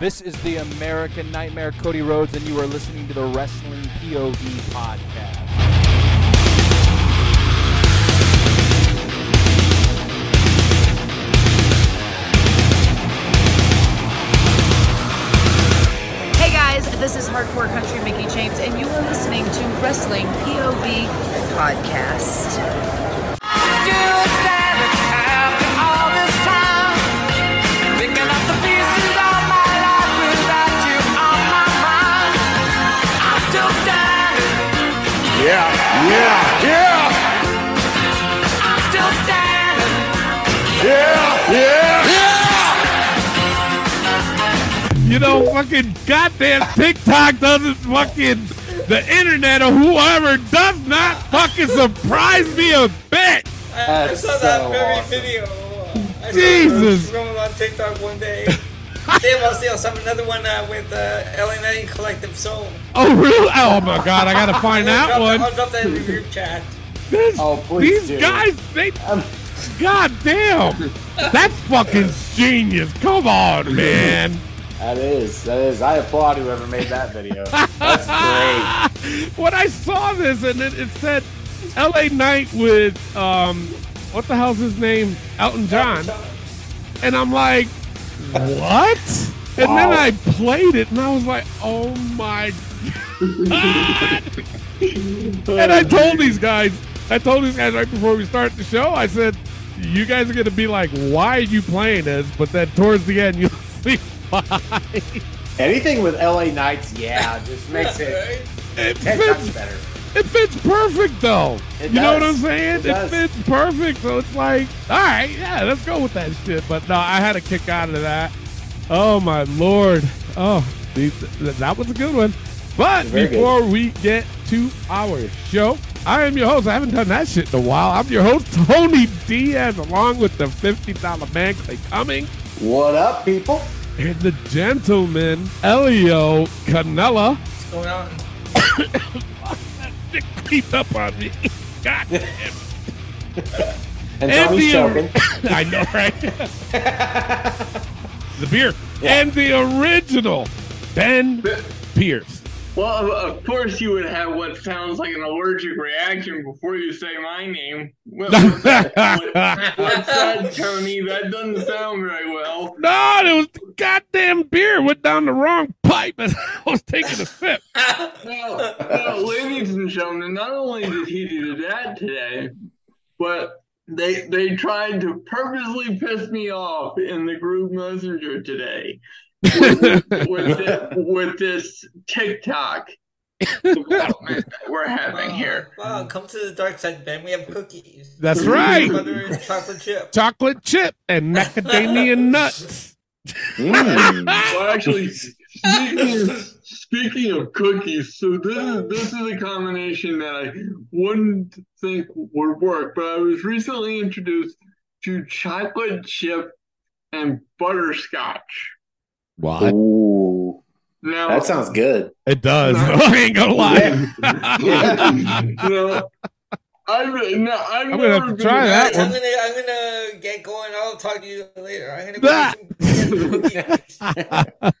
This is the American Nightmare, Cody Rhodes, and you are listening to the Wrestling POV podcast. Hey guys, this is Hardcore Country Mickie James, and you are listening to Wrestling POV Podcast. You know, fucking goddamn TikTok doesn't fucking the internet or whoever does not fucking surprise me a bit. I saw that very video. I saw Jesus. it scrolling on TikTok one day. they must see some another one uh, with uh, LNA Collective Soul. Oh really? Oh my god, I gotta find that I'll one. drop, I'll drop that in the group chat. This- Oh, please these do. guys, they, god damn, that's fucking genius. Come on, man. That is, that is. I applaud whoever made that video. That's great. when I saw this and it, it said L.A. Knight with um, what the hell's his name, Elton John, and I'm like, what? And then I played it and I was like, oh my god! and I told these guys, I told these guys right before we start the show, I said, you guys are gonna be like, why are you playing this? But then towards the end, you'll see why. Anything with LA Knights, yeah, just makes it It ten fits times better. It fits perfect though. It you know what I'm saying? It It, fits perfect. So it's like, all right, yeah, let's go with that shit. But no, I had a kick out of that. Oh my lord. Oh, that was a good one. But Very good. before we get to our show, I am your host. I haven't done that shit in a while. I'm your host, Tony Diaz, along with the $50 man, Clay Cummings, What up, people? and the gentleman, Elio Canella. What's going on? Shit creeped up on me. God damn. And And Tommy's the- choking. I know, right? the beer. Yeah. And the original Ben Pierce. Well, of, course, you would have what sounds like an allergic reaction before you say my name. What, what's that, what- what's that, Tony? That doesn't sound very well. No, it was the goddamn beer. Went down the wrong pipe and I was taking a sip. Well, well, ladies and gentlemen, not only did he do that today, but they they tried to purposely piss me off in the group messenger today with, with, thi- with this TikTok development that we're having here. Wow, come to the dark side, Ben. We have cookies. That's right. Chocolate chip. Chocolate chip and macadamia nuts. Mm. Well, actually, speaking of, speaking of cookies, so this is this is a combination that I wouldn't think would work, but I was recently introduced to chocolate chip and butterscotch. What? Ooh, Now, that sounds good. It does. I ain't gonna lie. now, I've, no, I've I'm gonna have to try been- that I'm gonna, I'm gonna get going. I'll talk to you later. I'm gonna go get some, get some cookies.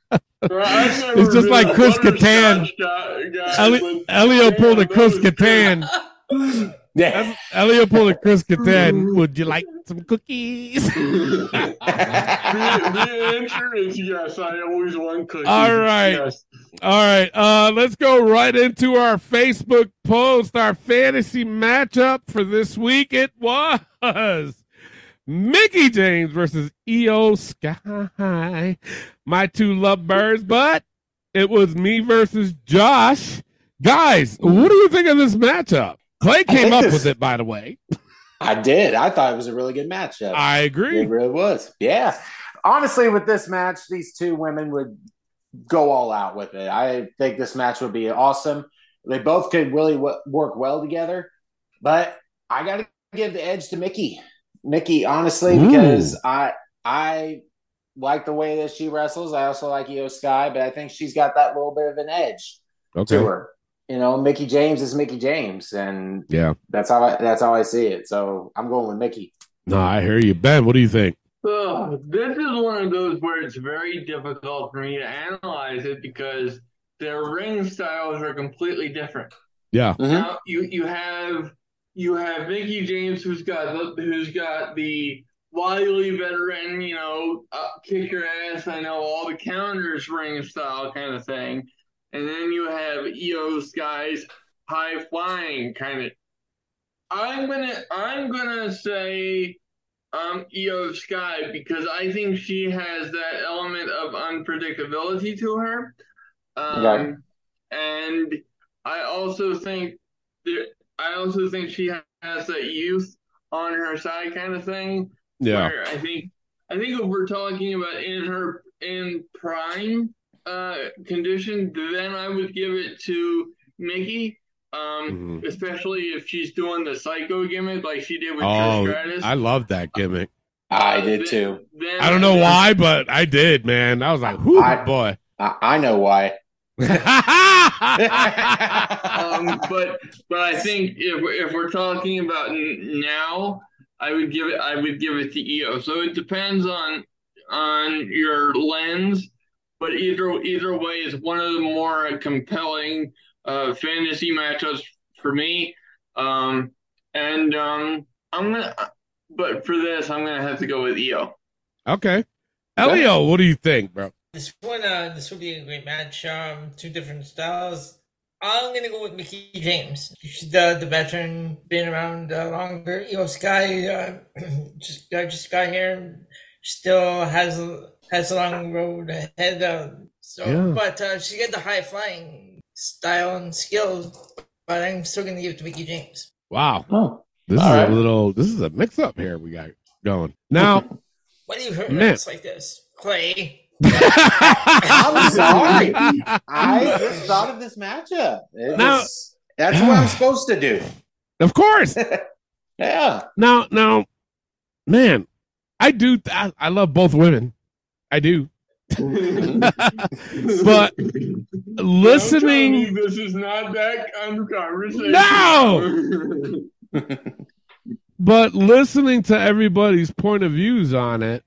I've never It's just like a Chris butterscotch Kattan. guy- guy, Eli- Elio pulled a damn, Chris that was Kattan. Yeah. Elio pulled a Chris Kattan. Would you like some cookies? The, the answer is yes. I always want cookies. All right. Yes. All right, uh, let's go right into our Facebook post. Our fantasy matchup for this week it was Mickie James versus Io Sky, my two lovebirds, but it was me versus Josh. Guys, what do you think of this matchup? Clay came up this- with it, by the way. I did. I thought it was a really good matchup. I agree. It really was. Yeah. Honestly, with this match, these two women would go all out with it. I think this match would be awesome. They both could really w- work well together, but I got to give the edge to Mickie. Mickie, honestly, Ooh. because I I like the way that she wrestles. I also like Io Sky, but I think she's got that little bit of an edge Okay. to her. You know, Mickie James is Mickie James, and Yeah. that's how I, that's how I see it. So I'm going with Mickie. No, I hear you, Ben. What do you think? Ugh, this is one of those where it's very difficult for me to analyze it because their ring styles are completely different. Yeah. Mhm. Now you you have you have Mickie James who's got the, who's got the wily veteran, you know, uh, kick your ass, I know all the counters ring style kind of thing, and then you have Io Sky's high flying kind of. I'm gonna I'm gonna say um Io Sky because I think she has that element of unpredictability to her. Um, Okay. and I also think there, I also think she has that youth on her side kind of thing. Yeah. I think I think if we're talking about in her in prime uh condition, then I would give it to Mickie. Um, Mhm. especially if she's doing the psycho gimmick like she did with Oh, Trish Stratus. I love that gimmick. I Uh, did then- too. then- I don't know why, but I did, man. I was like, whoo, I- boy. I, I know why. um, but but I think if we're- if we're talking about n- now, I would give it I would give it to Io. So it depends on on your lens, but either either way is one of the more compelling uh, fantasy matchups for me. Um, and um, I'm gonna, but for this, I'm gonna have to go with Io. okay. Elio, what do you think, bro? This one, uh, this would be a great match. Um, two different styles. I'm gonna go with Mickie James. She's the the veteran, been around uh, longer. Io Sky, uh, just uh, just got here, still has a has a long road ahead. Uh, so, Yeah. but uh, she got the high flying style and skills. But I'm still gonna give it to Mickie James. Wow. Oh, This All is right. a little, this is a mix up here we got going. Now, What do you heard Man. it's like this, Clay? I'm sorry. I just thought of this matchup. It Now- was- that's what I'm supposed to do. of course. Yeah. Now, now, man, I do. I, I love both women. I do. but listening, this is not that kind of conversation. No! but listening to everybody's point of views on it,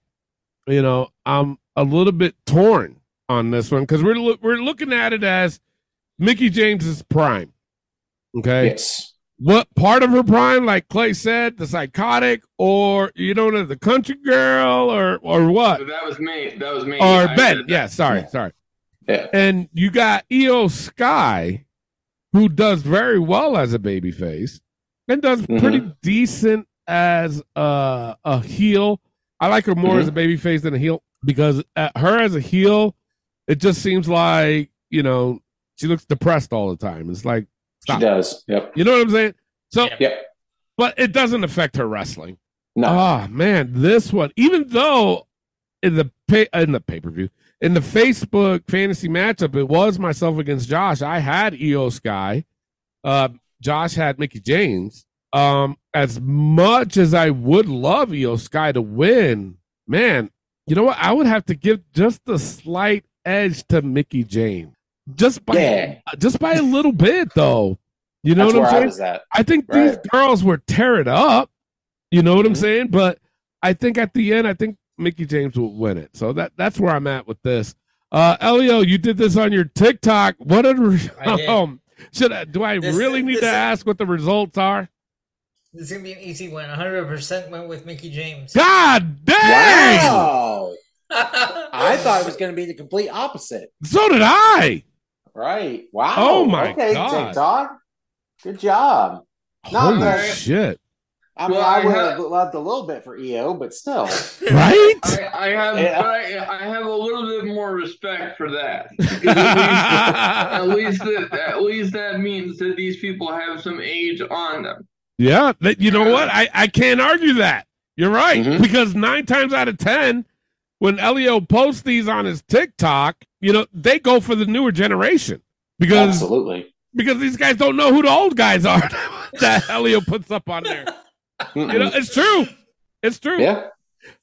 you know, I'm a little bit torn on this one because we're loo- we're looking at it as Mickie James's prime. Okay, Yes. What part of her prime, like Clay said, the psychotic, or you know, the country girl, or or what? So that was me. That was me. or Ben. Yeah, sorry, sorry. Yeah. And you got Io Sky, who does very well as a babyface and does Mhm. pretty decent as a, a heel. I like her more Mhm. as a babyface than a heel because uh, her as a heel, it just seems like, you know, she looks depressed all the time. It's like, She does. Yep. You know what I'm saying? So, Yep. but it doesn't affect her wrestling. No. Oh man, this one, even though in the pay, in the pay per view, in the Facebook fantasy matchup, it was myself against Josh. I had Io Sky. Uh, Josh had Mickie James. Um, as much as I would love Io Sky to win, man, you know what? I would have to give just a slight edge to Mickie James, just by Yeah. just by a little bit, though. You know That's what I'm I saying? was at. I think these girls were tear it up. You know what I'm Mhm. saying? But I think at the end, I think Mickie James will win it. So that that's where I'm at with this. Uh, Elio, you did this on your TikTok. What did I um, should I, do I This- really need this- to ask what the results are? This is gonna be an easy one. 100% went with Mickie James. God dang! Wow. I thought it was going to be the complete opposite. So did I. Right. Wow. Oh, my okay, God. TikTok. Good job. No, Holy no. shit! I mean, Well, I I would ha- have loved a little bit for Io, but still. Right? I, I have, Yeah. I, I have a little bit more respect for that. At least, at least that, at least that means that these people have some age on them. Yeah, that, you know what? I, I can't argue that. You're right. Mhm. Because nine times out of ten, when Elio posts these on his TikTok, you know, they go for the newer generation. Because Absolutely. because these guys don't know who the old guys are that Elio puts up on there. You know, it's true. It's true. yeah.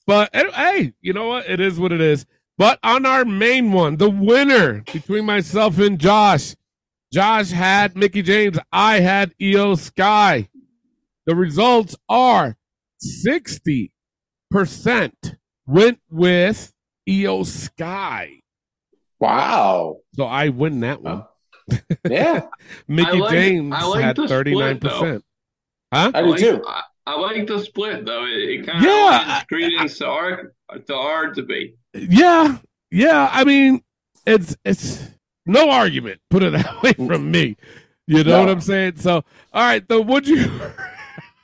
But eh, hey, you know what? It is what it is. But on our main one, the winner between myself and Josh, Josh had Mickie James. I had Io Sky. The results are 60% went with Io Sky. Wow. So I win that one. Oh. Yeah, Mickie like- James I like had 39%. Huh? I do like, too. I, I like the split though. It, it kind of Yeah, lends credence to our to our debate. Yeah, yeah. I mean, it's it's no argument. Put it that way from me. You know No. what I'm saying? So, all right, the would you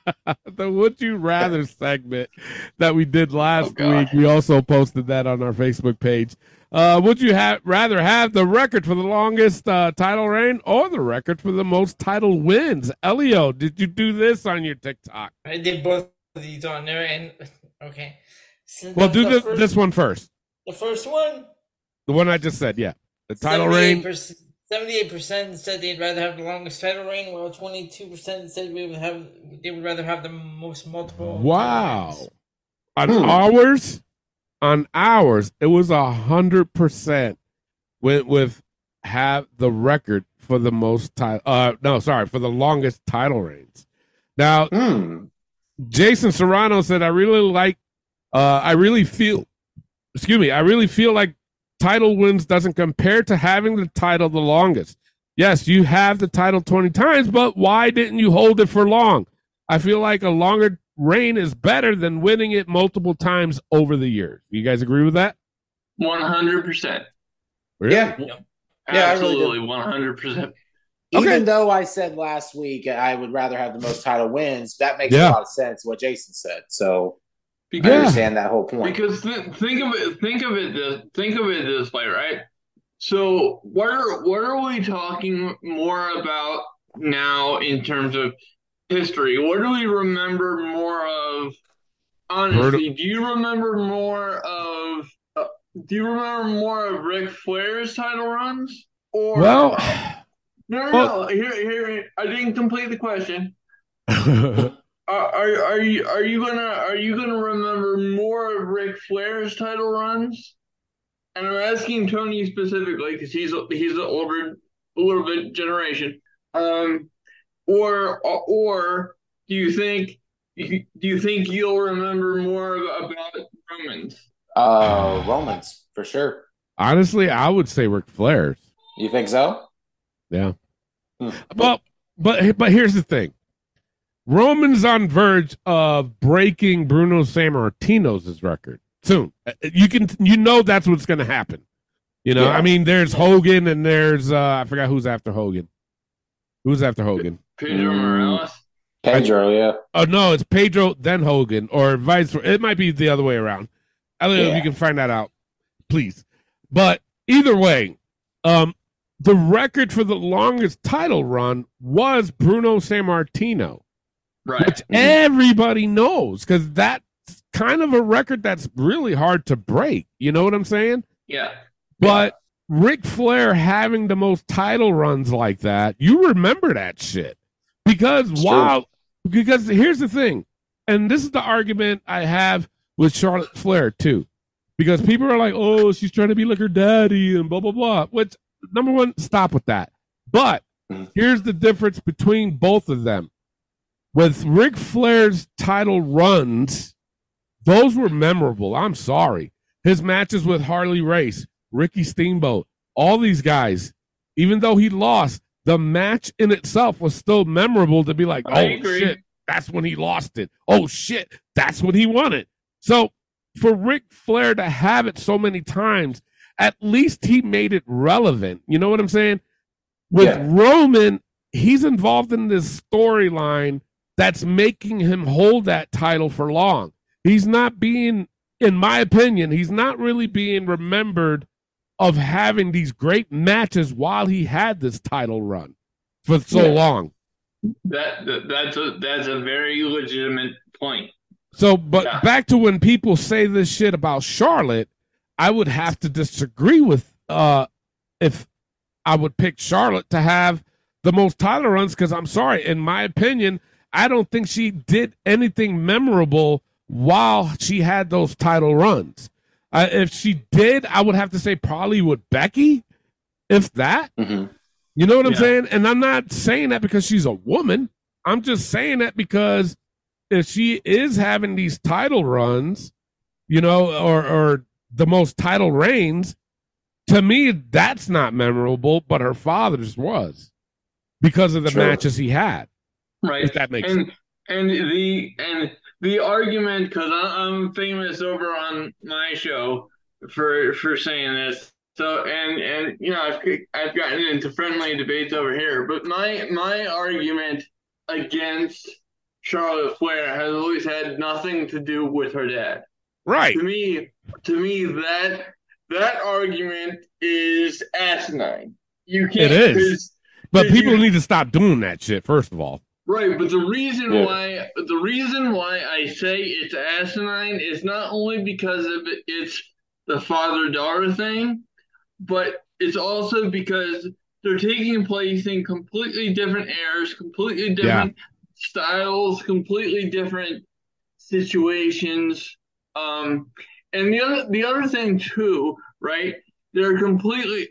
the would you rather segment that we did last Oh, week. We also posted that on our Facebook page. Uh, would you have rather have the record for the longest uh, title reign or the record for the most title wins? Elio, did you do this on your TikTok? I did both of these on there, and okay. So Well, do the this, first, this one first. The first one. The one I just said. Yeah, the title reign. Seventy-eight percent said they'd rather have the longest title reign, while twenty-two percent said we would have they would rather have the most multiple. Wow. reigns. On Hmm. ours, on ours, it was a hundred percent went with have the record for the most title. Uh, no, sorry, for the longest title reigns. Now, Hmm. Jason Serrano said, "I really like. Uh, I really feel. Excuse me. I really feel like title wins doesn't compare to having the title the longest. Yes, you have the title twenty times, but why didn't you hold it for long? I feel like a longer reign is better than winning it multiple times over the years. You guys agree with that? One hundred percent. Really? Yeah. Yeah, I really Absolutely, one hundred percent. Even Okay. though I said last week I would rather have the most title wins, that makes Yeah. a lot of sense what Jason said. So I Because understand that whole point. Because th- think of it, think of it this, think of it this way, right? So what are what are we talking more about now in terms of history? What do we remember more of? Honestly, do you remember more of? Uh, do you remember more of Ric Flair's title runs? Or Well, no, no, well- no. Here, here. I didn't complete the question. Are, are are you are you gonna are you gonna remember more of Ric Flair's title runs? And I'm asking Tony specifically because he's he's the older a little bit generation. Um, or or do you think do you think you'll remember more about Romans? Uh, Romans for sure. honestly, I would say Ric Flair's. You think so? Yeah. Hmm. Well, but but here's the thing. Roman's on verge of breaking Bruno Sammartino's record soon. Uh, You can you know that's what's going to happen. You know, Yeah. I mean, there's Hogan and there's uh I forgot who's after Hogan. Who's after Hogan? Pedro Mm. Morales. Pedro, yeah. Oh no, it's Pedro then Hogan or vice versa. It might be the other way around. I don't know if you can find that out, please. But either way, um, the record for the longest title run was Bruno Sammartino, Right. which everybody knows because that's kind of a record that's really hard to break. You know what I'm saying? Yeah. But Ric Flair having the most title runs like that, you remember that shit. Because It's while because here's the thing, and this is the argument I have with Charlotte Flair too. Because people are like, oh, she's trying to be like her daddy and blah blah blah. Which number one, stop with that. But Mhm. here's the difference between both of them. With Ric Flair's title runs, those were memorable. I'm sorry. His matches with Harley Race, Ricky Steamboat, all these guys, even though he lost, the match in itself was still memorable to be like, oh shit, that's when he lost it. Oh shit, that's when he won it. So for Ric Flair to have it so many times, at least he made it relevant. You know what I'm saying? With Yeah. Roman, he's involved in this storyline that's making him hold that title for long. He's not being, in my opinion, he's not really being remembered of having these great matches while he had this title run for so Yeah. long. That, that that's a that's a very legitimate point. So, but Yeah. back to when people say this shit about Charlotte, I would have to disagree with uh if I would pick Charlotte to have the most title runs because I'm sorry, in my opinion, I don't think she did anything memorable while she had those title runs. Uh, if she did, I would have to say probably with Becky, if that. hmm You know what I'm Yeah. saying? And I'm not saying that because she's a woman. I'm just saying that because if she is having these title runs, you know, or or the most title reigns, to me that's not memorable, but her father's was because of the True. matches he had. Right. If that makes and, sense. And the and the argument because I'm famous over on my show for for saying this. So and and you know I've I've gotten into friendly debates over here, but my my argument against Charlotte Flair has always had nothing to do with her dad. Right. To me, to me that that argument is asinine. You can't. It is. But people you- need to stop doing that shit, first of all. Right, but the reason Yeah. why the reason why I say it's asinine is not only because of it, it's the father daughter thing, but it's also because they're taking place in completely different eras, completely different styles, completely different situations. Um, and the other the other thing too, right? They're completely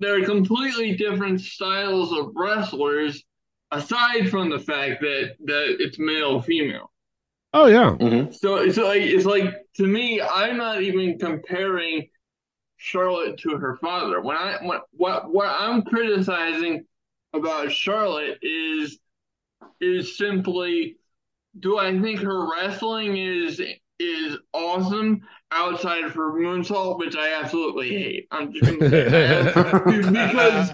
they're completely different styles of wrestlers aside from the fact that that it's male female Oh yeah. Mhm. so it's like it's like to me i'm not even comparing charlotte to her father when i when, what what i'm criticizing about charlotte is is simply do i think her wrestling is is awesome outside of her moonsault which i absolutely hate i'm just gonna say that because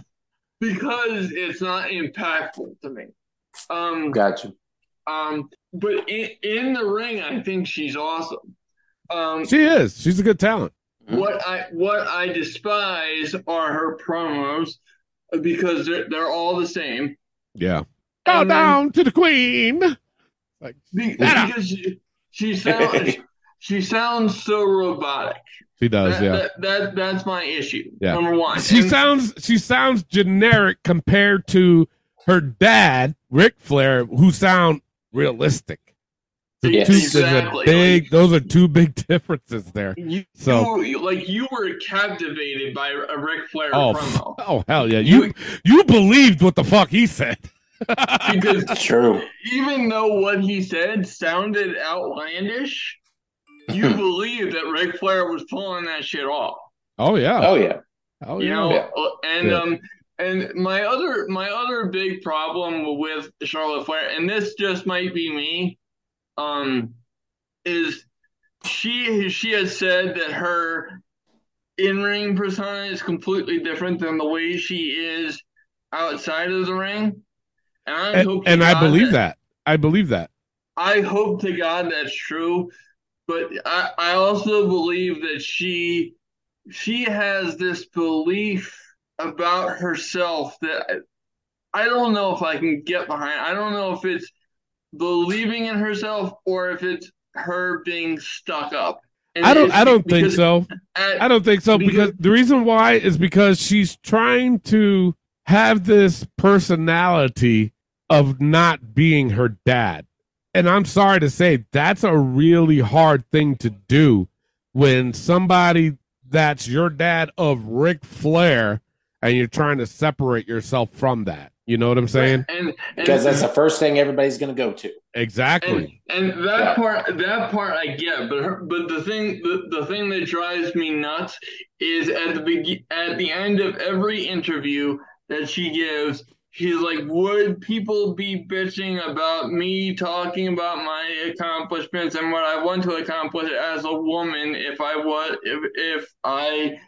because it's not impactful to me. Um, Gotcha. um, but in, in the ring, I think she's awesome. Um, She is. She's a good talent. what I what I despise are her promos because they're they're all the same. Yeah. Bow And then- down to the queen. Like be- because she, she sounds she sounds so robotic. She does, That, yeah. that, that that's my issue. Yeah. Number one. She And- sounds she sounds generic compared to her dad, Ric Flair, who sound realistic. The Yes. two- there's a Exactly. big those are two big differences there. You, So- you like you were captivated by a Ric Flair Oh, promo. oh hell yeah. You you believed what the fuck he said. because True. even though what he said sounded outlandish, you believe that Ric Flair was pulling that shit off. Oh yeah. Oh yeah. Oh You yeah. know, Yeah. Uh, and Yeah. um, and my other my other big problem with Charlotte Flair, and this just might be me, um, is she she has said that her in ring persona is completely different than the way she is outside of the ring. And I And, hope and I God believe that. I believe that. I hope to God that's true, but I, I also believe that she she has this belief about herself that I, I don't know if I can get behind. I don't know if it's believing in herself or if it's her being stuck up. And I don't I don't think so. at- I don't think so because, because- the reason why is because she's trying to have this personality of not being her dad. And I'm sorry to say that's a really hard thing to do when somebody that's your dad of Ric Flair and you're trying to separate yourself from that. You know what I'm saying? and, and Because that's the first thing everybody's going to go to. Exactly. And, and that Yeah. part, that part I get, but her, but the thing, the, the thing that drives me nuts is at the beg- at the end of every interview that she gives, she's like, "Would people be bitching about me talking about my accomplishments and what I want to accomplish as a woman if I was if if I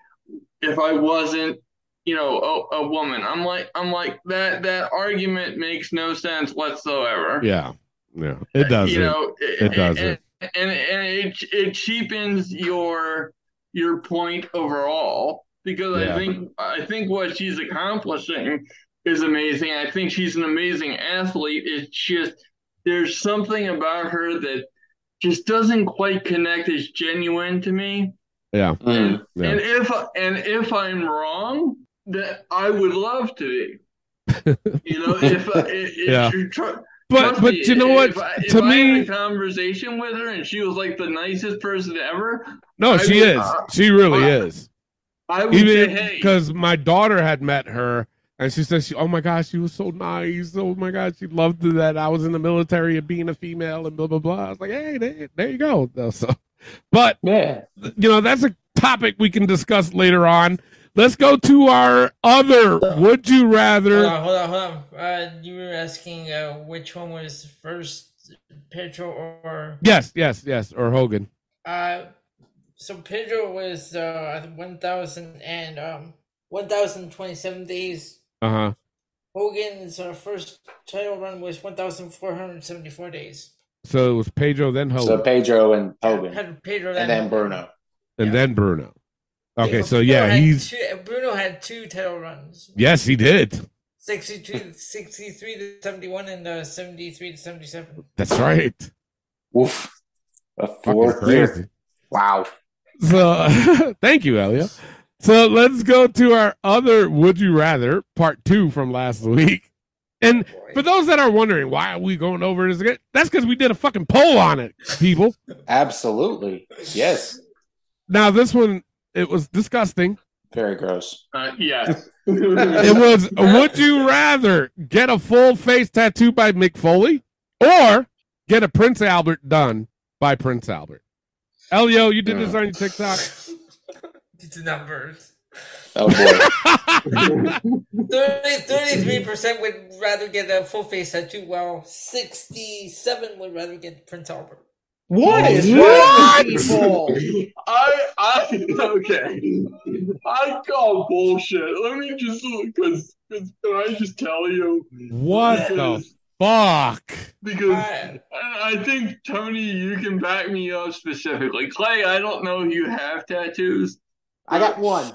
if I wasn't." You know, a, a woman. I'm like, I'm like that. That argument makes no sense whatsoever. Yeah. Yeah. It doesn't. You know, It doesn't. And, and, and it it cheapens your your point overall because Yeah. I think I think what she's accomplishing is amazing. I think she's an amazing athlete. It's just there's something about her that just doesn't quite connect as genuine to me. Yeah. Mm. Yeah. And if and if I'm wrong, that I would love to be. You know, if, if, if Yeah. you're tr- But but me, you know what? If I, if to I me, had a conversation with her and she was like the nicest person ever, no, I she would- is. uh, She really uh, is. I would say, Even hey, because my daughter had met her And she said, she, "Oh my gosh, she was so nice. Oh my God, she loved that I was in the military and being a female and blah blah blah." I was like, "Hey, there, there you go." So, but Yeah. you know, that's a topic we can discuss later on. Let's go to our other. Would you Hold rather? on, hold on, hold on. Uh, you were asking uh, which one was first, Pedro or Yes, yes, yes. Or Hogan. uh. So Pedro was uh one thousand and um one thousand twenty seven days. Uh huh. Hogan's uh, first title run was one thousand four hundred seventy four days. So it was Pedro, then Hogan. So Pedro and Hogan, Had Pedro and then Hogan. Bruno. and yeah. then Bruno. Okay, Yeah, so Bruno yeah, had he's two, Bruno had two title runs. yes, he did. 62, 63 to 71 and uh, 73 to 77. That's right. Woof. A Fucking four crazy. year. Wow. So thank you, Elio. So let's go to our other would you rather part two from last week. And for those that are wondering why are we going over this again, that's because we did a fucking poll on it, people. Absolutely. Yes. Now this one it was disgusting. Very gross. Uh, yes. It was would you rather get a full face tattoo by Mick Foley or get a Prince Albert done by Prince Albert? Elio, you did this on your TikTok. It's the numbers. Oh boy. 30, 33% would rather get a full face tattoo, while 67 would rather get Prince Albert. what is What? wrong with people? I, I, okay. I call bullshit. Let me just, because, can I just tell you? What the fuck? Because I- I I think, Tony, you can back me up specifically. Clay, I don't know if you have tattoos, I got one.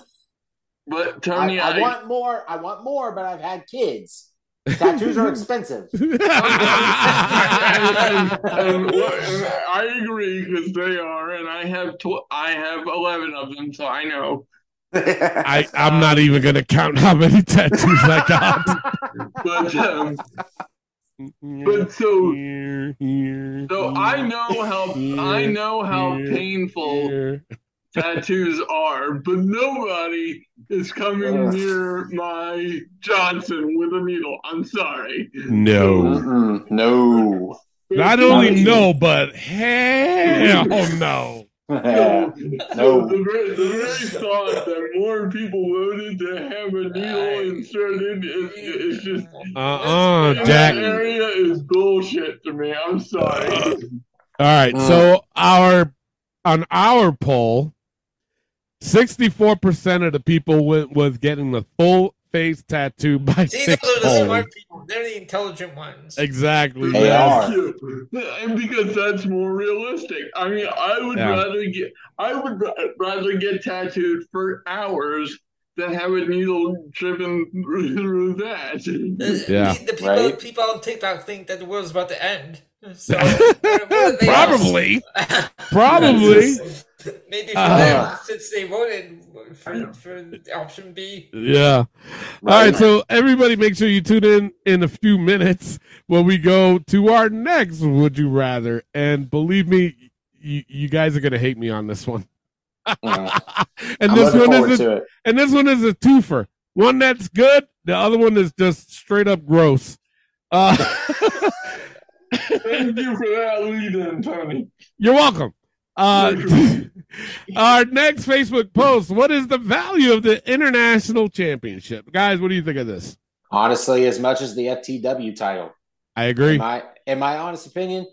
but I, Tony, I want more. I want more, but I've had kids. Tattoos are expensive. and, and what- and I agree because they are, and I have tw- I have eleven of them, so I know. I, I'm not even gonna count how many tattoos I got. But um, but so Here, here, so I know how I know how painful here. Tattoos are, but nobody is coming Ugh. near my Johnson with a needle. I'm sorry. No, Mm-mm. no. not only no, but hell no. So, no. the, very, the very thought that more people voted to have a needle inserted is, is just Uh-uh, that area is bullshit to me. I'm sorry. All right, so mm. our on our poll, sixty-four percent of the people went with getting the full face tattoo by See, Mick those are the smart people. They're the intelligent ones. Exactly. They yes. are. And because that's more realistic. I mean, I would Yeah. rather get I would rather get tattooed for hours than have a needle driven through that. The, Yeah. the, the people, Right. people on TikTok think that the world's about to end. So, what- what are they Probably. Probably. Maybe for Uh, them, since they voted for, for option B. Yeah. All right. So everybody, make sure you tune in in a few minutes when we go to our next "Would You Rather." And believe me, you, you guys are gonna hate me on this one. Mm. and I'm this one is a, to and this one is a twofer. One that's good. The other one is just straight up gross. Uh, Thank you for that lead in, Tony. You're welcome. Uh, our next Facebook post: What is the value of the international championship, guys? What do you think of this? Honestly, as much as the FTW title, I agree. in my in my honest opinion,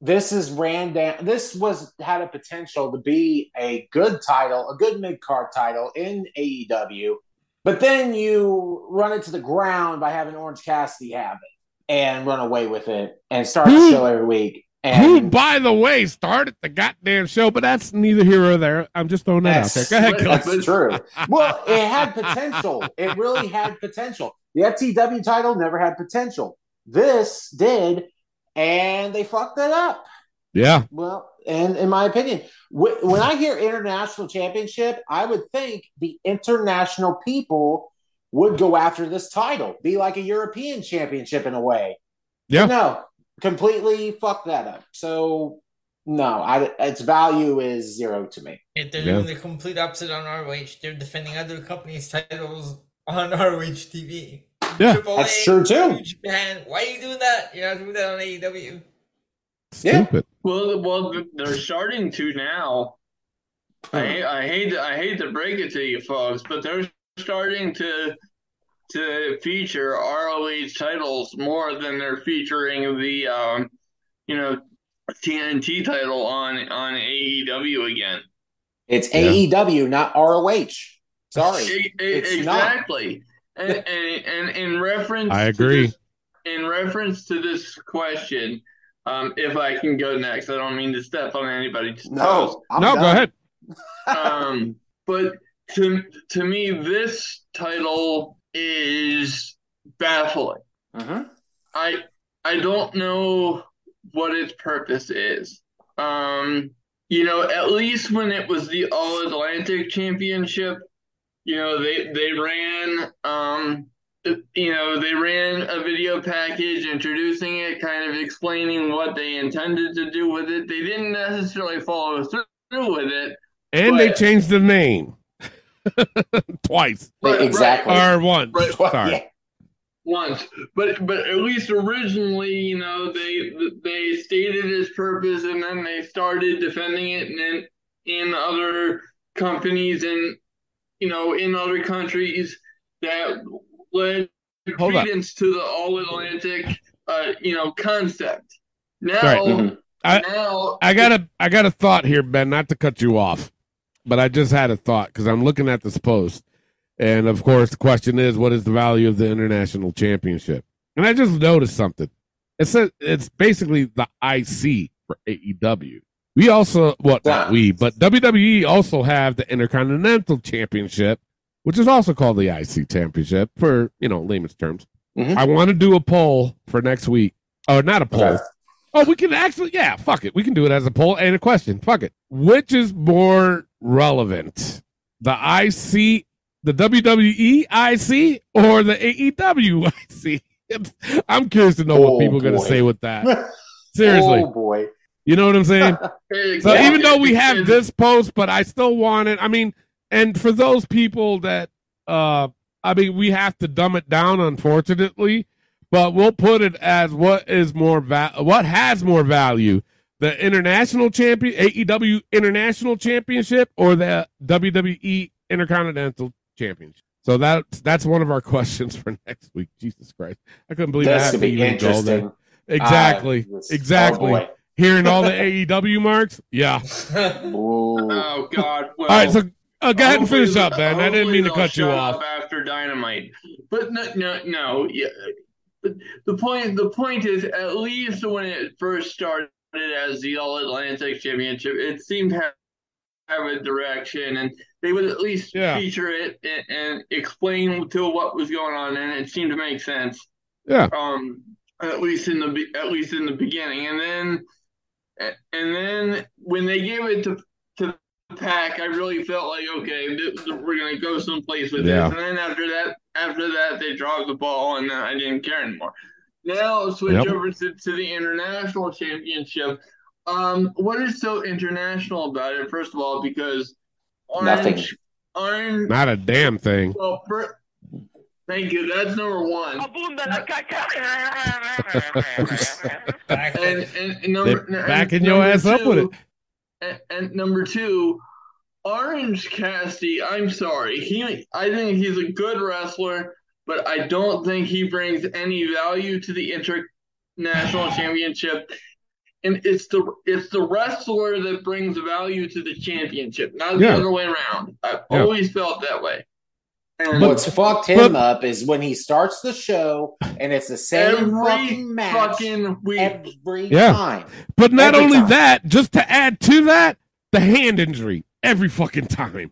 this is ran down. This was had a potential to be a good title, a good mid card title in AEW, but then you run it to the ground by having Orange Cassidy have it and run away with it and start Who- the show every week. Who, by the way, started the goddamn show, but that's neither here or there. I'm just throwing that out there. Go ahead, Gus. That's true. Well, it had potential. It really had potential. The FTW title never had potential. This did, and they fucked it up. Yeah, Well, and in my opinion, when I hear international championship, I would think the international people would go after this title, be like a European championship in a way. Yeah. No, completely fuck that up. So, no, I, its value is zero to me. If they're Yeah. doing the complete opposite on ROH, they're defending other companies' titles on ROH TV. Yeah, Triple that's A, true, too. New Japan. Why are you doing that? You're not doing that on AEW. Yeah. Stupid. Well, well, they're starting to now. I, I hate I hate to break it to you folks, but they're starting to to feature ROH titles more than they're featuring the um, you know TNT title on on AEW again. It's Yeah. AEW, not ROH. Sorry. E- It's exactly. And, and and in reference, I to agree. this- in reference to this question, um, if I can go next, I don't mean to step on anybody's toes. No. I'm no, done. go ahead. um, but to to me, this title is baffling. Mhm. I I don't know what its purpose is. Um, you know, at least when it was the All Atlantic Championship, you know, they they ran um you know, they ran a video package introducing it, kind of explaining what they intended to do with it. They didn't necessarily follow through with it. And they changed the name twice Right, exactly. or once. Right. Sorry. Yeah. once, but but at least originally, you know, they they stated its purpose, and then they started defending it, and then in other companies and you know in other countries that led Hold on. credence to the All Atlantic, uh, you know, concept. Now, Right. Mhm. I- now I got a I got a thought here, Ben. Not to cut you off, but I just had a thought because I'm looking at this post, and of course the question is, what is the value of the international championship? And I just noticed something. It says it's basically the IC for AEW. We also, what not we, but WWE also have the Intercontinental Championship, which is also called the IC Championship for you know layman's terms. Mhm. I want to do a poll for next week, or not a poll. Okay. Oh, we can actually, yeah, fuck it. We can do it as a poll and a question. Fuck it. Which is more relevant? The IC, the WWE IC, or the AEW IC? It's- I'm curious to know Oh, what people are going to say with that. Seriously. Oh boy. You know what I'm saying? So Exactly. even though we have And- this post, but I still want it. I mean, and for those people that, uh, I mean, we have to dumb it down, unfortunately, but we'll put it as what is more va- what has more value, the international champion, AEW International Championship, or the WWE Intercontinental Championship. So that's that's one of our questions for next week. Jesus Christ, I couldn't believe I This had could to be even go there. interesting. Exactly, Ah, this- exactly. Oh. Hearing all the AEW marks, yeah. Oh God! Well, All right, so uh, go ahead and finish up, Ben. I didn't mean to they'll cut you off. up after Dynamite, but no, no, no. Yeah, but the point, the point is, at least when it first started as the All Atlantic Championship, it seemed to have, have a direction, and they would at least Yeah. feature it and, and explain to what was going on, and it seemed to make sense. Yeah. Um, at least in the at least in the beginning, and then and then when they gave it to to the Pac, I really felt like okay, th- th- we're gonna go someplace with Yeah. this. And then after that, after that, they dropped the ball, and I didn't care anymore. Now switch Yep. over to, to the international championship. Um, what is so international about it? First of all, because Nothing. orange, orange. Not a damn thing. Well, fir- thank you. That's number one. And, and, and number, They're backing your number ass up with it. And, and number two, Orange Cassidy. I'm sorry. He, I think he's a good wrestler, but I don't think he brings any value to the international championship. And it's the it's the wrestler that brings value to the championship, not the Yeah. other way around. I've Yeah. always felt that way. And What's fucked him but- up is when he starts the show and it's the same every fucking match fucking week. every Yeah. time. But not Every only time. that, just to add to that, the hand injury every fucking time.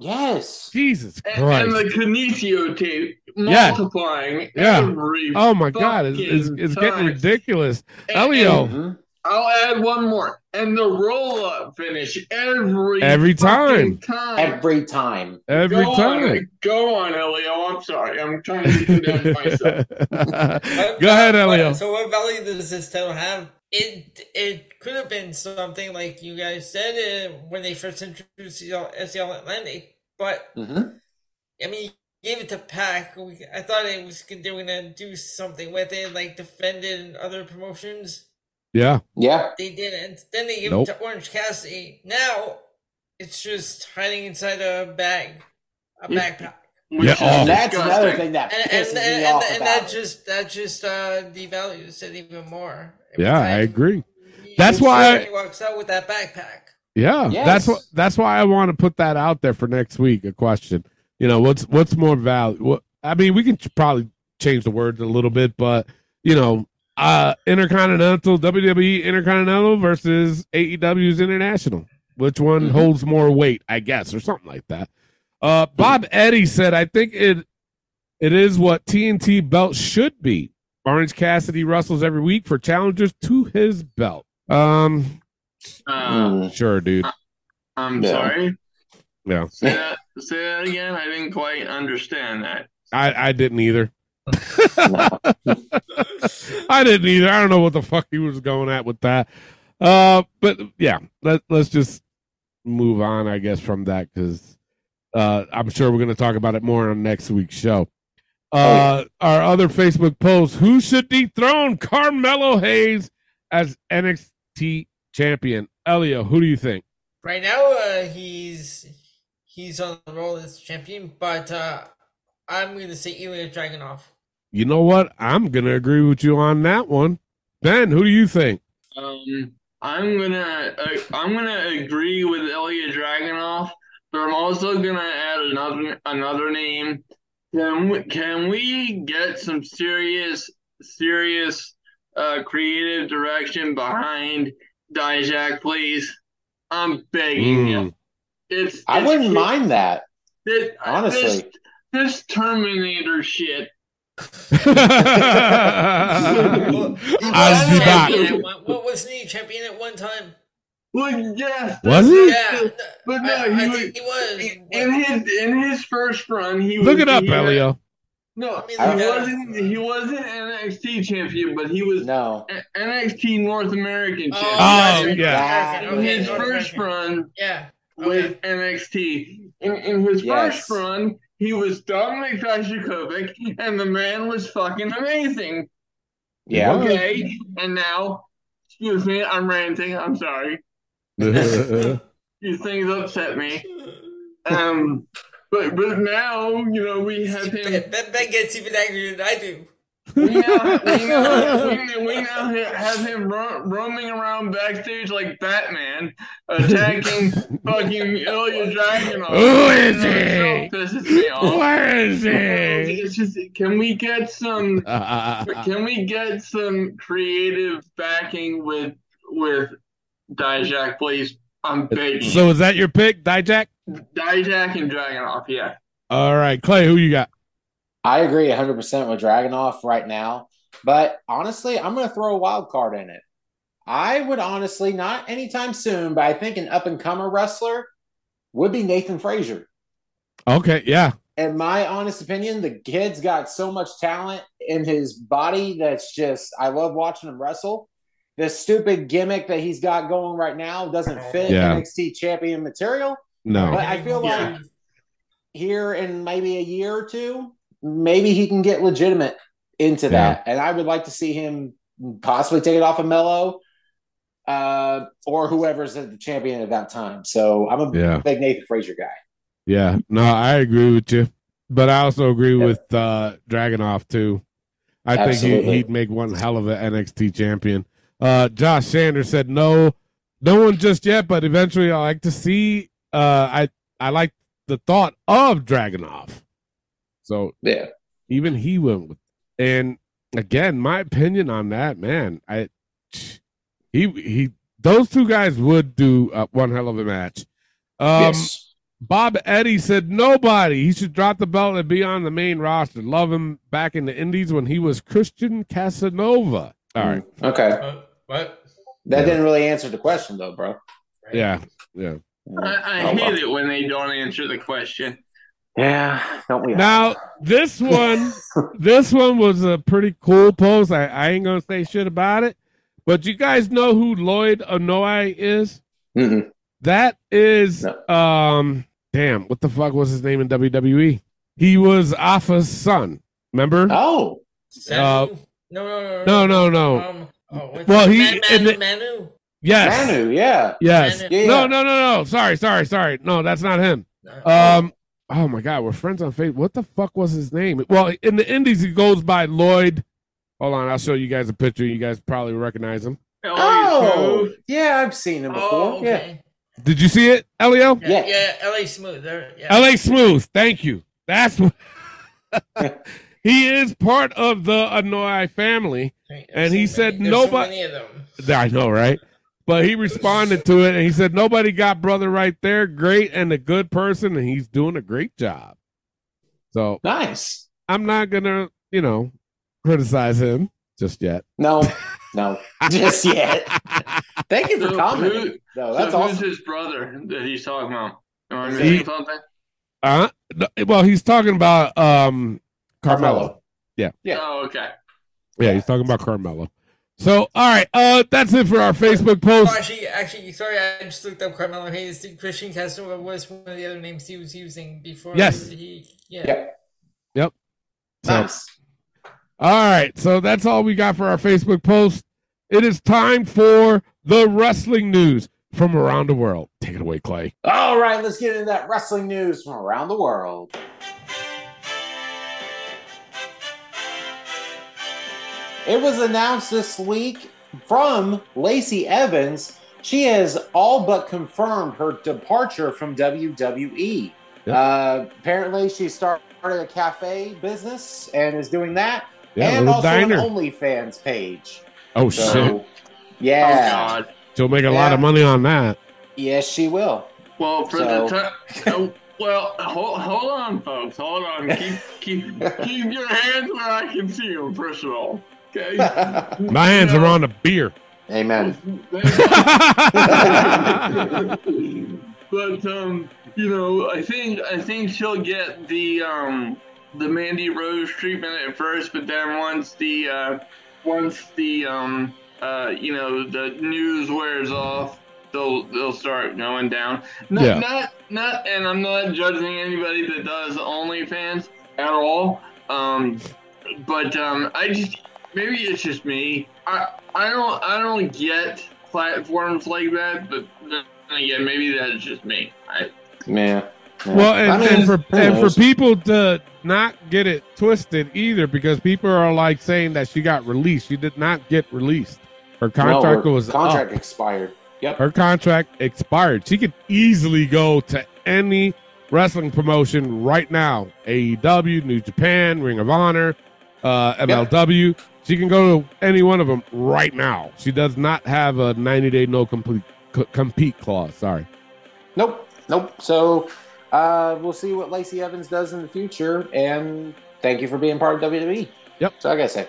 Yes. Jesus And, and the Kinesio tape Yeah. multiplying Yeah. every Oh my God, it's, it's, it's getting ridiculous. And- Elio, Mhm. I'll add one more. And the roll up finish every Every fucking time. Every time. every go time. On, go on, Elio. I'm sorry. I'm trying to condemn myself. What- Go ahead, what- Elio. So what value does this title have? It it could have been something like you guys said uh, when they first introduced the SCL Atlantic, but Mhm. I mean gave it to Pac. We, I thought it was they were gonna do something with it, like defend it in other promotions. Yeah. Yeah. They didn't. Then they gave Nope. it to Orange Cassidy. Now it's just hiding inside a bag, a Yeah. backpack. Which Yeah, oh. That's disgusting. another thing that And, pisses and, me off and, and about that just that just uh devalues it even more. Every Yeah, I agree. he- That's he why- walks out with that backpack. Yeah, Yes. that's what. That's why I want to put that out there for next week. A question. You know, what's what's more value? What I mean, we can ch- probably change the words a little bit, but you know, uh Intercontinental WWE Intercontinental versus AEW's International. Which one Mhm. holds more weight? I guess, or something like that. Uh Bob Eddy said, "I think it it is what TNT belt should be. Orange Cassidy wrestles every week for challengers to his belt." Um, Uh, Mm. sure, dude. I'm Yeah. sorry. Yeah. Say that, say that again. I didn't quite understand that. I, I didn't either. I didn't either. I don't know what the fuck he was going at with that. Uh, but yeah, let let's just move on, I guess, from that because uh, I'm sure we're going to talk about it more on next week's show. Uh, our other Facebook post: Who should dethrone Carmelo Hayes as NXT champion? Elio, who do you think? Right now, uh, he's he's on the roll as champion, but uh, I'm going to say Ilya Dragunov. You know what? I'm going to agree with you on that one. Ben, who do you think? Um, I'm gonna uh, I'm gonna agree with Ilya Dragunov, but I'm also gonna add another another name. Can we, can we get some serious serious uh, creative direction behind Dijak, please? I'm begging you. Mm. It's I it's- wouldn't mind that. it- honestly. this, this Terminator shit. I'll be back. champion at one- What wasn't he champion at one time? Well, yes, Was he? Yeah, But no, I, he I was think he was. in his in his first run. He was uh, Look it up, he had- Elio. No, I mean, he wasn't. He wasn't NXT champion, but he was No. a- NXT North American Oh, champion. Oh, North yeah. American, In his North first American. run Yeah. with NXT, in, in his Yes. first run, he was Dominic Dijakovic, and the man was fucking amazing. Yeah. Okay, and now, excuse me, I'm ranting. I'm sorry. These things upset me. Um, but but now you know we have him. Ben, ben, Ben gets even angrier than I do. We now, we now, we, we now have him ro- roaming around backstage like Batman, attacking fucking Ilya Dragunov. Who is That he? Pisses me off. Where is he? It's just, can we get some? Uh, Can we get some creative backing with with Dijak, please? I'm begging. so is that your pick, Dijak? Dijak and Dragunov, yeah. All right, Clay, who you got? I agree 100% with Dragunov right now. But honestly, I'm going to throw a wild card in it. I would honestly, not anytime soon, but I think an up and comer wrestler would be Nathan Frazer. Okay, yeah. In my honest opinion, the kid's got so much talent in his body that's just, I love watching him wrestle. This stupid gimmick that he's got going right now doesn't fit Yeah. NXT champion material. No. But I feel Yeah. like here in maybe a year or two, maybe he can get legitimate into that. And I would like to see him possibly take it off of Melo uh, or whoever's the champion at that time. So I'm a Yeah. big Nathan Frazer guy. Yeah. No, I agree with you. But I also agree Yep. with uh Dragunov too. I think he, Absolutely. he'd make one hell of an NXT champion. Uh Josh Sanders said no, no one just yet, but eventually I like to see uh I I like the thought of Dragunov. So Yeah. even he went with and again my opinion on that man i he he those two guys would do uh, one hell of a match um yes. bob eddy said nobody he should drop the belt and be on the main roster love him back in the indies when he was Christian Casanova all right Okay. Uh, what? That Yeah. didn't really answer the question, though, bro. yeah yeah I, I Oh, hate well. it when they don't answer the question. Yeah. Don't we? all? now this one this one was a pretty cool post I, I ain't gonna say shit about it but you guys know who lloyd Anoa'i is Mm-mm. That is No. um damn, what the fuck was his name in WWE? He was Afa's son. Remember? Oh, Samu? no, no, no, no, no, no. Um, oh, Well, he- Man, in Manu, the- Manu. yes. Manu, yeah. Yes. Manu. Yeah. No, no, no, no. Sorry, sorry, sorry. No, that's not him. Um. Oh my God, we're friends on Facebook. What the fuck was his name? Well, in the Indies, he goes by Lloyd. Hold on, I'll show you guys a picture. You guys probably recognize him. Oh, yeah, I've seen him before. Oh, okay. Did you see it, Elio? Yeah, Yeah. yeah, LA Smooth. There, yeah. L.A. Smooth. Thank you. That's what. he is part of the Anoa'i family, I've and he seen said many- there's so nobody- many of them. I know, right? But he responded to it and he said, Nobody got brother right there. Great and a good person, and he's doing a great job. So Nice. I'm not gonna, you know, criticize him just yet. No, no, just yet. Thank you for So commenting. who- No, So that's who's his brother that he's talking about? Am I He- something? Uh well, he's talking about um Carmelo. Yeah. Yeah. Oh, okay. Yeah, he's talking about Carmelo. So all right, uh that's it for our Facebook Oh, post. actually, actually, sorry, I just looked up Carmelo Hayes. Christian Castro was one of the other names he was using before. Yes. He, yeah. Yep. Yep. So, Nice. all right, so that's all we got for our Facebook post. It is time for the wrestling news from around the world. Take it away, Clay. All right, let's get into that wrestling news from around the world. It was announced this week from Lacey Evans. She has all but confirmed her departure from WWE. Yep. Uh, apparently, she started a cafe business and is doing that, Yeah, and also diner. an OnlyFans page. Oh shit! So, Oh yeah, God. She'll make a lot of money on that. yes, she will. Well, for So- the time. Oh, well, hold, hold on, folks. Hold on. Keep keep keep your hands where I can see them. First of all, okay. My hands are on the beer. Amen. but um, you know, I think I think she'll get the um the Mandy Rose treatment at first, but then once the uh, once the um uh you know the news wears off, they'll they'll start going down. Not, Yeah. not not, and I'm not judging anybody that does OnlyFans at all. Um, but um, I just maybe it's just me. I I don't I don't get platforms like that, but then again, maybe that's just me. I, Yeah. yeah. Well, and, and for and for people to not get it twisted either, because people are like saying that she got released. She did not get released. Her No, contract her was contract up. expired. Yep. Her contract expired. She could easily go to any wrestling promotion right now. AEW, New Japan, Ring of Honor, uh, MLW. She can go to any one of them right now. She does not have a 90 day no complete c- compete clause. Sorry. Nope. Nope. So uh, we'll see what Lacey Evans does in the future. And thank you for being part of WWE. Yep. So I gotta say,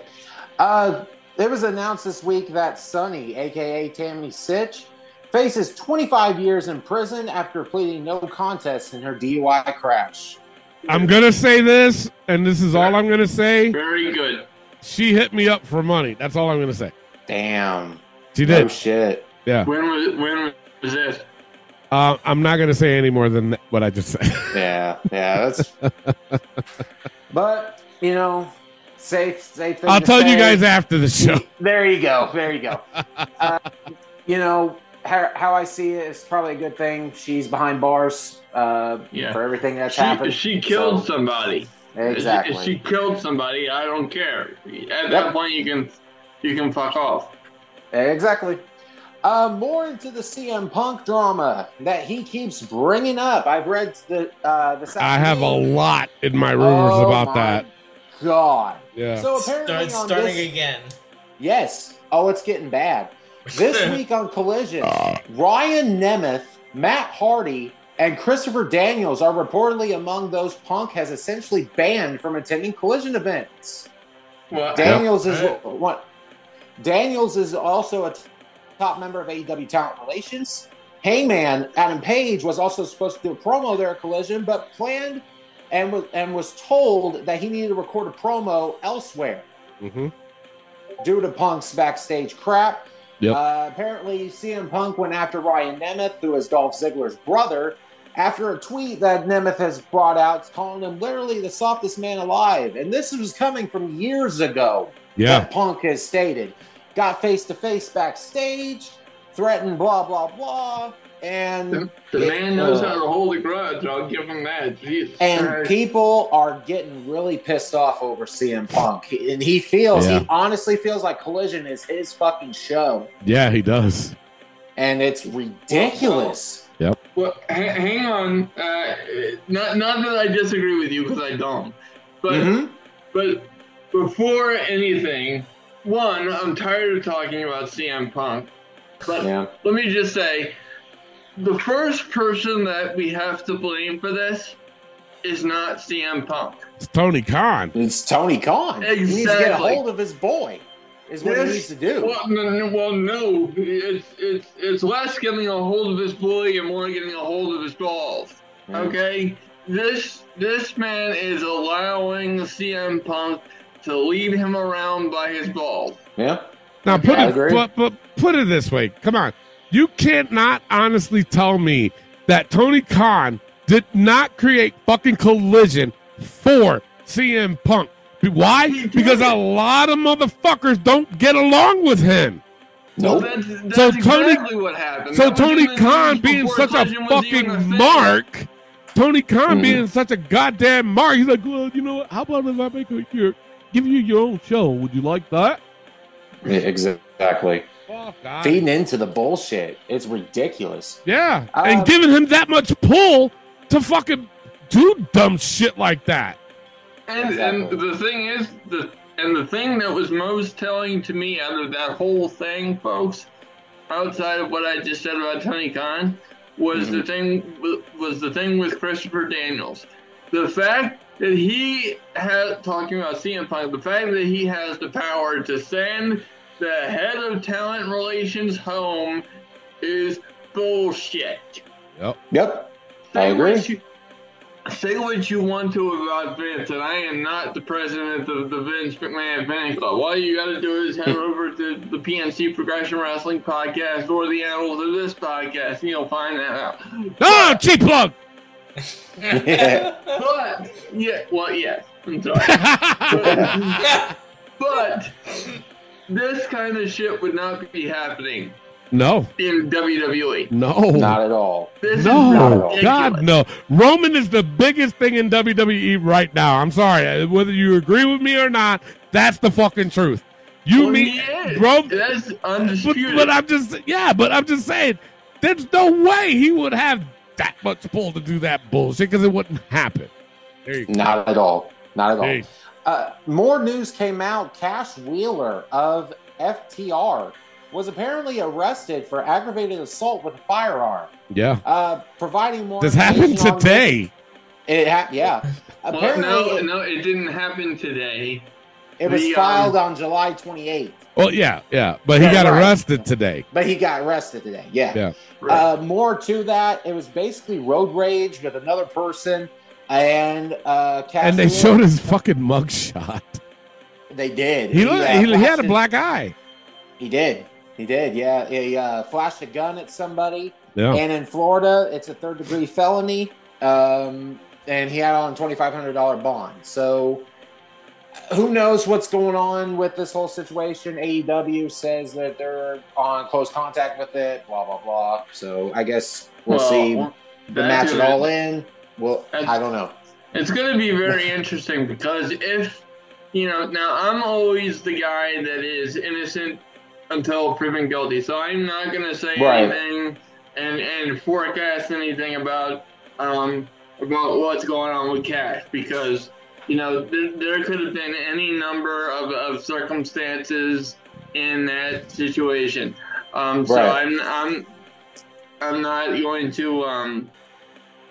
uh, it was announced this week that Sunny, aka Tammy Sytch, faces 25 years in prison after pleading no contest in her DUI crash. I'm gonna say this, and this is all I'm gonna say. very good. She hit me up for money. That's all I'm gonna say. Damn. She No did. shit. Yeah. When was when was this? Uh, I'm not gonna say any more than what I just said. Yeah. Yeah. That's. but you know, safe. Safe. Thing I'll to tell you guys after the show. There you go. There you go. uh, you know how, how I see it is probably a good thing. She's behind bars uh, Yeah. for everything that's She, happened. she killed So- somebody. Exactly. If she killed somebody, I don't care. At Yep. that point, you can you can fuck off. Exactly. Uh, more into the CM Punk drama that he keeps bringing up. I've read the uh, the. I have a lot in my rumors Oh about my that. God. Yeah. So apparently Start, starting this, again. yes. Oh, it's getting bad. This week on Collision, Ryan Nemeth, Matt Hardy, and Christopher Daniels are reportedly among those Punk has essentially banned from attending Collision events. Well, Daniels is Yep. what. Daniels is also a top member of AEW Talent Relations. Hangman Adam Page was also supposed to do a promo there at Collision, but planned and was and was told that he needed to record a promo elsewhere hmm due to Punk's backstage crap. Yep. Uh, apparently, CM Punk went after Ryan Nemeth, who is Dolph Ziggler's brother, after a tweet that Nemeth has brought out calling him literally the softest man alive. And this was coming from years ago. Yeah. That Punk has stated. Got face to face backstage, threatened blah, blah, blah. And The, the man knows uh, how to hold a grudge. I'll give him that. Jesus and Christ. people are getting really pissed off over CM Punk. And he feels, Yeah. he honestly feels like Collision is his fucking show. Yeah, he does. And it's ridiculous. Well, ha- hang on. Uh, not not that I disagree with you because I don't, but Mhm. but before anything, one, I'm tired of talking about CM Punk. But Yeah. let me just say, the first person that we have to blame for this is not CM Punk. It's Tony Khan. It's Tony Khan. Exactly. He needs to get a hold of his boy, is what he needs to do. Well, no, no, well, no, it's it's it's less getting a hold of his boy and more getting a hold of his balls. Mm. Okay, this this man is allowing CM Punk to lead him around by his balls. Yeah. Now put I it agree. but, but put it this way. Come on. You can't not honestly tell me that Tony Khan did not create fucking collision for CM Punk. Why? Because a lot of motherfuckers don't get along with him. Well, that's, that's So Tony- exactly what happened. So That Tony Khan being such a Collision was even fucking mark, Tony Khan Mhm. being such a goddamn mark, he's like, well, you know what? How about if I make a, your, give you your own show? Would you like that? Yeah, Exactly. Fuck, I- Feeding into the bullshit. It's ridiculous. Yeah, Um, and giving him that much pull to fucking do dumb shit like that. And Exactly. and the thing is the and the thing that was most telling to me out of that whole thing, folks, outside of what I just said about Tony Khan, was the mm-hmm. thing was the thing with Christopher Daniels. The fact that he had talking about CM Punk, the fact that he has the power to send the head of talent relations home is bullshit. Yep. Yep. I agree. You, say what you want to about Vince, and I am not the president of the Vince McMahon fan club. All you got to do is head over to the PNC Progression Wrestling podcast or the Annals of this podcast, and you'll find that out. Oh, cheap plug. Yeah. But yeah, well, yes, I'm sorry, but this kind of shit would not be happening no, in WWE. no, Not at all. This no, is ridiculous. God, no. Roman is the biggest thing in WWE right now. I'm sorry, uh, whether you agree with me or not. That's the fucking truth. You Well, mean, he is. Ro- That's but, undisputed. but I'm just, yeah, but I'm just saying, there's no way he would have that much pull to do that bullshit because it wouldn't happen. There you go. Not at all. Not at all. Hey, Uh, more news came out. Cash Wheeler of FTR was apparently arrested for aggravated assault with a firearm. yeah, Uh, providing more. this happened today. It ha- yeah. Well, Apparently, no, it, no, it didn't happen today. it was the, um, filed on July 28th, Well, yeah, yeah, but he Yeah, got right. arrested today. but he got arrested today. Yeah. Yeah. Uh, more to that, it was basically road rage with another person, and uh, And they showed his fucking mugshot. They did. He, looked, uh, he, he had a black eye. He did. He did. Yeah. He uh, flashed a gun at somebody. Yeah. And in Florida, it's a third degree felony. Um, and he had on $2,500 bond. So who knows what's going on with this whole situation? AEW says that they're on close contact with it, blah, blah, blah. So I guess we'll Well, see the match that's it all in. Well, I don't know. It's going to be very interesting because if, you know, now I'm always the guy that is innocent until proven guilty. So I'm not going to say Right. anything and, and forecast anything about, um, about what's going on with Cash because, you know, there, there could have been any number of, of circumstances in that situation. Um, so Right. I'm, I'm, I'm not going to, um,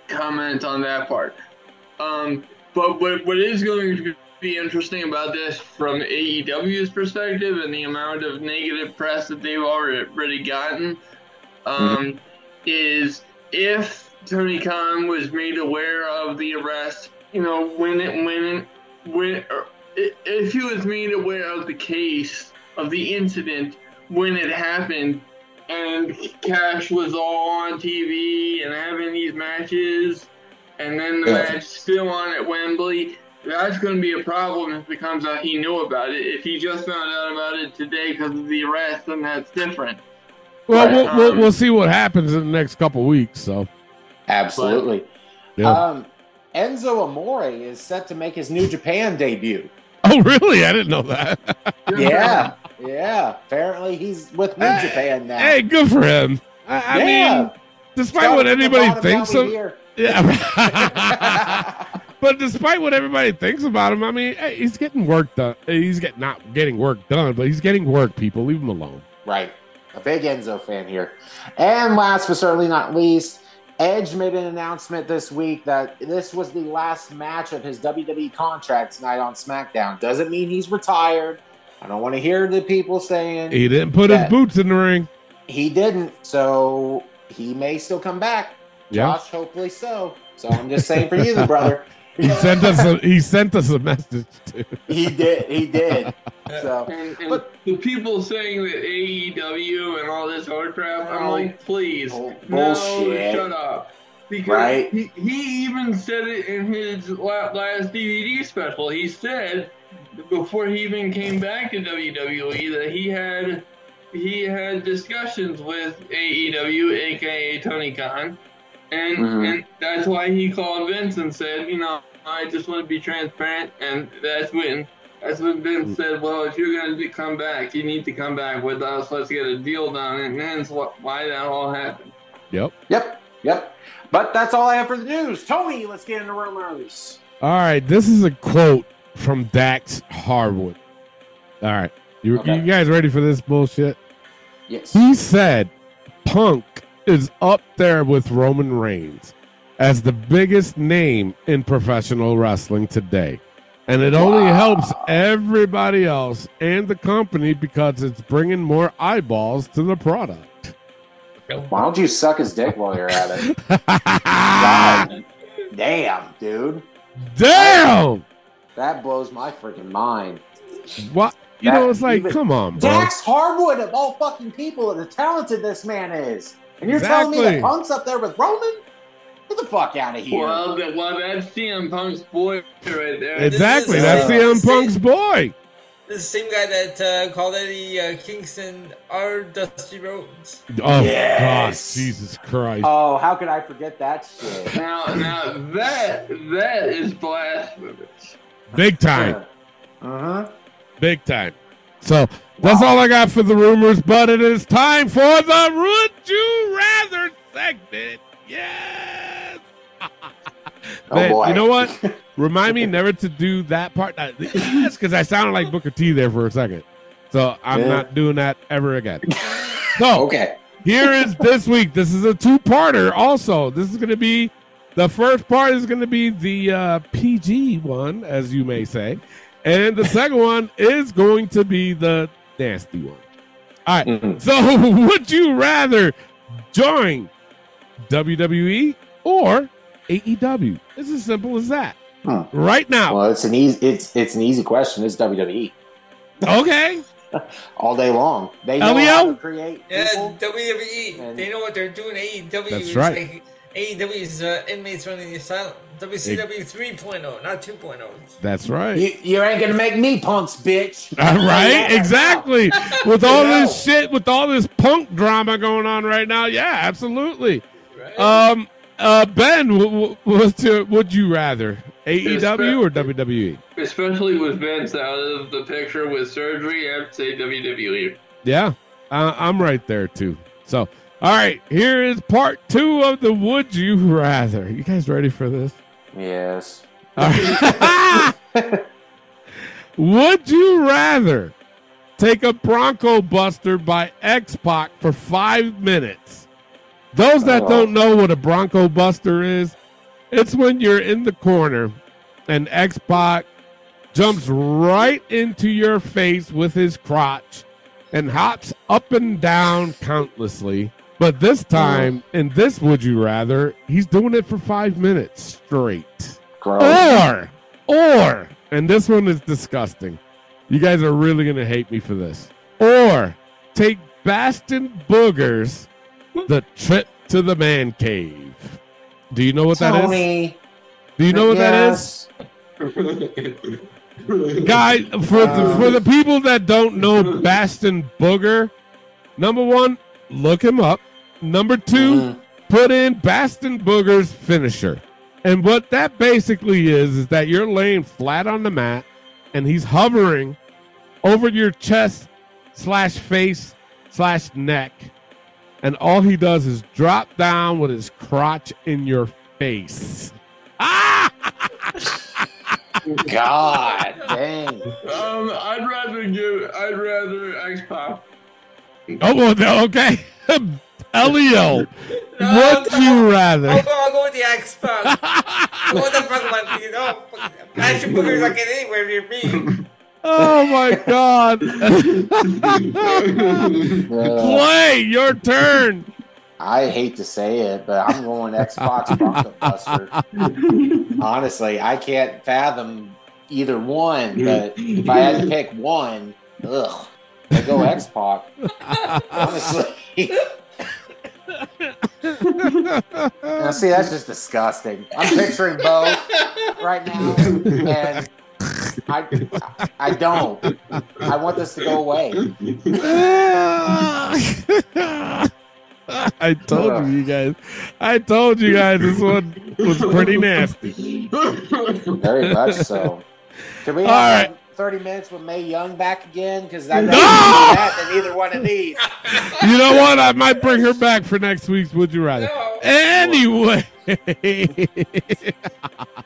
comment on that part. Um, but what, what is going to be interesting about this from AEW's perspective and the amount of negative press that they've already gotten um, is if Tony Khan was made aware of the arrest, you know, when it, when, when, if he was made aware of the case, of the incident when it happened, and Cash was all on TV and having these matches, and then the Yeah. match still on at Wembley. That's going to be a problem if it comes out he knew about it. If he just found out about it today because of the arrest, then that's different. Well, Right. we'll, we'll we'll see what happens in the next couple weeks. So Absolutely. yeah. Um, Enzo Amore is set to make his New Japan debut. oh, really? I didn't know that. Yeah, yeah. Apparently, he's with New Hey, Japan now. hey, good for him. I, I Yeah. mean, despite Gotta what put anybody thinks of, here. yeah. but despite what everybody thinks about him, I mean, hey, he's getting work done. He's get not getting work done, but he's getting work. People, leave him alone. Right. A big Enzo fan here. And last but certainly not least, Edge made an announcement this week that this was the last match of his WWE contract tonight on SmackDown. Doesn't mean he's retired. I don't want to hear the people saying He didn't put his boots in the ring. he didn't. So he may still come back. Yeah. Josh, hopefully so. So I'm just saying for you, the brother. He sent us a he sent us a message too. He did. He did. So And, and But- the people saying that AEW and all this other crap, I'm Oh, like, please, bull- no, bullshit. shut up. Because Right. he, he even said it in his last DVD special. He said before he even came back to WWE that he had he had discussions with AEW, aka Tony Khan, and Mhm. and that's why he called Vince and said, you know, I just want to be transparent, and that's when that's when Vince mm. said, well, if you're going to come back, you need to come back with us. Let's get a deal done, and that's what why that all happened. Yep. Yep. Yep. But that's all I have for the news. Tony, let's get into rumors. All right, this is a quote from Dax Harwood. All right, you, Okay. you guys ready for this bullshit? Yes. He said Punk is up there with Roman Reigns as the biggest name in professional wrestling today. And it only Wow. helps everybody else and the company because it's bringing more eyeballs to the product. Why don't you suck his dick while you're at it? Damn, dude. Damn! That blows my freaking mind. What? You That know, it's like, even- come on, bro. Dax Harwood, of all fucking people, and how talented this man is. And you're telling me Exactly. that Punk's up there with Roman? Get the fuck out of here. Well, that, well, that's CM Punk's boy right there. Exactly. is- That's uh, CM Punk's boy. The same guy that uh, called Eddie uh, Kingston our Dusty Rhodes. Oh, Yes. God. Jesus Christ. oh, how could I forget that shit? Now, now that that is blasphemous. Big time. Uh-huh. Big time. So that's all I got for the rumors, but it is time for the Would You Rather segment. Yes. Oh, Man, boy. You know what? Remind me never to do that part. Yes, because I sounded like Booker T there for a second. So I'm Yeah. not doing that ever again. So Okay. here is this week. This is a two-parter. Also, this is going to be the first part is going to be the uh, PG one, as you may say, and the second one is going to be the nasty one. All right. Mhm. So, would you rather join WWE or AEW? It's as simple as that. Hmm. Right now. Well, it's an easy it's it's an easy question. It's WWE Okay. all day long. They know Elio? how to create Yeah, people. WWE. And- they know what they're doing. AEW That's is right. like AEW's uh, inmates running the asylum. WCW 3.0, not 2.0. That's right. You, you ain't gonna make me punks, bitch. All right, exactly. With all You know. this shit, with all this punk drama going on right now, yeah, absolutely. Right? Um, uh, Ben, w- w- would you rather AEW or? WWE? Especially with Vince out of the picture with surgery, I'd say WWE. Yeah, uh, I'm right there too. So, all right, here is part two of the Would You Rather. You guys ready for this? Yes. All right. Would you rather take a Bronco Buster by X Pac for five minutes? Those that Oh. don't know what a Bronco Buster is, it's when you're in the corner and X Pac jumps right into your face with his crotch and hops up and down countlessly. But this oh. time, in this Would You Rather, he's doing it for five minutes straight. Gross. Or, or, and this one is disgusting. You guys are really going to hate me for this. Or take Bastion Booger's the trip to the man cave. Do you know what that is? Tony. Do you know what that is? Guy, for the, for the people that don't know Bastion Booger, number one, look him up. Number 2 Mhm. put in Bastion Booger's finisher. And what that basically is, is that you're laying flat on the mat and he's hovering over your chest slash face slash neck. And all he does is drop down with his crotch in your face. Ah! God dang. Um, I'd rather give. I'd rather X Pac. Oh, well, no, okay. Elio, No, would no. you rather? I'll go, I'll go with the X Pac. what the fuck, man? You know, Patrick Booger's not getting anywhere near me. Oh my God. Clay, your turn. I hate to say it, but I'm going X Pac Bronco Buster. Honestly, I can't fathom either one, but if I had to pick one, ugh, I go X Pac. Honestly. now, see, that's just disgusting. I'm picturing both right now, and I, I don't. I want this to go away. I told you, you guys. I told you guys this one was pretty nasty. Very much so. Can we All have right. 30 minutes with Mae Young back again? Because I'd rather No! that than either one of these. You know what? I might bring her back for next week's Would You Rather. No. Anyway.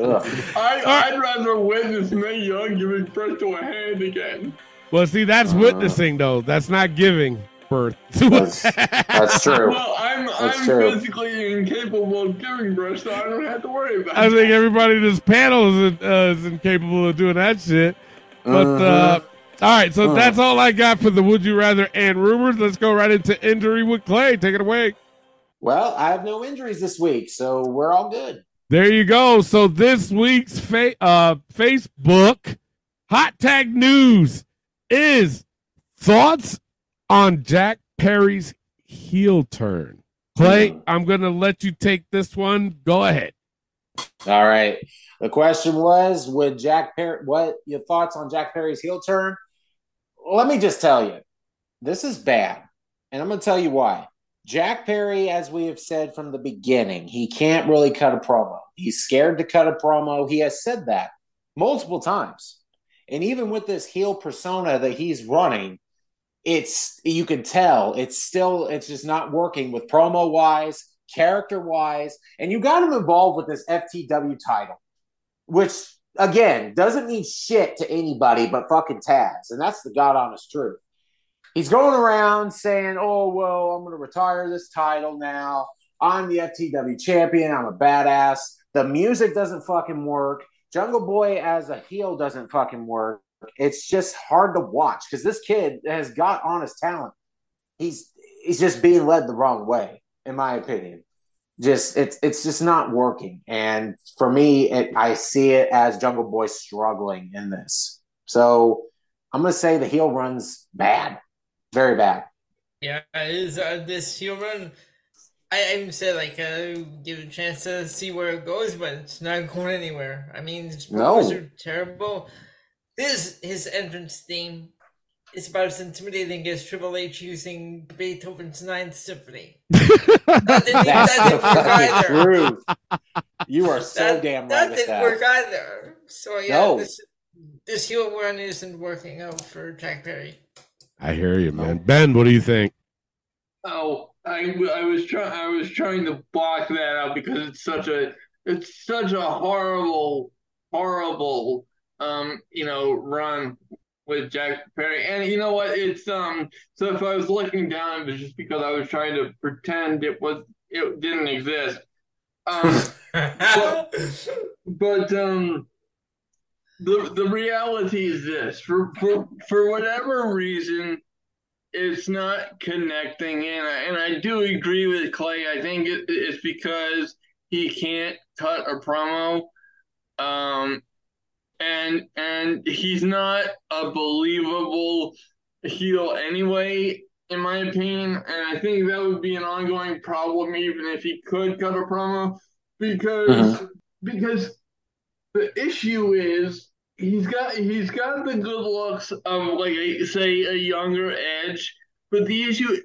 Ugh. I, I'd rather witness Mae Young giving birth to a hand again. well, see, that's witnessing, though. That's not giving birth to a That's, that's true. Well, I'm That's I'm true. physically incapable of giving birth, so I don't have to worry about it. I it. think everybody in this panel is, uh, is incapable of doing that shit. But uh, all right, so Mhm. that's all I got for the Would You Rather and rumors. Let's go right into injury with Clay. Take it away. Well, I have no injuries this week, so we're all good. There you go. So this week's fa- uh, Facebook hot tag news is thoughts on Jack Perry's heel turn. Clay, I'm going to let you take this one. Go ahead. All right. The question was, would Jack Perry, what your thoughts on Jack Perry's heel turn? Let me just tell you, this is bad. And I'm going to tell you why. Jack Perry, as we have said from the beginning, he can't really cut a promo. He's scared to cut a promo. He has said that multiple times. And even with this heel persona that he's running, it's you can tell it's still it's just not working with promo wise, character wise, and you got him involved with this FTW title, which again doesn't mean shit to anybody but fucking Taz, and that's the god honest truth. He's going around saying, "Oh well, I'm going to retire this title now. I'm the FTW champion. I'm a badass." The music doesn't fucking work. Jungle Boy as a heel doesn't fucking work. It's just hard to watch because this kid has got honest talent. He's he's just being led the wrong way, in my opinion. Just it's it's just not working, and for me, it, I see it as Jungle Boy struggling in this. So I'm gonna say the heel runs bad, very bad. Yeah, it is uh, this human? run. I even said like uh, give it a chance to see where it goes, but it's not going anywhere. I mean, his No. are terrible. This his entrance theme is about as intimidating as Triple H using Beethoven's Ninth Symphony. That didn't, that didn't work either. truth. You are so that, damn that right with didn't that. work either. So yeah, No. this this heel run isn't working out for Jack Perry. I hear you, man. Ben, what do you think? Oh, I, I was trying I was trying to block that out because it's such a it's such a horrible horrible um you know run with Jack Perry and you know what it's um so if I was looking down it was just because I was trying to pretend it was it didn't exist um but, but um the the reality is this for for for whatever reason it's not connecting and I, and I do agree with Clay. I think it, it's because he can't cut a promo um and and he's not a believable heel anyway in my opinion, and I think that would be an ongoing problem even if he could cut a promo because because the issue is he's got he's got the good looks of like a, say a younger Edge, but the issue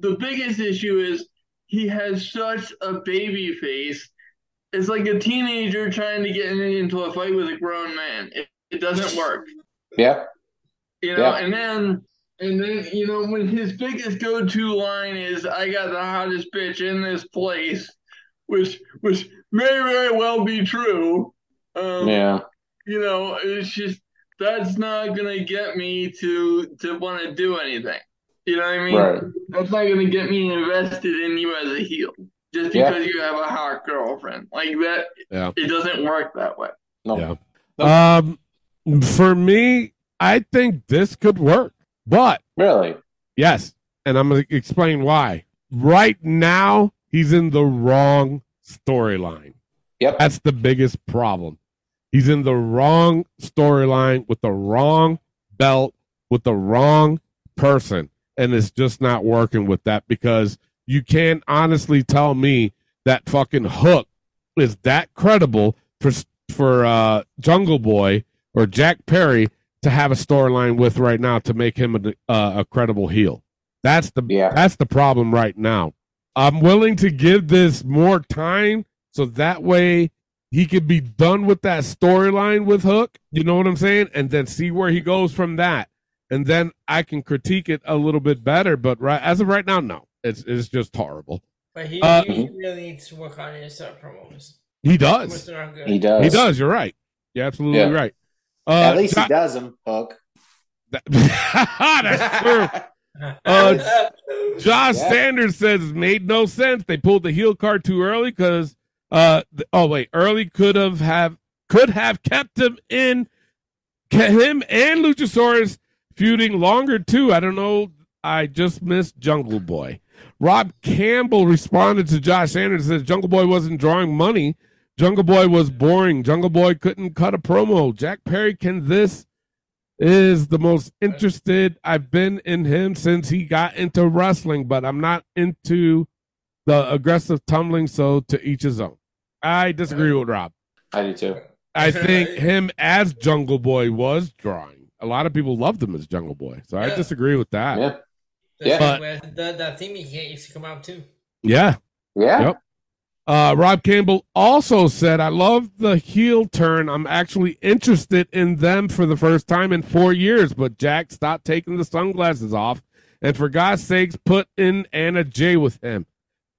the biggest issue is he has such a baby face. It's like a teenager trying to get into a fight with a grown man. It, it doesn't work. Yeah. You know, Yeah. and then and then you know when his biggest go-to line is "I got the hottest bitch in this place," which which may very well be true. Um, Yeah. You know, it's just that's not gonna get me to to want to do anything. You know what I mean? Right. That's not gonna get me invested in you as a heel just Yeah. because you have a hot girlfriend like that. Yeah. It doesn't work that way. No. Yeah. Um, for me, I think this could work, but Really? yes, and I'm going to explain why. Right now, he's in the wrong storyline. Yep. That's the biggest problem. He's in the wrong storyline with the wrong belt with the wrong person, and it's just not working with that because you can't honestly tell me that fucking Hook is that credible for for uh, Jungle Boy or Jack Perry to have a storyline with right now to make him a, uh, a credible heel. That's the Yeah. that's the problem right now. I'm willing to give this more time so that way he could be done with that storyline with Hook. You know what I'm saying? And then see where he goes from that. And then I can critique it a little bit better. But right as of right now, no, it's it's just horrible. But he, Uh, he really needs to work on his promos. He does. are not good. He does. He does. You're right. You're absolutely Yeah. right. Uh, At least Jo- he does them, Hook. That's true. Uh, Josh Yeah. Sanders says it made no sense. They pulled the heel card too early because uh oh wait, early could have have could have kept him in him and Luchasaurus feuding longer too. I don't know. I just missed Jungle Boy. Rob Campbell responded to Josh Sanders and says Jungle Boy wasn't drawing money. Jungle Boy was boring. Jungle Boy couldn't cut a promo. Jack Perry can this is the most interested I've been in him since he got into wrestling, but I'm not into the aggressive tumbling, so to each his own. I disagree with Rob. I do too. I think him as Jungle Boy was drawing. A lot of people loved him as Jungle Boy, so I disagree with that. Yeah. That's But- the, the theme he used to come out too. Yeah. Yeah. Yep. Uh, Rob Campbell also said, I love the heel turn. I'm actually interested in them for the first time in four years, but Jack stopped taking the sunglasses off. And for God's sakes, put in Anna Jay with him.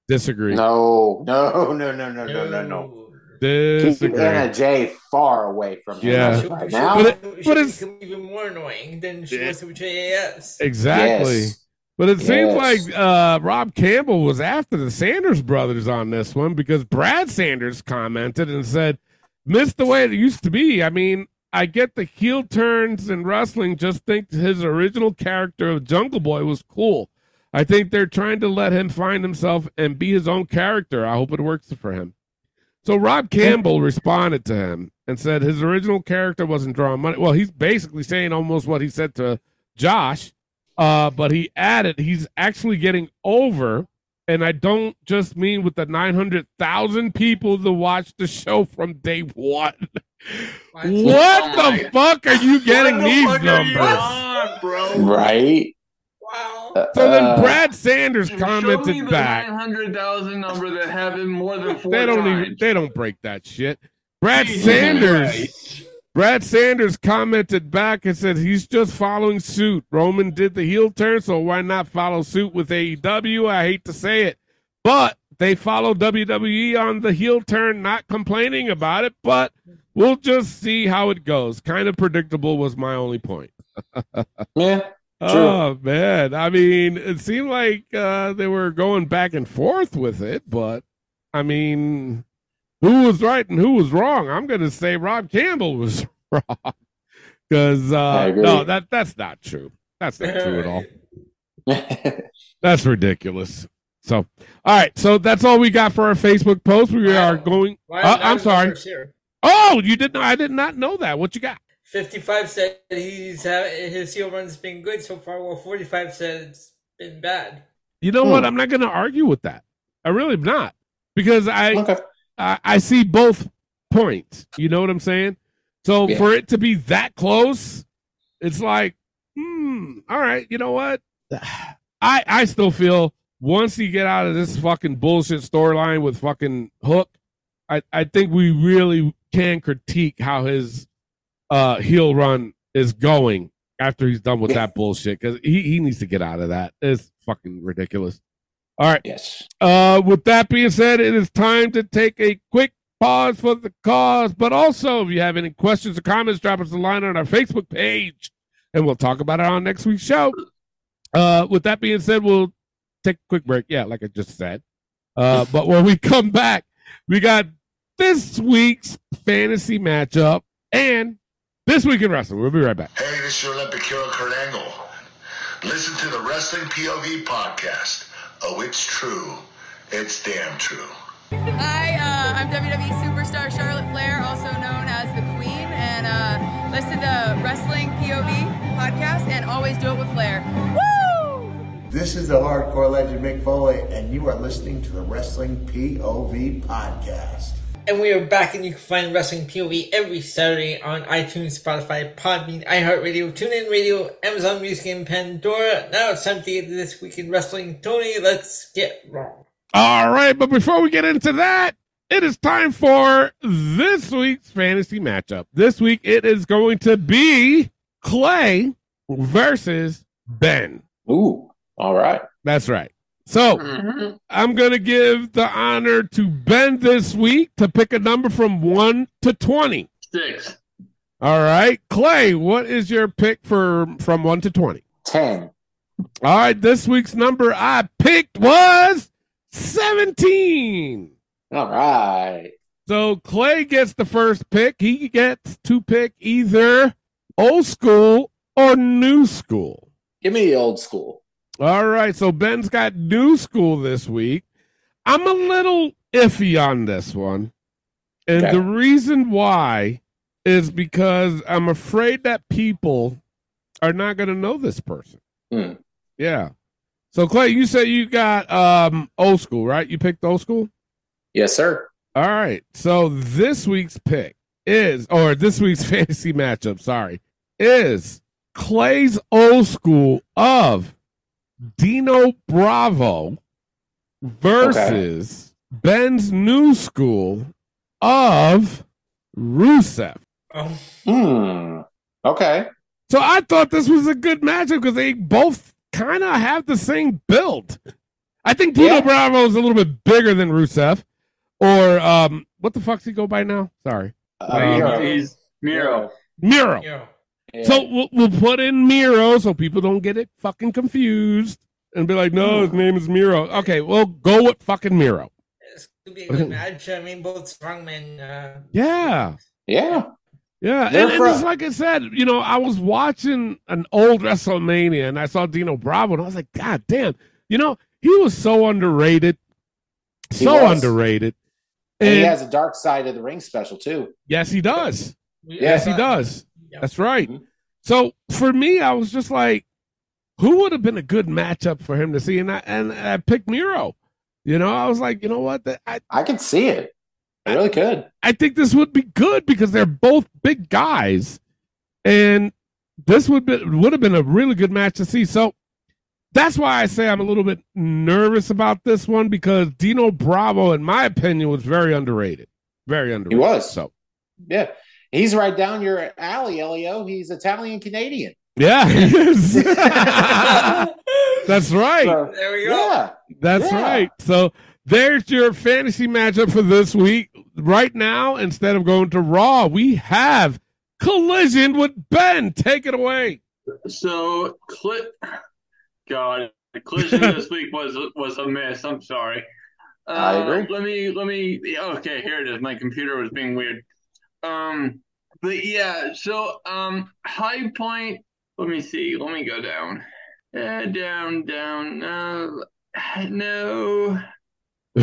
Disagree. No, no, no, no, no, no, no, no. Keep Disagree. Anna Jay far away from him Yeah. She'll, right she'll, now. But it- she'll but it's- even more annoying than she Yeah. was with JAS. Exactly. Yes. But it seems like uh, Rob Campbell was after the Sanders brothers on this one because Brad Sanders commented and said, "Missed the way it used to be." I mean, I get the heel turns in wrestling. Just think his original character of Jungle Boy was cool. I think they're trying to let him find himself and be his own character. I hope it works for him. So Rob Campbell responded to him and said his original character wasn't drawing money. Well, he's basically saying almost what he said to Josh, uh, but he added he's actually getting over, and I don't just mean with the nine hundred thousand people that watched the show from day one. what the fuck are you getting the these fuck are you numbers? on, bro? Right? Wow. Uh, So then uh, Brad Sanders commented Show me commented the back. 900,000 number that happened more than four They don't times. even they don't break that shit. Brad Jesus Sanders Christ. Brad Sanders commented back and said he's just following suit. Roman did the heel turn, so why not follow suit with AEW? I hate to say it, but they follow WWE on the heel turn, not complaining about it. But we'll just see how it goes. Kind of predictable was my only point. yeah. Oh man, I mean, it seemed like uh, they were going back and forth with it, but I mean, who was right and who was wrong? I'm going to say Rob Campbell was wrong because uh, no, that that's not true. That's not true at all. That's ridiculous. So, all right, so that's all we got for our Facebook post. We are going. Uh, I'm sorry. Oh, you didn't? I did not know that. What you got? 55 said he's ha- his heel run's been good so far, while 45 said it's been bad. You know what? Hmm. I'm not going to argue with that. I really am not because I, Okay. I I see both points. You know what I'm saying? So Yeah. for it to be that close, it's like, hmm. All right. You know what? I I still feel once you get out of this fucking bullshit storyline with fucking Hook, I I think we really can critique how his uh heel run is going after he's done with that bullshit because he he needs to get out of that. It's fucking ridiculous. All right. Yes. Uh, with that being said, it is time to take a quick pause for the cause. But also, if you have any questions or comments, drop us a line on our Facebook page, and we'll talk about it on next week's show. Uh, with that being said, we'll take a quick break. Yeah, like I just said. Uh, but when we come back, we got this week's fantasy matchup and this week in wrestling. We'll be right back. Hey, this is your Olympic hero Kurt Angle. Listen to the Wrestling POV podcast. Oh, it's true. It's damn true. Hi, uh, I'm WWE superstar Charlotte Flair, also known as the Queen, and uh, listen to the Wrestling POV podcast and always do it with Flair. Woo! This is the hardcore legend Mick Foley, and you are listening to the Wrestling POV podcast. And we are back, and you can find Wrestling POV every Saturday on iTunes, Spotify, Podbean, iHeartRadio, TuneIn Radio, Amazon Music, and Pandora. Now it's time to get to this week in wrestling. Tony, let's get wrong. All right, but before we get into that, it is time for this week's fantasy matchup. This week it is going to be Clay versus Ben. Ooh. All right. That's right. So Mhm. I'm going to give the honor to Ben this week to pick a number from 1 to 20. Six. All right. Clay, what is your pick for from 1 to 20? 10. All right, this week's number I picked was 17. All right. So Clay gets the first pick. He gets to pick either old school or new school. Give me the old school. All right, so Ben's got new school this week. I'm a little iffy on this one. And Okay. the reason why is because I'm afraid that people are not going to know this person. Hmm. Yeah. So Clay, you said you got um old school, right? You picked old school? Yes, sir. All right. So this week's pick is, or this week's fantasy matchup, sorry, is Clay's old school of Dino Bravo versus Ben's new school of Rusev. Oh, Hmm. Okay. So I thought this was a good matchup because they both kind of have the same build. I think Dino Yeah. Bravo is a little bit bigger than Rusev. Or um, what the fuck's he go by now? Sorry. Uh, Miro. He's Miro. Miro. you know. So we'll, we'll put in Miro so people don't get it fucking confused and be like, no, his name is Miro. Okay, well, go with fucking Miro. It's going to be a good match. I mean, both strongmen. Uh, Yeah. yeah. Yeah. They're And, and fro- it's like I said, you know, I was watching an old WrestleMania and I saw Dino Bravo and I was like, God damn, you know, he was so underrated. He So was. underrated. And, And he has a dark side of the ring special too. yes, he does. we- Yes, he does. That's right. Mhm. So for me, I was just like, who would have been a good matchup for him to see? And I and I picked Miro. You know, I was like, you know what? I I could see it. I really could. I think this would be good because they're both big guys, and this would be would have been a really good match to see. So that's why I say I'm a little bit nervous about this one because Dino Bravo, in my opinion, was very underrated. Very underrated. He was. So Yeah. He's right down your alley, Elio. He's Italian Canadian. yeah, he is. that's right. So, There we go. yeah. That's Yeah. right. So there's your fantasy matchup for this week. Right now, instead of going to Raw, we have Collision with Ben. Take it away. So, cli- God, the collision this week was was a miss. I'm sorry. Uh, I agree. Let me let me. Okay, here it is. My computer was being weird. Um, but yeah. So, um, high point. Let me see. Let me go down. Uh, down, down. No, no.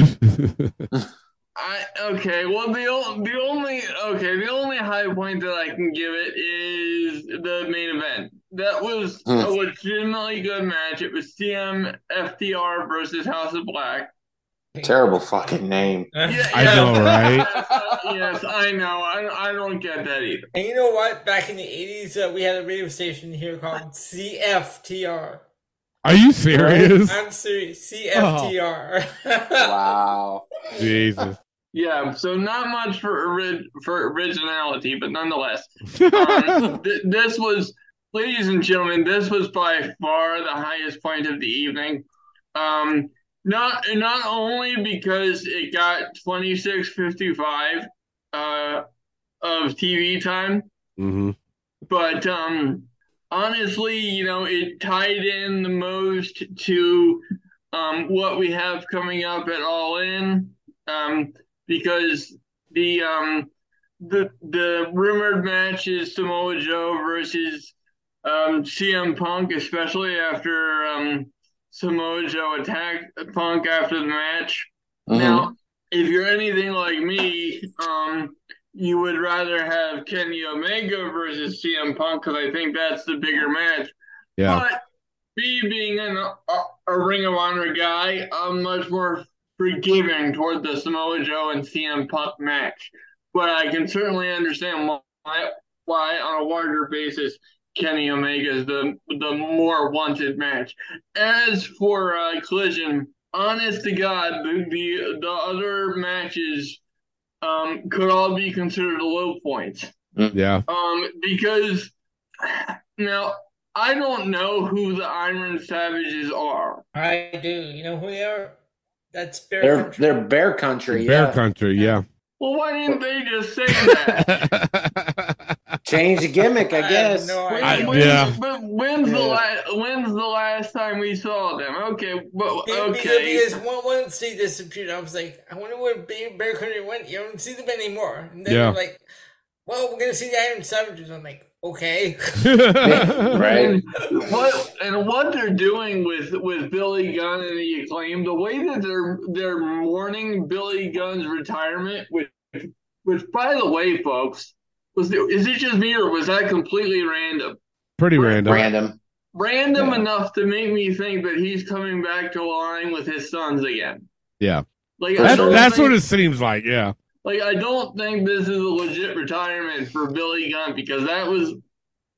I okay. Well, the o- the only okay the only high point that I can give it is the main event. that was Hmm. a legitimately good match. It was CM FTR versus House of Black. Terrible fucking name. Yeah, I yeah, know, right? Yes, I know. I, I don't get that either. And you know what? Back in the 80s, uh, we had a radio station here called CFTR. Are you serious? I'm serious. CFTR. Wow. Jesus. Yeah, so not much for ori- for originality, but nonetheless, um, th- this was, ladies and gentlemen, this was by far the highest point of the evening. Um, not not only because it got twenty six fifty five uh, of TV time, hmm but um, honestly, you know, it tied in the most to um, what we have coming up at All In, um, because the um, the the rumored match is Samoa Joe versus um, CM Punk, especially after um, Samoa Joe attacked Punk after the match. Mhm. Now, if you're anything like me, um, you would rather have Kenny Omega versus CM Punk because I think that's the bigger match. Yeah. But me being an, a, a Ring of Honor guy, I'm much more forgiving toward the Samoa Joe and CM Punk match. But I can certainly understand why, why on a larger basis, Kenny Omega is the the more wanted match. As for uh, Collision, honest to God, the the, the other matches um, could all be considered low points. Yeah. Um, because now I don't know who the Iron Savages are. I do. You know who they are? That's Bear They're Country. they're Bear Country. Bear yeah. Country, yeah. Well, why didn't they just say that? Change the gimmick, I I guess. no When- I- when- yeah. But when's the last when's the last time we saw them? Okay, but Be- be- okay. Because one, once they disappeared, I was like, I wonder where Bear, Bear Country went. You don't see them anymore. And then Yeah. like, well, we're gonna see the Iron Savages. I'm like, okay. Right. And what and what they're doing with with Billy Gunn and the acclaim, the way that they're they're mourning Billy Gunn's retirement, which which by the way, folks, was is it just me or was that completely random? Pretty random. Random. Random Yeah. enough to make me think that he's coming back to line with his sons again. Yeah. Like For That, that's think, what it seems like, yeah. like I don't think this is a legit retirement for Billy Gunn because that was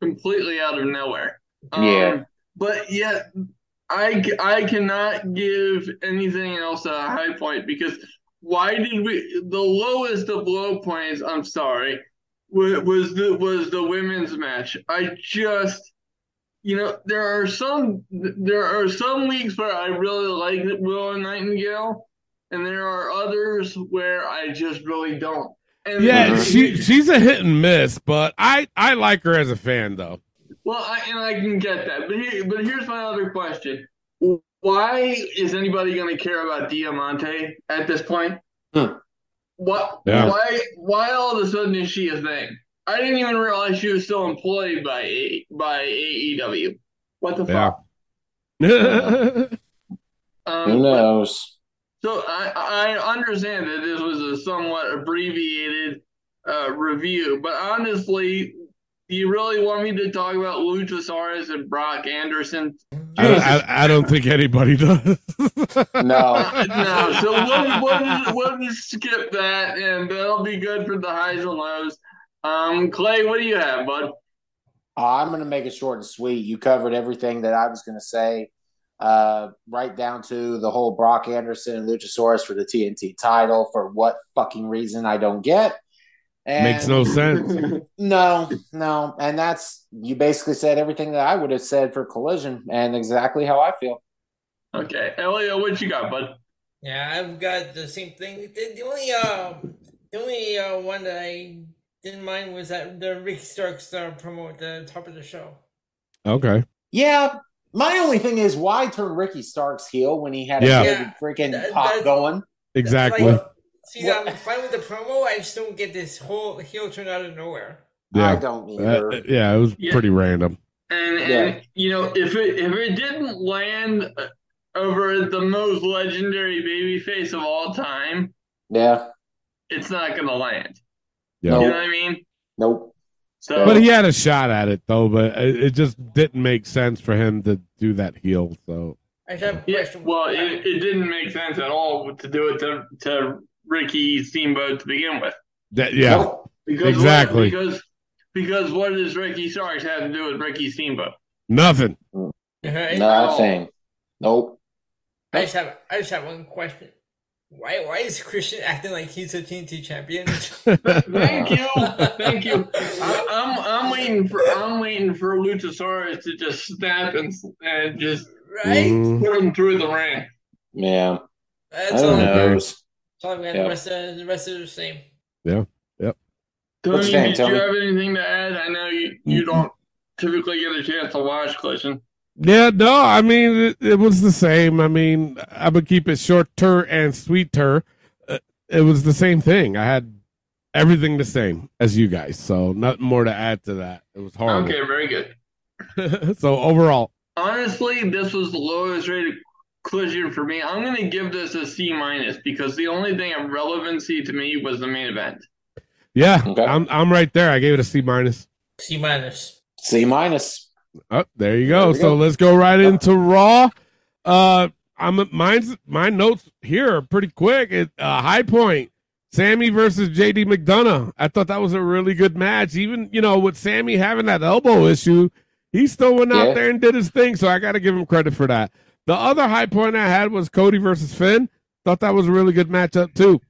completely out of nowhere. Um, yeah. But yet, I, I cannot give anything else a high point because why did we the lowest of low points? I'm sorry, wa- was the was the women's match. I just you know there are some there are some weeks where I really like Willow Nightingale, and there are others where I just really don't. And Yeah, she she's a hit and miss, but I I like her as a fan though. Well, I, and I can get that, but here, but here's my other question: Why is anybody going to care about Diamante at this point? Hmm. What? Yeah. Why? Why all of a sudden is she a thing? I didn't even realize she was still employed by a, by AEW. What the Yeah. fuck? Who Um, knows? so I, I understand that this was a somewhat abbreviated uh, review, but honestly, do you really want me to talk about Luchasaurus and Brock Anderson? I, don't- I, I don't think anybody does. No. no, so we'll, we'll, we'll just skip that, and that'll be good for the highs and lows. Um, Clay, what do you have, bud? I'm going to make it short and sweet. You covered everything that I was going to say, uh, right down to the whole Brock Anderson and Luchasaurus for the TNT title. For what fucking reason, I don't get. And Makes no sense. No, no. And that's, you basically said everything that I would have said for Collision and exactly how I feel. Okay, Elio, what you got, bud? Yeah, I've got the same thing. The, the only uh, the only uh, one that I didn't mind was that the Ricky Starks uh, promo at the top of the show. Okay. Yeah. My only thing is, why turn Ricky Starks heel when he had a Yeah. freaking That- pop going? Exactly. Like, see, I'm fine with the promo. I just don't get this whole heel turn out of nowhere. Yeah. I don't Uh, either. yeah, it was Yeah. pretty random. And, Yeah. and you know, if it if it didn't land uh, over the most legendary babyface of all time, Yeah. it's not gonna land. Yeah. You know what I mean? Nope. So, But he had a shot at it though, but it, it just didn't make sense for him to do that heel. So I have a yeah, well, it, it didn't make sense at all to do it to, to Ricky Steamboat to begin with. that, yeah, Nope. Because Exactly. What, because because what does Ricky Starks have to do with Ricky Steamboat? nothing. Alright. Nothing. Nope. I just have I just have one question. Why why is Christian acting like he's a TNT champion? Thank you, thank you. I, I'm I'm waiting for I'm waiting for Luchasaurus to just snap and and just right? Mhm. put him through the ring. Yeah. That's Who all. That's knows? All I'm. Yeah. The rest of the rest of the same. Tony, What's that, did you have anything to add? I know you, you don't typically get a chance to watch, Clinton. Yeah, no, I mean it, it was the same. I mean, I would keep it shorter and sweeter. Uh, it was the same thing. I had everything the same as you guys, so nothing more to add to that. It was horrible. Okay, very good. so overall, Honestly, this was the lowest rated collision for me. I'm going to give this a C minus because the only thing of relevancy to me was the main event. yeah, Okay. I'm I'm right there. I gave it a C minus. C minus. C minus. Oh, there you go. There so go. let's go right into Raw. Uh, I'm mine's my notes here are pretty quick. It, uh, high point, Sami versus JD McDonough. I thought that was a really good match. Even you know with Sami having that elbow issue, he still went out Yeah. there and did his thing. So I got to give him credit for that. The other high point I had was Cody versus Finn. Thought that was a really good matchup too.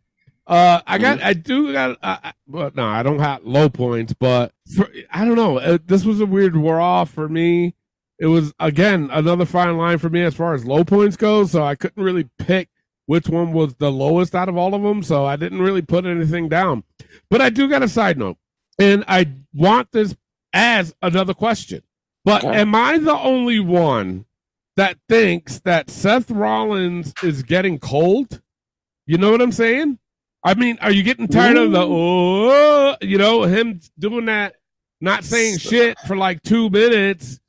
Uh, I got, I do got, uh, well, no, I don't have low points, but for, I don't know. Uh, this was a weird raw for me. It was again another fine line for me as far as low points goes. So I couldn't really pick which one was the lowest out of all of them. So I didn't really put anything down. But I do got a side note, and I want this as another question. But Okay. am I the only one that thinks that Seth Rollins is getting cold? You know what I'm saying? I mean, are you getting tired of the oh, you know, him doing that, not saying shit for like two minutes,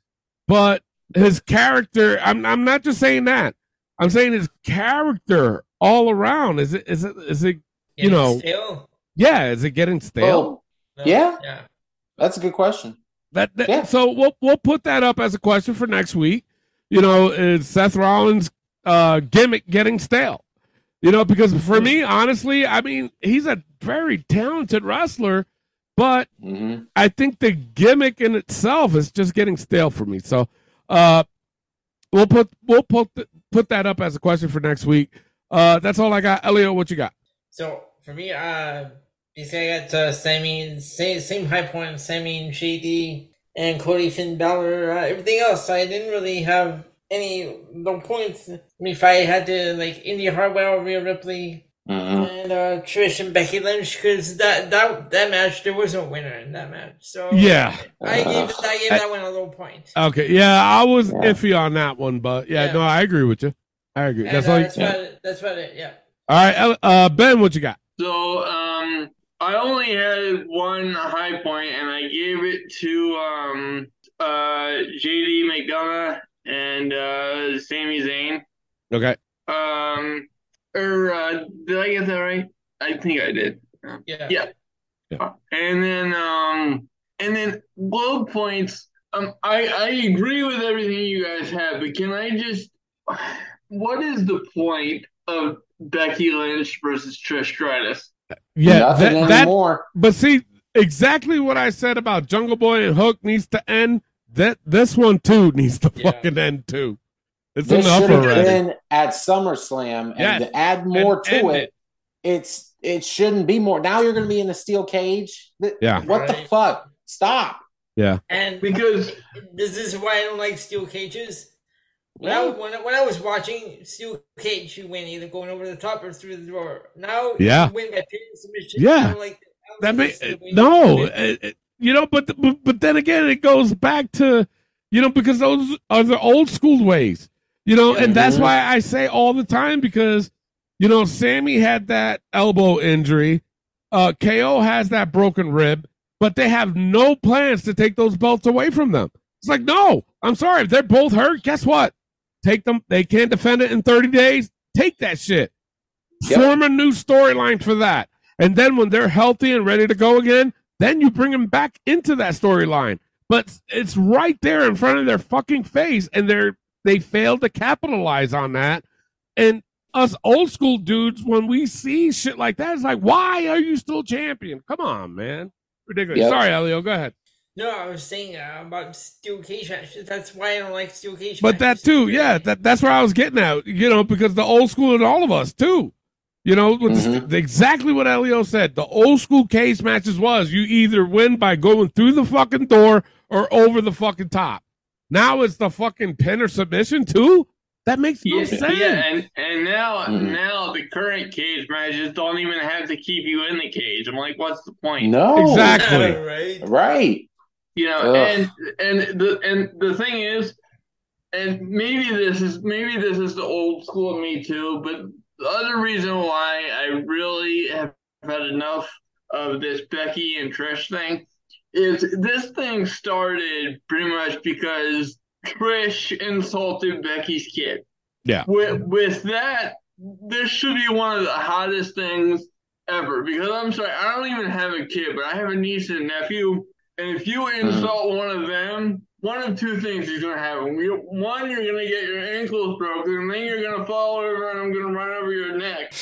but his character. I'm I'm not just saying that. I'm saying his character all around. Is it is it is it you Getting know stale? yeah? Is it getting stale? Oh, yeah. Yeah. That's a good question. That, that Yeah. so we'll we'll put that up as a question for next week. You know, is Seth Rollins uh gimmick getting stale? You know, because for me, honestly, I mean, he's a very talented wrestler, but hmm I think the gimmick in itself is just getting stale for me. So, uh, we'll put we'll put th- put that up as a question for next week. Uh, that's all I got. Elio, what you got? So for me, uh, basically I got uh, Sami, same, same high point, Sami and JD, and Cody Finn Balor. Uh, everything else, I didn't really have any low points. I mean, if I had to like Indy Hartwell, Rhea Ripley, hmm and uh, Trish and Becky Lynch, because that that that match there was no winner in that match. So Yeah. I gave I gave that one a low point. Okay. Yeah, I was Yeah. iffy on that one, but yeah, Yeah. no, I agree with you. I agree. And, That's uh, all. that's You, about it. That's about it. Yeah. all right, uh, Ben, what you got? So, um, I only had one high point, and I gave it to um, uh, JD McDonough and uh, Sami Zayn. Okay. Um, or uh, did I get that right? I think I did. Yeah. Yeah. Yeah. And then um and then low points. Um I I agree with everything you guys have, but can I just what is the point of Becky Lynch versus Trish Stratus? Yeah, Nothing that, that. But see, exactly what I said about Jungle Boy and Hook needs to end. That this one too needs to Yeah. fucking end too. It's This enough should have already. been at SummerSlam, and Yes. to add more And to it, it. it's it shouldn't be more. Now you're going to be in a steel cage. Yeah. What the fuck? Stop. Yeah. And Because this is why I don't like steel cages. When, I, Yeah. I, when I was watching steel cage, she win either going over the top or through the door. Now Yeah. win by pin submission. Yeah. Like That may, no, you win. it- it- you know, but, but but then again, it goes back to you know because those are the old school ways, you know, and that's Mhm. why I say all the time because you know Sami had that elbow injury, uh, KO has that broken rib, but they have no plans to take those belts away from them. It's like no, I'm sorry, if they're both hurt, guess what? Take them. They can't defend it in 30 days. Take that shit. Yep. Form a new storyline for that. And then when they're healthy and ready to go again, then you bring them back into that storyline. But it's right there in front of their fucking face, and they're they failed to capitalize on that. And us old school dudes, when we see shit like that, it's like, why are you still champion? Come on, man, ridiculous. Yep. Sorry, Elio, go ahead. No, I was saying uh, about steel cage matches. That's why I don't like steel cage matches. But that too, yeah, that that's where I was getting at. You know, because the old school and all of us too. You know, with Mhm. the- exactly what Elio said. The old school cage matches was you either win by going through the fucking door or over the fucking top. Now it's the fucking pin or submission too. That makes no Yeah, sense. yeah, and and now Mhm. now the current cage matches don't even have to keep you in the cage. I'm like, what's the point? No. Exactly. right? Right. You know, Ugh. and and the and the thing is, and maybe this is maybe this is the old school me too, but the other reason why I really have had enough of this Becky and Trish thing is this thing started pretty much because Trish insulted Becky's kid. Yeah. With with that, this should be one of the hottest things ever. Because I'm sorry, I don't even have a kid, but I have a niece and nephew. And if you hmm. insult one of them, one of two things is going to happen. One, you're going to get your ankles broken, and then you're going to fall over, and I'm going to run over your neck.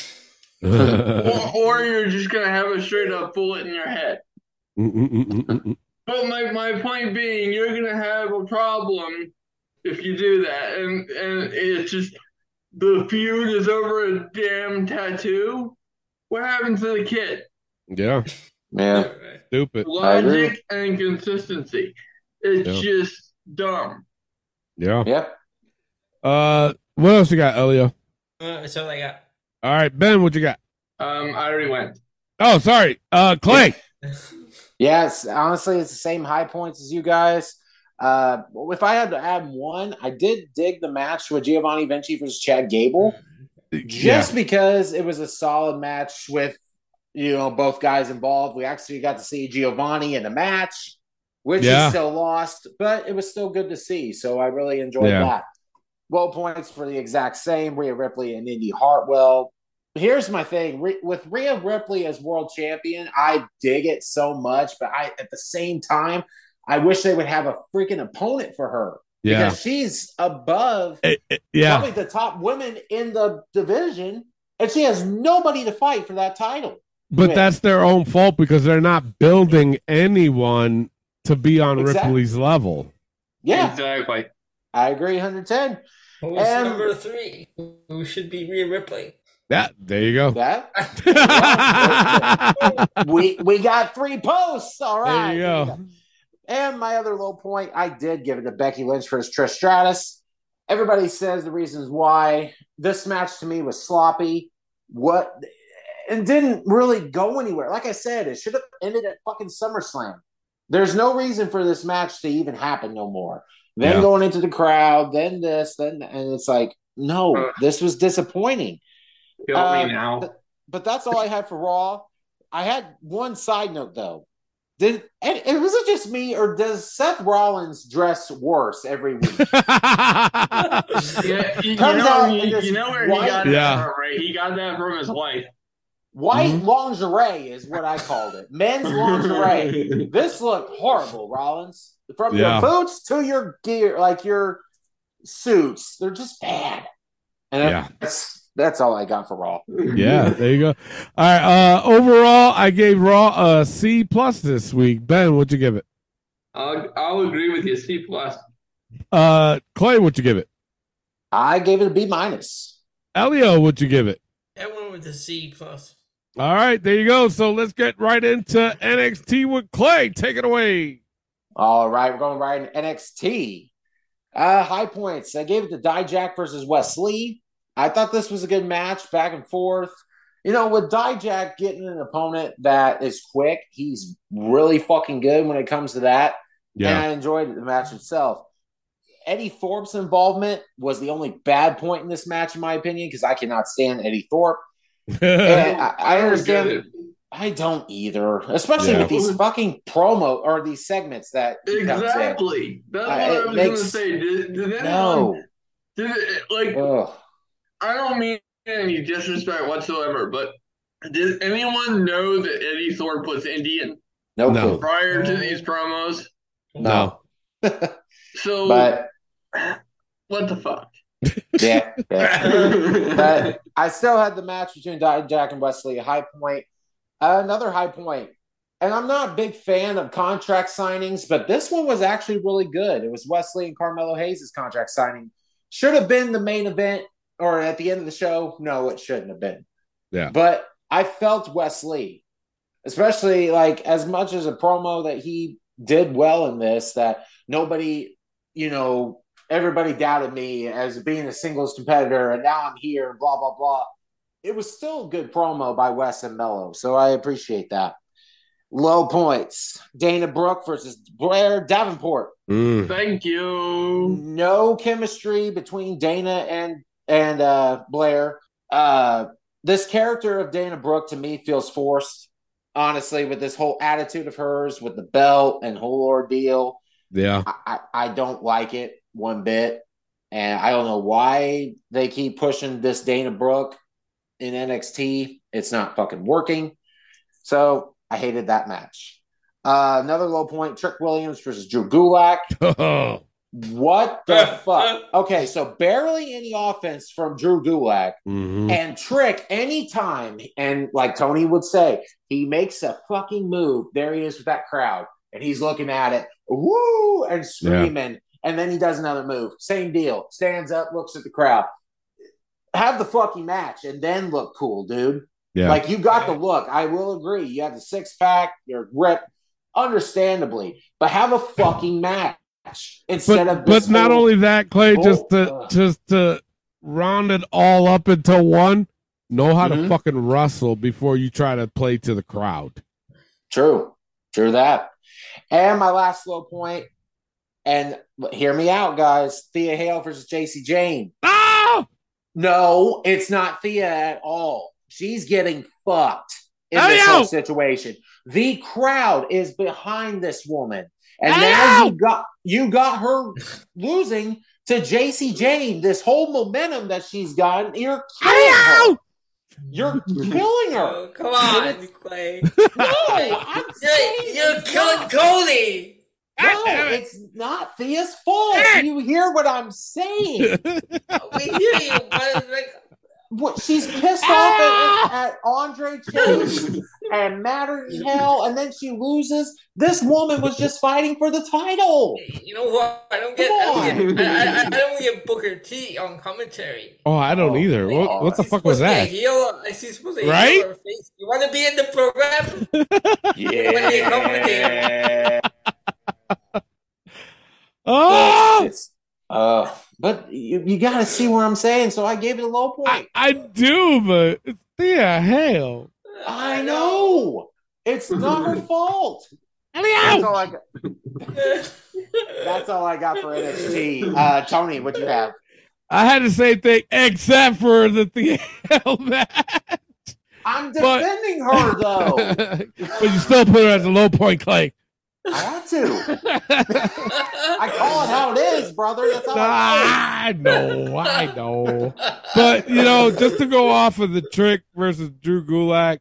or, or you're just going to have a straight up bullet in your head. But my, my point being, you're gonna have a problem if you do that, and and it's just the feud is over a damn tattoo. What happened to the kid? yeah, Yeah. stupid. Logic and consistency. It's Yeah. just dumb. Yeah. Yep. Uh, what else you got, Elio? Uh, that's all I got. All right, Ben, what you got? Um, I already went. Oh, sorry, uh, Clay. Yes, honestly, it's the same high points as you guys. Uh, if I had to add one, I did dig the match with Giovanni Vinci versus Chad Gable, just because it was a solid match with you know both guys involved. We actually got to see Giovanni in the match, which Yeah. is still lost, but it was still good to see. So I really enjoyed Yeah. that. Well, points for the exact same Rhea Ripley and Indy Hartwell. Here's my thing Re- with Rhea Ripley as world champion, I dig it so much, but I at the same time, I wish they would have a freaking opponent for her Yeah. because she's above Eh, eh, yeah. probably the top women in the division, and she has nobody to fight for that title. But Yeah. that's their own fault because they're not building anyone to be on Exactly. Ripley's level. Yeah, Exactly. I agree, 110. Who's And- number three? Who should be Rhea Ripley? Yeah, there you go. That we we got three posts. All right. There you go. And my other low point, I did give it to Becky Lynch versus Trish Stratus. Everybody says the reasons why this match to me was sloppy. What and didn't really go anywhere. Like I said, it should have ended at fucking SummerSlam. There's no reason for this match to even happen no more. Then Yeah. going into the crowd, then this, then and it's like, no, this was disappointing. Kill Uh, me now. th- but that's all I had for Raw. I had one side note though. Did and, and was it just me or does Seth Rollins dress worse every week? Yeah, you, you know, out you, you know where he got Yeah. that from, right? He got that from his wife. White Mm-hmm. lingerie is what I called it. Men's lingerie. this looked horrible, Rollins. From Yeah. your boots to your gear, like your suits, they're just bad. And Yeah. that's that's all I got for Raw. yeah, there you go. All right. Uh, overall, I gave Raw a C plus this week. Ben, what'd you give it? I'll, I'll agree with you. C plus. Uh, Clay, what'd you give it? I gave it a B minus. Elio, what'd you give it? I went with the C plus. All right, there you go. So let's get right into NXT with Clay. Take it away. All right, we're going right in NXT. Uh, high points. I gave it to Dijak versus Wes Lee. I thought this was a good match, back and forth. You know, with Dijak getting an opponent that is quick, he's really fucking good when it comes to that. Yeah. And I enjoyed the match itself. Eddy Thorpe's involvement was the only bad point in this match, in my opinion, because I cannot stand Eddy Thorpe. And I, I don't understand. it. I don't either, especially Yeah. with these fucking promo or these segments that he comes in. Exactly. That's Uh, what I was makes- going to say. Did, did anyone, No. did it, like, Ugh. I don't mean any disrespect whatsoever, but did anyone know that Eddy Thorpe was Indian? No, No. prior to these promos. No. So, But what the fuck? Yeah, yeah. but I still had the match between Jack and Wes Lee, a high point. Uh, another high point. And I'm not a big fan of contract signings, but this one was actually really good. It was Wes Lee and Carmelo Hayes' contract signing. Should have been the main event or at the end of the show. No, it shouldn't have been. Yeah. But I felt Wes Lee, especially like as much as a promo that he did well in this, that nobody, you know, everybody doubted me as being a singles competitor, and now I'm here, blah, blah, blah. It was still a good promo by Wes and Melo, so I appreciate that. Low points Dana Brooke versus Blair Davenport. Mm. Thank you. No chemistry between Dana and and uh, Blair. Uh, this character of Dana Brooke to me feels forced, honestly, with this whole attitude of hers with the belt and whole ordeal. Yeah. I, I, I don't like it one bit. And I don't know why they keep pushing this Dana Brooke in NXT. It's not fucking working. So I hated that match. Uh, another low point Trick Williams versus Drew Gulak. What the fuck? Okay, so barely any offense from Drew Gulak. Mhm. And Trick, anytime, and like Tony would say, he makes a fucking move. There he is with that crowd, and he's looking at it, woo, and screaming. And then he does another move. Same deal. Stands up, looks at the crowd. Have the fucking match, and then look cool, dude. Yeah. Like you got the look. I will agree. You have the six pack, you're ripped, understandably, but have a fucking match instead but, of. But not whole- only that, Clay, just Oh, to ugh. just to round it all up into one. Know how to Mhm. fucking wrestle before you try to play to the crowd. True. True that. And my last low point, and hear me out, guys. Thea Hail versus Jacy Jayne. Oh! No, it's not Thea at all. She's getting fucked in Hey, this yo! whole situation. The crowd is behind this woman. And Hey, now yo! you got you got her losing to Jacy Jayne. This whole momentum that she's gotten, you're killing her. You're killing her. Oh, come on, Clay. No, I'm You're, you're killing Cody. No, it's not Thea's fault. Do you hear what I'm saying? We hear you, but like, What she's pissed off at, at Andre Chase and Matter in Hell, and then she loses. This woman was just fighting for the title. you know what? I don't get. I don't get, I, I, I don't get Booker T on commentary. Oh, I don't oh, either. What, what the fuck was Supposed to that? be heel. Is supposed to Right? heel or face? You want to be in the program? When you commentate. Oh, It's, uh, but you, you got to see what I'm saying. So I gave it a low point. I do, but it's hell, I know it's not her fault. That's all I got. That's all I got for NXT. Uh, Tony, what you have? I had the same thing except for the Thea Hail match. I'm But- defending her though. but you still put her as a low point, Clay. I had to. I call it how it is, brother. That's all I I know, I know. But you know, just to go off of the trick versus Drew Gulak,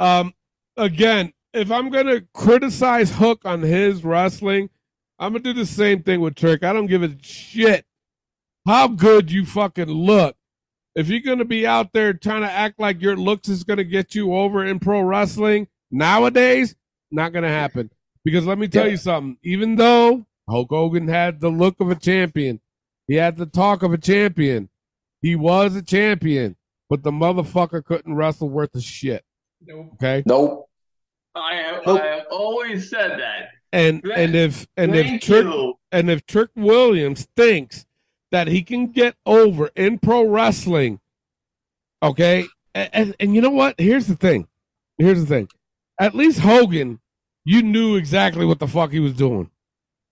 um, again, if I'm gonna criticize Hook on his wrestling, I'm gonna do the same thing with Trick. I don't give a shit how good you fucking look. If you're gonna be out there trying to act like your looks is gonna get you over in pro wrestling nowadays, not gonna happen. Because let me tell Yeah. you something. Even though Hulk Hogan had the look of a champion, he had the talk of a champion. He was a champion, but the motherfucker couldn't wrestle worth a shit. Nope. Okay. Nope. I have, Nope. I have always said that. And Th- and if and if Trick you. and if Trick Williams thinks that he can get over in pro wrestling, okay, and, and and you know what? Here's the thing. Here's the thing. At least Hogan, you knew exactly what the fuck he was doing.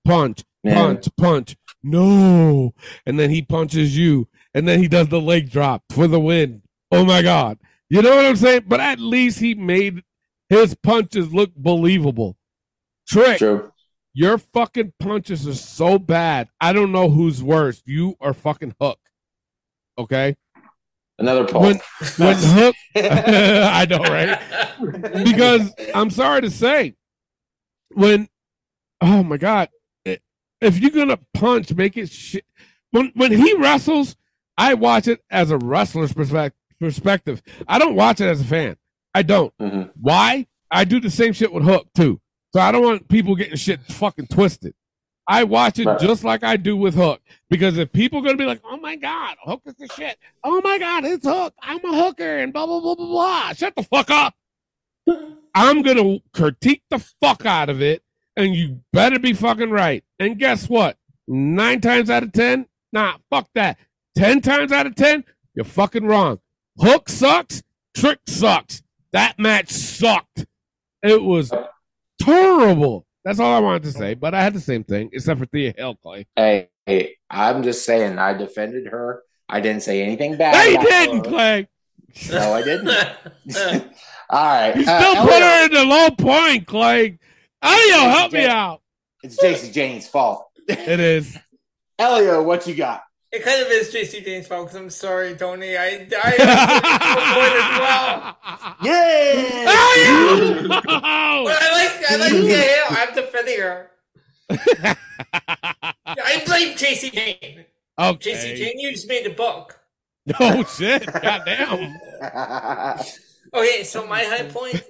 Punch, Yeah. punch, punch. No, and then he punches you, and then he does the leg drop for the win. Oh my god, you know what I'm saying? But at least he made his punches look believable. Trick, True. your fucking punches are so bad. I don't know who's worse, you or fucking Hook. Okay, Another poll. when when Hook, I know, right? Because I'm sorry to say, when oh my god, if you're gonna punch, make it shit. When when he wrestles, I watch it as a wrestler's perspective. I don't watch it as a fan. I don't. Mm-hmm. Why? I do the same shit with Hook too. So I don't want people getting shit fucking twisted. I watch it Right. just like I do with Hook because if people are gonna be like, "Oh my god, Hook is the shit," "Oh my god, it's Hook," I'm a hooker, and blah blah blah blah blah. Shut the fuck up. I'm gonna critique the fuck out of it, and you better be fucking right. And guess what? Nine times out of ten, nah, fuck that. Ten times out of ten, you're fucking wrong. Hook sucks. Trick sucks. That match sucked. It was terrible. That's all I wanted to say. But I had the same thing, except for Thea Hill, Clay. Hey, hey, I'm just saying, I defended her. I didn't say anything bad. No, you didn't, her. Clay. No, I didn't. All right. You uh, still put Elio, her in the low point, Clay. Elio, help me out. It's Jacy Jayne's fault. It is. Elio, what you got? It kind of is JC James' fault. 'cause I'm sorry, Tony. I I point as well. Yeah. But I like I like Thea Hill. I'm defending her. I blame Jacy Jayne. Okay. Jacy Jayne, you just made the book. Oh shit! Goddamn. Okay, so my high point,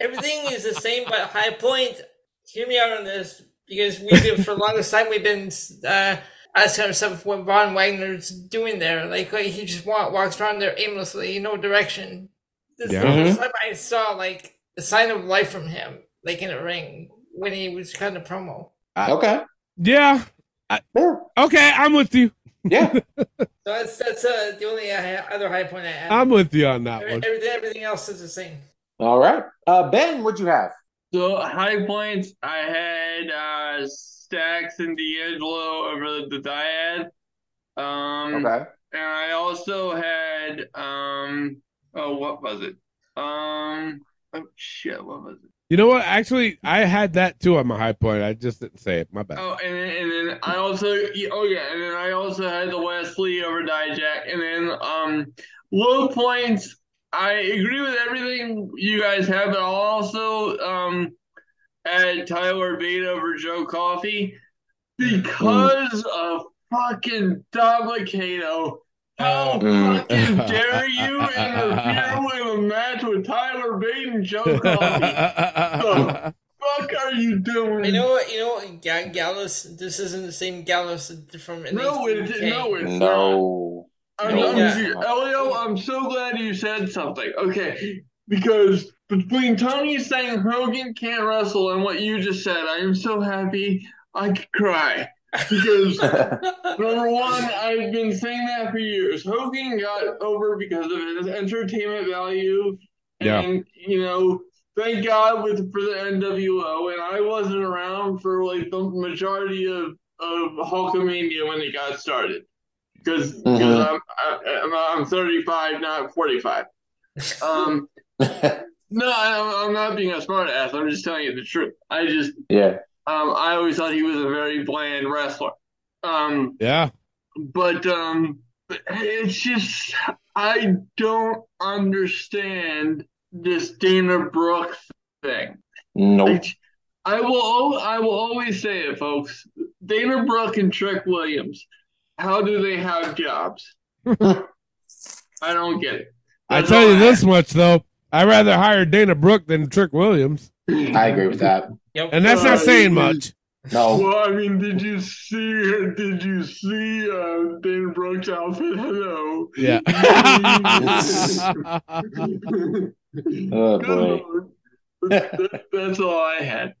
everything is the same, but high point. Hear me out on this because we've been for the longest time we've been uh, asking ourselves what Von Wagner's doing there. Like, like he just walk, walks around there aimlessly, no direction. This Yeah. is the first time I saw like a sign of life from him, like in a ring when he was cutting a promo. okay. Yeah. I- okay, I'm with you. Yeah. So that's that's uh, the only uh, other high point I have. I'm with you on that Every- one. everything, everything else is the same. All right. Uh, ben, what'd you have? So high points, I had uh, Stacks and D'Angelo over the, the dyad. Um, Okay. And I also had um, oh, what was it? Um, oh shit, what was it? You know what? Actually, I had that too on my high point. I just didn't say it. My bad. Oh, and then, and then I also oh yeah, and then I also had the Wes Lee over Dijak, and then um low points. I agree with everything you guys have, but I'll also um add Tyler Bate over Joe Coffey because of fucking Doblicato. How Mm. fucking dare you interfere with a match with Tyler Bate and Joe Coffey? the fuck are you doing? You know what? You know what? Ga- Gallus. This isn't the same Gallus from No, it, NXT. no, it's not. No. I'm, No, I'm, yeah. Elio, I'm so glad you said something. Okay, because between Tony saying Hogan can't wrestle and what you just said, I am so happy I could cry. Because number one, I've been saying that for years. Hogan got over because of his entertainment value, Yeah. and you know, thank God with for the NWO. And I wasn't around for like the majority of of Hulkamania when it got started because because Mhm. I'm, I, I'm I'm 35, not 45. Um, no, I, I'm not being a smart ass. I'm just telling you the truth. I just yeah. Um, I always thought he was a very bland wrestler. Um, Yeah. but um, it's just I don't understand this Dana Brooke thing. Nope. I will I will always say it, folks. Dana Brooke and Trick Williams. How do they have jobs? I don't get it. I tell you I this much though, I'd rather hire Dana Brooke than Trick Williams, I agree with that. And that's not saying much. No. Well, I mean, did you see? Did you see uh, Dana Brooks' outfit? Hello. Yeah. Oh boy. That- That's all I had.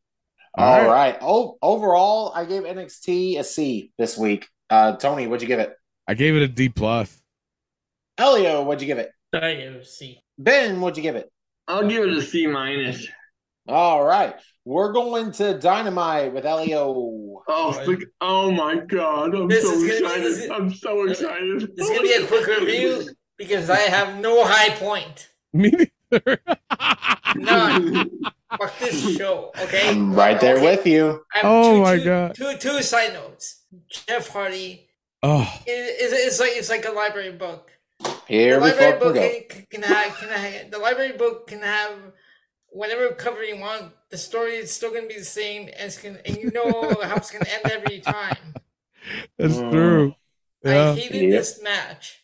All right. Oh, overall, I gave NXT a C this week. Uh, Tony, what'd you give it? I gave it a D plus. Elio, what'd you give it? I see. Ben, what'd you give it? I'll give it a C minus. All right. We're going to Dynamite with Elio. Oh, fuck- oh my god! I'm This so is gonna be- excited. this is- I'm so excited. This is gonna be a quick review because I have no high point. Me neither. None. Fuck this show. Okay. I'm right there Okay. with you. I have Oh two- my two- God. Two two side notes. Jeff Hardy Oh, is it's like it's like a library book. Here the we library fucking book go. can, can have can have the library book can have whatever cover you want, the story is still gonna be the same, and it's gonna, and you know how it's gonna end every time. That's Mm. true. I Yeah. hated Yep. this match.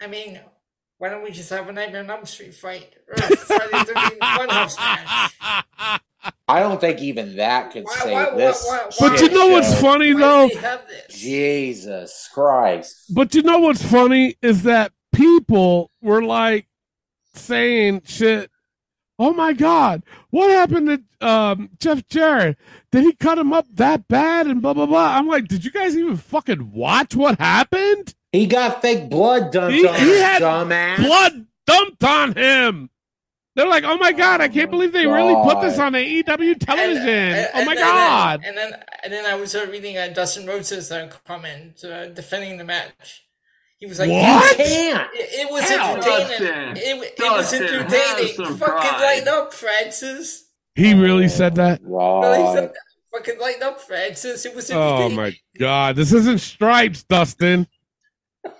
I mean, why don't we just have a Nightmare on Elm Street fight or a Friday Funhouse match? I don't think even that could Why- save why- why- this. why- But you know what's funny Why though? do we have this? Jesus Christ. But you know what's funny is that people were like saying shit. Oh my God, what happened to um, Jeff Jarrett? Did he cut him up that bad? And blah blah blah. I'm like, did you guys even fucking watch what happened? He got fake blood dumped He, on he him, had dumbass. blood dumped on him. They're like, oh my God, I can't believe they really put this on AEW television. And- oh my and- God. And then, and then I was uh, reading uh, Dustin Rhodes' uh, comment uh, defending the match. He was like, What? You can't. It, it was How? entertaining. Dustin, It, it was Dustin, have entertaining. Fucking pride. light up, Francis. He really said that? Well, he said that. Fucking light up, Francis. It was entertaining. Oh my God. This isn't stripes, Dustin.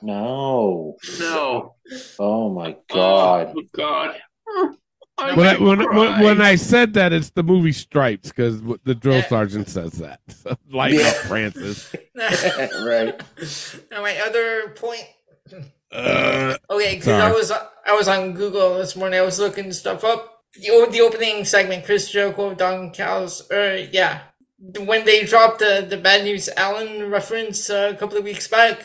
No. No. Oh my God. Oh, God. I When I, when, when, when I said that, it's the movie Stripes because the drill sergeant says that. So, Light up, Francis. right. Now my other point. Uh, Okay, because I was I was on Google this morning. I was looking stuff up. The, the opening segment, Chris Jericho, Don Callis, uh, yeah, when they dropped the the Bad News Allen reference uh, a couple of weeks back.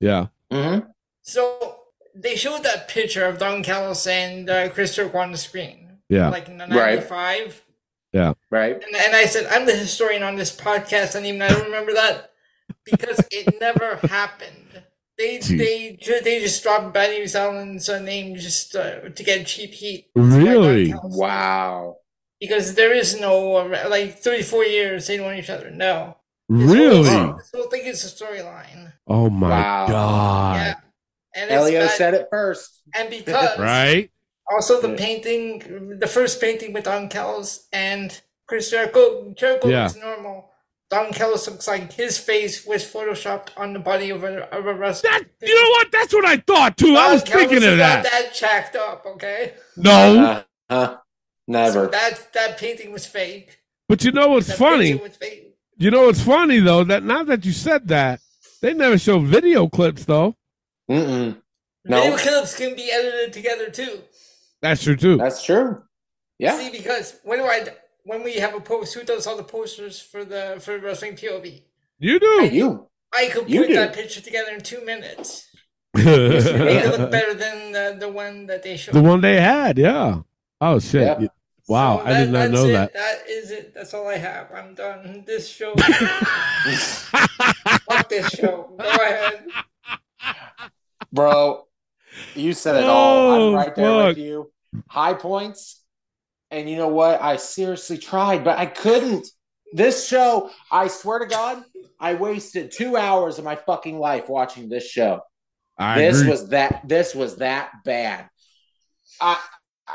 yeah. Mm-hmm. So they showed that picture of Don Callis and uh, Chris Jericho on the screen, Yeah. like in the Right. '95. Yeah. Right. And, and I said, I'm the historian on this podcast, and even I don't remember that because it never happened. They Gee. they ju- they just dropped Bad News Allen's uh, name just uh, to get cheap heat. Really? Wow. Because there is no uh, like 34 years they know each other. No. This Really? Whole, this whole thing is a storyline. Oh my Wow. God. Yeah. And Elio bad- said it first. and because Right? Also, the Yeah. painting, the first painting with Don Callis and Chris Jericho. Jericho Yeah. looks normal. Don Callis looks like his face was photoshopped on the body of a, of a wrestler. That, you know what? That's what I thought too. I Don was thinking of is that. Not that jacked up, okay? No. Uh, huh. So Never. that that painting was fake. But you know what's That funny? was fake. You know what's funny though? That now that you said that, they never show video clips though. Mm-mm. No. Video clips can be edited together too. That's true too. That's true. Yeah. See, because when do I when we have a post, who does all the posters for the for wrestling POV? You do. You. I could You put do. that picture together in two minutes. Make it look the better than the, the one that they showed. one they had, yeah. Oh shit! Yeah. You- Wow, So I did not know it. that. That is it. That's all I have. I'm done. This show. Fuck this show. Go ahead. Bro, you said it all. Oh, I'm right there fuck. with you. High points. And you know what? I seriously tried, but I couldn't. This show, I swear to God, I wasted two hours of my fucking life watching this show. I this agree. was that this was that bad. I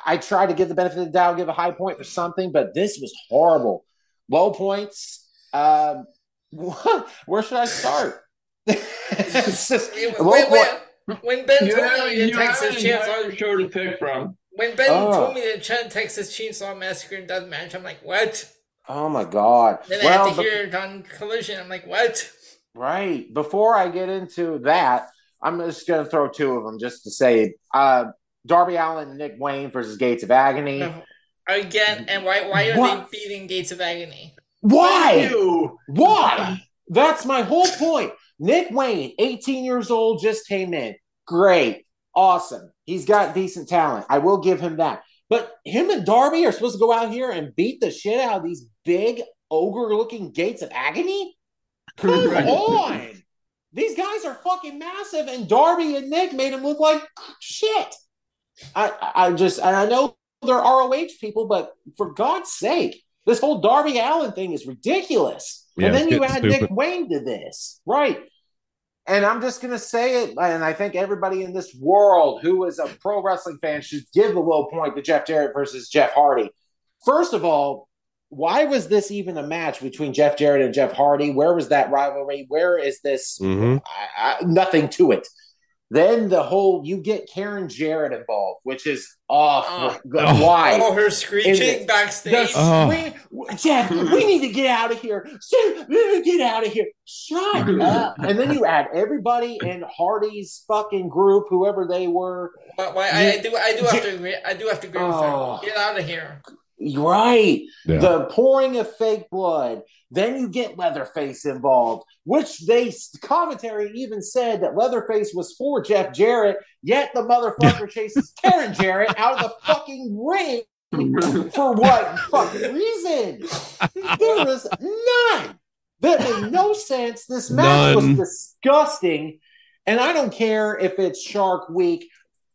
I tried to give the benefit of the doubt, give a high point for something, but this was horrible. Low points. Um, where should I start? it's just Wait, low wait, point. wait. When Ben You told me the you Texas an entire Chainsaw, show to pick from. when Ben Oh. told me the Ch- Texas Chainsaw Massacre and Death Match, I'm like, what? Oh my god! Then I well, had to be- hear it on Collision. I'm like, what? right before I get into that, I'm just going to throw two of them just to say uh, Darby Allin and Nick Wayne versus Gates of Agony. No. Again, and why why are What? they beating Gates of Agony? Why? You. Why? That's my whole point. Nick Wayne, 18 years old, just came in. Great. Awesome. He's got decent talent. I will give him that. But him and Darby are supposed to go out here and beat the shit out of these big ogre looking gates of agony? Come on. These guys are fucking massive, and Darby and Nick made him look like shit. I, I just, and I know they're ROH people, but for God's sake, this whole Darby Allin thing is ridiculous. Yeah, and then you add Nick stupid. Wayne to this, right? And I'm just going to say it, and I think everybody in this world who is a pro wrestling fan should give the low point to Jeff Jarrett versus Jeff Hardy. First of all, why was this even a match between Jeff Jarrett and Jeff Hardy? Where was that rivalry? Where is this? Mhm. I, I, nothing to it. Then the whole you get Karen Jarrett involved, which is awful. Oh. Why? Oh, her Is screeching it- backstage. the Oh. scream- Jeff, we need to get out of here. Jeff, we need to get out of here. Shut up. And then you add everybody in Hardy's fucking group, whoever they were. But why, I, I do I do have to agree I do have to agree Oh. with her. Oh. Get out of here. Right. Yeah. The pouring of fake blood. Then you get Leatherface involved, which they commentary even said that Leatherface was for Jeff Jarrett, yet the motherfucker chases Karen Jarrett out of the fucking ring for what fucking reason? There was none. That made no sense. This match None. was disgusting. And I don't care if it's Shark Week,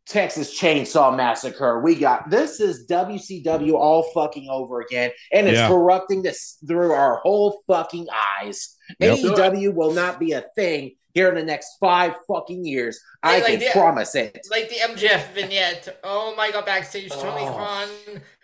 Texas Chainsaw Massacre. We got this is WCW all fucking over again, and it's Yeah. corrupting this through our whole fucking eyes. Yep. AEW will not be a thing here in the next five fucking years. I Like- can the- promise it. Like the MJF vignette. Oh my god, backstage Tony Oh. Khan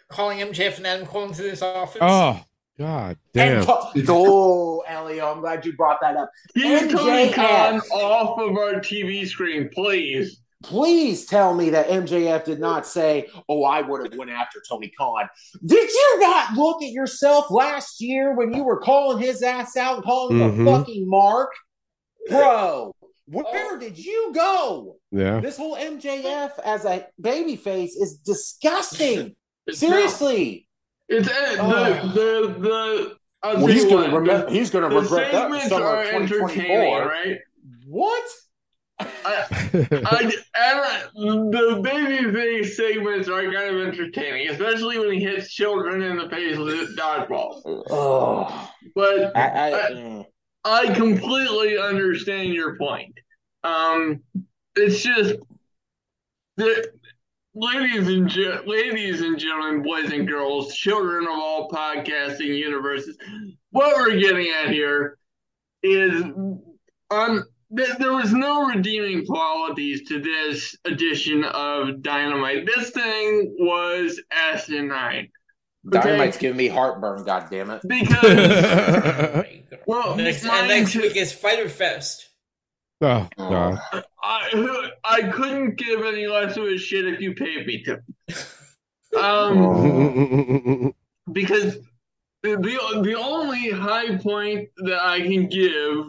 calling MJF and Adam Cole into this office. Oh God damn. And co- oh, Elio, I'm glad you brought that up. Keep Tony Khan MJF. off of our TV screen, please. Please tell me that MJF did not say, "Oh, I would have went after Tony Khan." Did you not look at yourself last year when you were calling his ass out and calling him Mhm. a fucking mark, bro? Where did you go? Yeah. This whole MJF as a babyface is disgusting. It's Seriously. It's uh, Oh. the the the. I'll Well, he's gonna what, remember- he's gonna the regret that in segments summer are 2024. entertaining, right? What? I, I, the babyface segments are kind of entertaining, especially when he hits children in the face with dodgeball. Oh, But I, I, I- mm. I completely understand your point. Um, it's just that, ladies and ge- ladies and gentlemen, boys and girls, children of all podcasting universes, what we're getting at here is um, th- there was no redeeming qualities to this edition of Dynamite. This thing was asinine. Dynamite's giving me heartburn. God damn it! Because well, next, and next you- week is Fighter Fest. Oh God. I I couldn't give any less of a shit if you paid me to. Um, because the the only high point that I can give,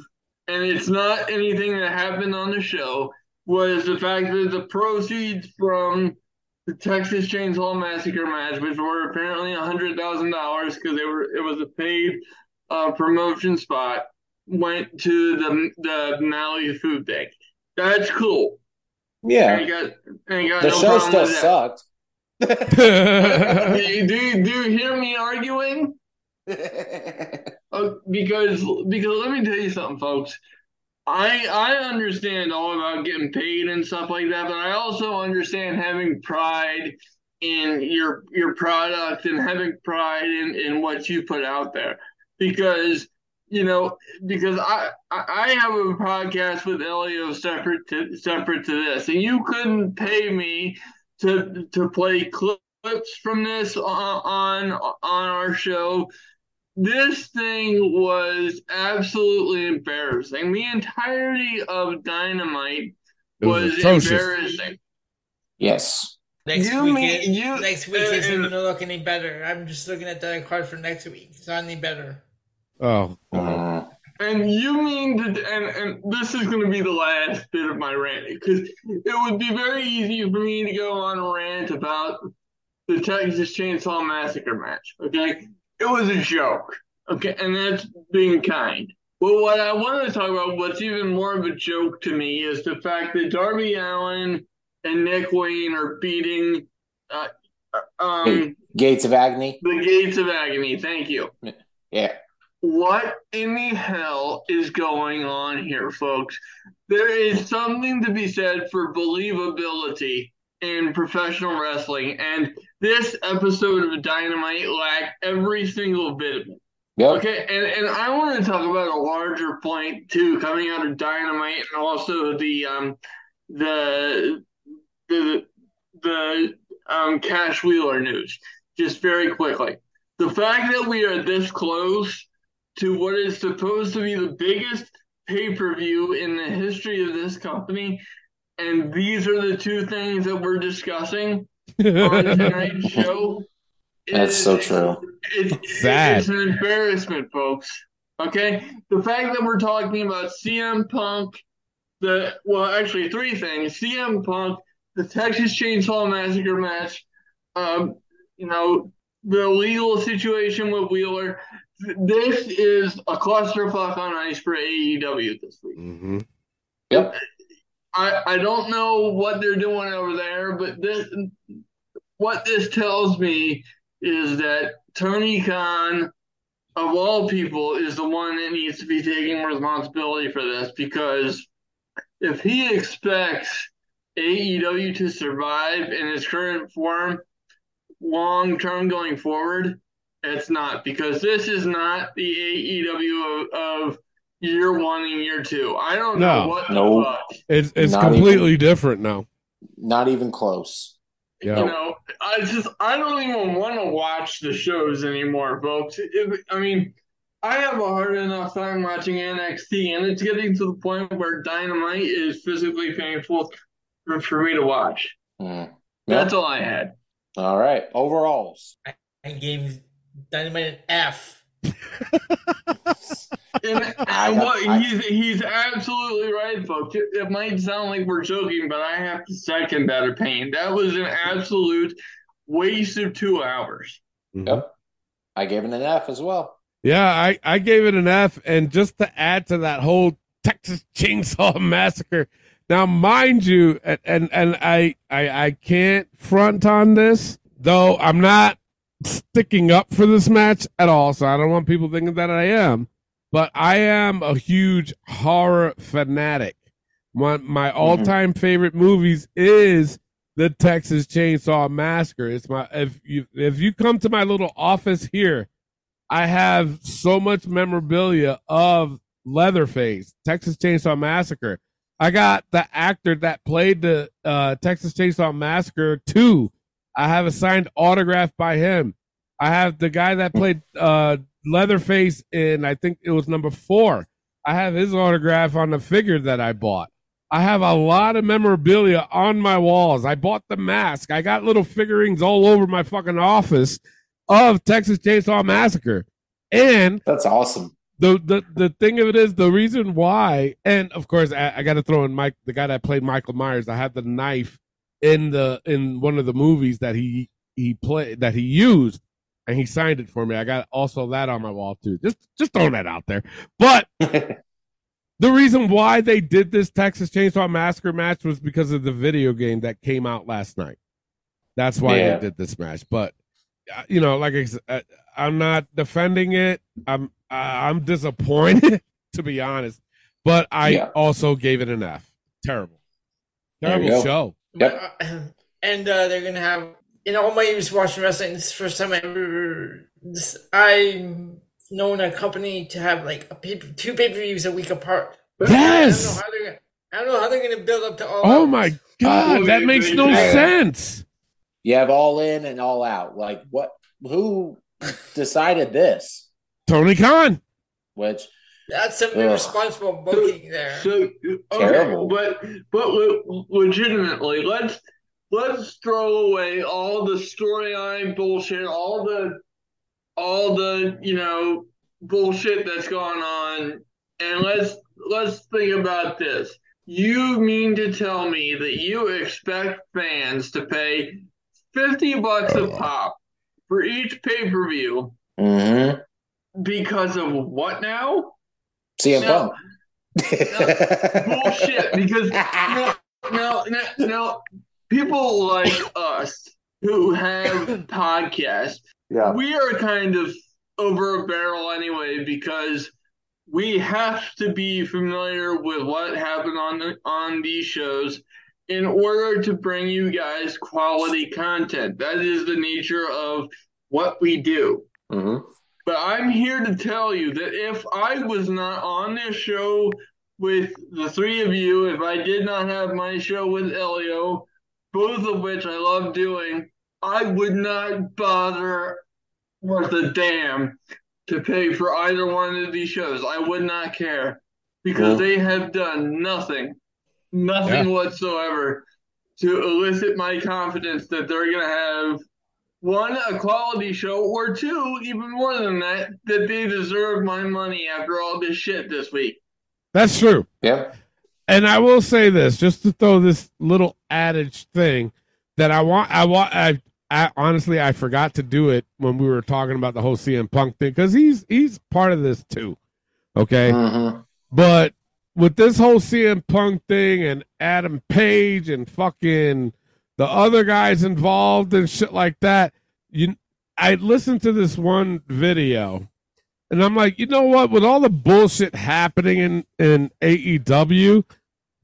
and it's not anything that happened on the show, was the fact that the proceeds from the Texas Chainsaw Massacre match, which were apparently a hundred thousand dollars because they were it was a paid uh, promotion spot, went to the the Maui food bank. That's cool. Yeah. I got, I got The no show still sucked. do, you, do, you, do you hear me arguing? Oh, because because let me tell you something, folks. I I understand all about getting paid and stuff like that, but I also understand having pride in your your product and having pride in, in what you put out there. Because you know, because I I I have a podcast with Elio separate to separate to this, and you couldn't pay me to to play clips from this on on, on our show. This thing was absolutely embarrassing. The entirety of Dynamite It was was, embarrassing. Yes. Next You week, mean- is, you- next week uh, isn't uh, gonna look any better. I'm just looking at the card for next week. It's not any better. Oh. Mm. And you mean to, and and this is going to be the last bit of my rant because it would be very easy for me to go on a rant about the Texas Chainsaw Massacre match. Okay, it was a joke. Okay, and that's being kind. But what I want to talk about, what's even more of a joke to me, is the fact that Darby Allin and Nick Wayne are beating uh, um, Gates of Agony. the Gates of Agony. Thank you. Yeah. What in the hell is going on here, folks? There is something to be said for believability in professional wrestling, and this episode of Dynamite lacked every single bit of it. Yep. Okay, and, and I want to talk about a larger point too, coming out of Dynamite, and also the um the the the um Cash Wheeler news. Just very quickly, the fact that we are this close to what is supposed to be the biggest pay per view in the history of this company and these are the two things that we're discussing on tonight's show. That's so true. It's, Sad. it's an embarrassment, folks. Okay, the fact that we're talking about CM Punk, the well, actually three things: CM Punk, the Texas Chainsaw Massacre match, um, you know, the legal situation with Wheeler. This is a clusterfuck on ice for AEW this week. Mm-hmm. Yep. I, don't know what they're doing over there, but this what this tells me is that Tony Khan, of all people, is the one that needs to be taking responsibility for this because if he expects AEW to survive in its current form long term going forward, it's not because this is not the AEW of, of year one and year two. I don't know No. what the No. fuck. It's it's Not completely different now. Not even close. Yeah. You know, I just I don't even want to watch the shows anymore, folks. If, I mean, I have a hard enough time watching NXT, and it's getting to the point where Dynamite is physically painful for, for me to watch. Mm. That's all I had. All right. Overalls. I gave Dynamite an F. And, I- and what I- he's he's absolutely right, folks. It, it might sound like we're joking, but I have to second that opinion. That was an absolute waste of two hours. Mm-hmm. Yep. I gave it an F as well. Yeah, I, I gave it an F. And just to add to that whole Texas Chainsaw Massacre, now mind you, and and, and I, I I can't front on this, though I'm not sticking up for this match at all. So I don't want people thinking that I am. But I am a huge horror fanatic. One my all time favorite movies is the Texas Chainsaw Massacre. It's my if you if you come to my little office here, I have so much memorabilia of Leatherface, Texas Chainsaw Massacre. I got the actor that played the uh, Texas Chainsaw Massacre 2. I have a signed autograph by him. I have the guy that played uh, Leatherface in, I think it was number four. I have his autograph on the figure that I bought. I have a lot of memorabilia on my walls. I bought the mask. I got little figurines all over my fucking office of Texas Chainsaw Massacre. And That's awesome. the the the thing of it is the reason why, and of course I, I got to throw in Mike, the guy that played Michael Myers. I have the knife in the in one of the movies that he he played that he used, and he signed it for me. I got also that on my wall too. Just just throwing that out there. But the reason why they did this Texas Chainsaw Massacre match was because of the video game that came out last night. That's why Yeah. they did this match. But uh, you know, like I said, uh, I'm not defending it. I'm I'm disappointed to be honest, but I Yeah. also gave it an F. Terrible, terrible show. Yep. and uh, they're gonna have in all my years watching wrestling. This is the first time I ever this, I'm known a company to have like a pay, two pay per views a week apart. But Yes! I don't know how they're gonna, I don't know how they're gonna build up to all. Oh out. my god, Uh, that makes no yeah. sense. You have all in and all out. Like what? Who decided this? Tony Khan. Which That's some Ugh. irresponsible booking there. So okay, Terrible. but but le- legitimately, let's let's throw away all the storyline bullshit, all the all the you know bullshit that's going on, and let's let's think about this. You mean to tell me that you expect fans to pay fifty bucks a pop for each pay per view mhm. because of what now? CM No. Punk. bullshit because now, now, now, now people like us who have podcasts, Yeah. we are kind of over a barrel anyway because we have to be familiar with what happened on the, on these shows in order to bring you guys quality content. That is the nature of what we do. hmm But I'm here to tell you that if I was not on this show with the three of you, if I did not have my show with Elio, both of which I love doing, I would not bother worth a damn to pay for either one of these shows. I would not care because Yeah. they have done nothing, nothing Yeah. whatsoever to elicit my confidence that they're going to have one, a quality show, or two, even more than that, that they deserve my money after all this shit this week. That's true. Yeah. And I will say this, just to throw this little adage thing that I want, I want, I, I honestly, I forgot to do it when we were talking about the whole CM Punk thing because he's he's part of this too. Okay, Mm-hmm. but with this whole CM Punk thing and Adam Page and fucking the other guys involved and shit like that, you, I listened to this one video and I'm like, you know what? With all the bullshit happening in, in AEW,